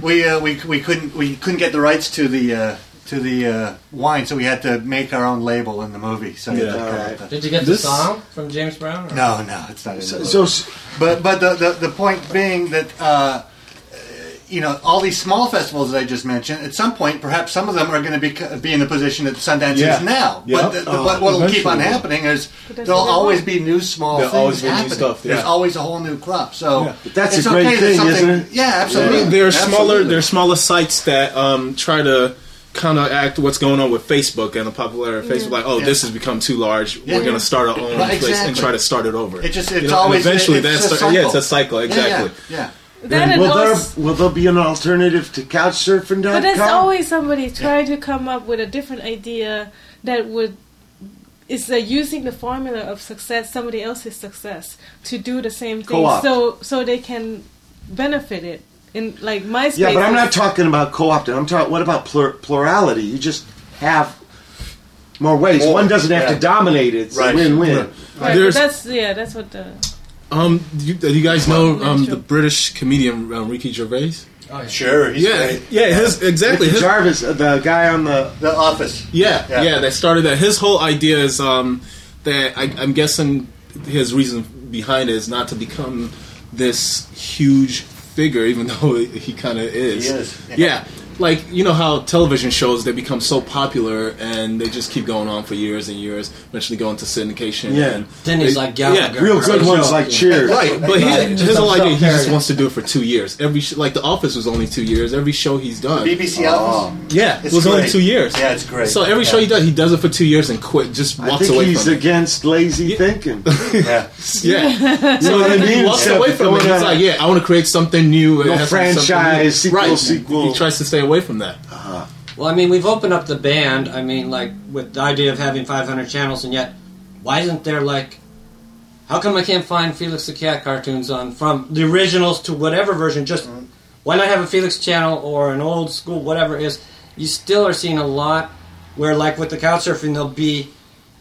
We, uh, we we couldn't we couldn't get the rights to the uh, to the uh, wine, so we had to make our own label in the movie. So Yeah. that- Alright. that- Did you get the song from James Brown? or- no, no, it's not. In So, the so but but the, the the point being that. Uh, you know, all these small festivals that I just mentioned. At some point, perhaps some of them are going to be be in the position that Sundance Yeah. is now. Yeah. But, the, the, Oh, but what will keep on happening is there'll always be new small There'll things always be new happening. stuff, yeah. There's always a whole new crop. So Yeah. That's it's a great okay that thing, something- isn't it? Yeah, absolutely. There are smaller Absolutely. there are smaller sites that um, try to counteract what's going on with Facebook and the popularity of Facebook. Like, oh, Yeah. this has become too large. Yeah. We're going to start our own Right, place and try to start it over. It just- You it's know, and always- eventually it's that's a the- yeah, it's cycle. a cycle Yeah, exactly. Yeah. yeah. That and and will there also, will there be an alternative to couchsurfing.com? but there's always somebody trying to come up with a different idea that would is uh, using the formula of success, somebody else's success, to do the same thing, Co-op. so so they can benefit it. In like MySpace. Yeah, but I'm not talking about co-opting. I'm talking. What about plur- plurality? You just have more ways. More, One doesn't have yeah. to dominate. It's Right. a win-win. Right, but There's- that's yeah, that's what the Um, do you, do you guys know um, the British comedian um, Ricky Gervais? Oh, Sure. He's yeah, great. yeah, his exactly. Ricky His, Gervais, uh, the guy on the The Office. Yeah, Yeah. yeah, That started that. His whole idea is um, that I, I'm guessing his reason behind it is not to become this huge figure, even though (laughs) he kind of is. He is, Yeah. yeah. Like you know how television shows they become so popular and they just keep going on for years and years, eventually going to syndication. Yeah. and Then he's they- like Gallagher. real good Right. ones like Cheers. Right, but he, Right. his Just whole idea, he just wants to do it for two years. Every sh- like The Office was only two years. Every show he's done, BBC Oh. Office. yeah, it It's was only two years. Yeah, it's great. So every show he does, he does it for two years and quit. Just I walks think away he's from it. against lazy thinking. (laughs) Yeah. (laughs) Yeah. You know what I mean? He walks Instead away from it. going He's like, yeah, I want to create something new. It No has to franchise, sequel, right. sequel. He tries to stay away from that. Uh-huh. Well, I mean, we've opened up the band. I mean, like with the idea of having 500 channels, and yet, why isn't there like? How come I can't find Felix the Cat cartoons on from the originals to whatever version? Just mm-hmm. why not have a Felix channel or an old school whatever it is? You still are seeing a lot where, like with the couch surfing, there'll be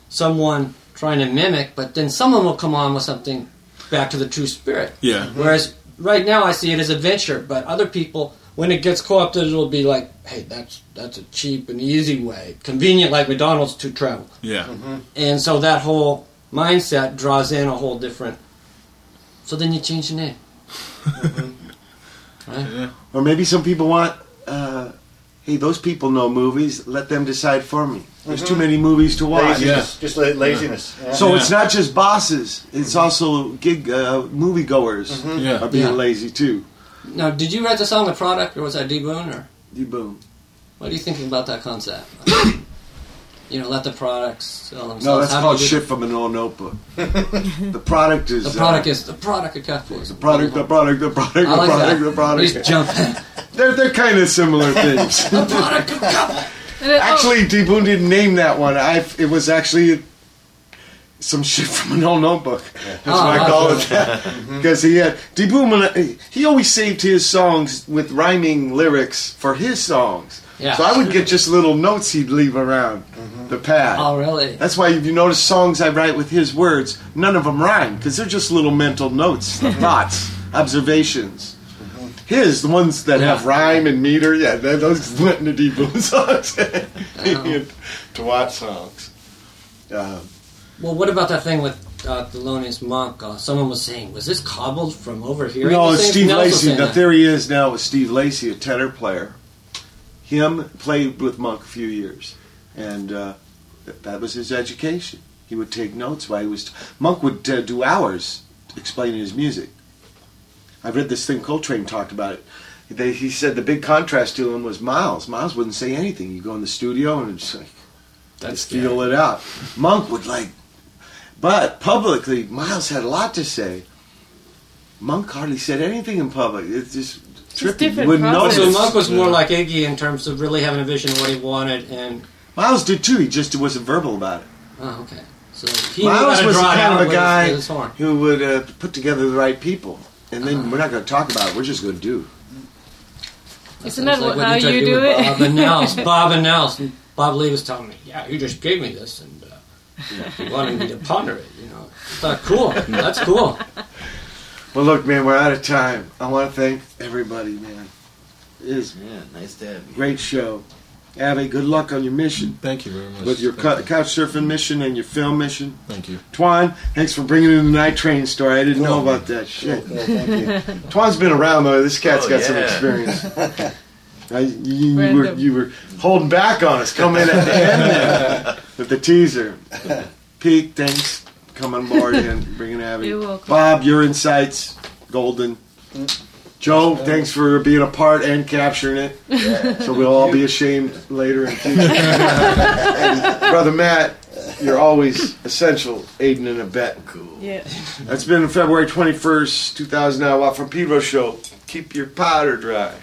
someone trying to mimic, but then someone will come on with something back to the true spirit. Yeah. Mm-hmm. Whereas right now I see it as adventure, but other people, when it gets co-opted, it'll be like, hey, that's that's a cheap and easy way, convenient like McDonald's to travel. Yeah. Mm-hmm. And so that whole mindset draws in a whole different. So then you change the name. Mm-hmm. (laughs) Right? Or maybe some people want, uh, hey, those people know movies. Let them decide for me. There's too mm-hmm. many movies to watch. Laziness. Just la- laziness. Yeah. So Yeah. it's not just bosses. It's also gig uh, moviegoers Yeah. are being Yeah. lazy too. Now, did you write the song "The Product" or was that D Boon? Or You boom. what are you thinking about that concept? (coughs) you know, let the products sell themselves. No, that's How called you do- shit from an old notebook. (laughs) the product is The product uh, is the product of Catholics. the product, the product, the product, the I like product, that. the product. He's jumping. (laughs) They're they're kind of similar (laughs) things. the product of Catholics. And then- oh, actually, D Boon didn't name that one. I it was actually some shit from an old notebook. That's Oh, what I ah. call it (laughs) mm-hmm. because he had D Boon. when I- He always saved his songs with rhyming lyrics for his songs. Yeah. So I would get just little notes he'd leave around mm-hmm. the pad. Oh, really? That's why if you notice songs I write with his words, none of them rhyme because they're just little mental notes, mm-hmm. thoughts, observations. His, the ones that have rhyme and meter, yeah, those (laughs) went into D Boon (laughs) songs. Uh-huh. to watch songs. Uh, Well, what about that thing with uh, Thelonious Monk? Uh, someone was saying, was this cobbled from over here? no, it's? Steve Lacy. The theory is now with Steve Lacy, a tenor player. Him played with Monk a few years, and uh, th- that was his education. He would take notes while he was. Monk would uh, do hours explaining his music. I've read this thing Coltrane talked about it. they, he said the big contrast to him was Miles. Miles wouldn't say anything. You go in the studio and it's like, That's just feel it out. Monk would like, but publicly, Miles had a lot to say. Monk hardly said anything in public. It's just trippy. You different wouldn't Oh, notice. so Monk was more like Iggy in terms of really having a vision of what he wanted, and Miles did too. He just wasn't verbal about it. oh, okay. So he Miles was kind of a with his- guy his who would uh, put together the right people, and then Uh-huh. we're not going to talk about it. We're just going to do. Isn't that like how you tried you to do it? Bob and Nels. (laughs) Bob and Nels. And Bob Lee was telling me, yeah, he just gave me this, and uh, he wanted me to ponder it. You know, I thought, cool, that's cool. Well, look, man, we're out of time. I want to thank everybody, man. It is Yeah, nice to have you. great show. Abby, good luck on your mission Thank you very much. with your Thank cou- couch surfing mission and your film mission. Thank you. Twan, thanks for bringing in the night train story. I didn't know Cool. about that shit. Cool, thank you. (laughs) Twan's been around though. This cat's Oh, got some experience. (laughs) I, you, you were, you were holding back on us. coming in at the end there (laughs) with the teaser. Pete, thanks. Come on board and (laughs) bringing Abby. You're welcome. Bob, your insights, golden. Joe, thanks for being a part and capturing it. (laughs) So we'll all be ashamed later in future. and brother Matt, you're always essential, aiding and abetting. Cool. Yeah. That's been February 21st, 2009, Watt from Pedro Show. Keep your powder dry.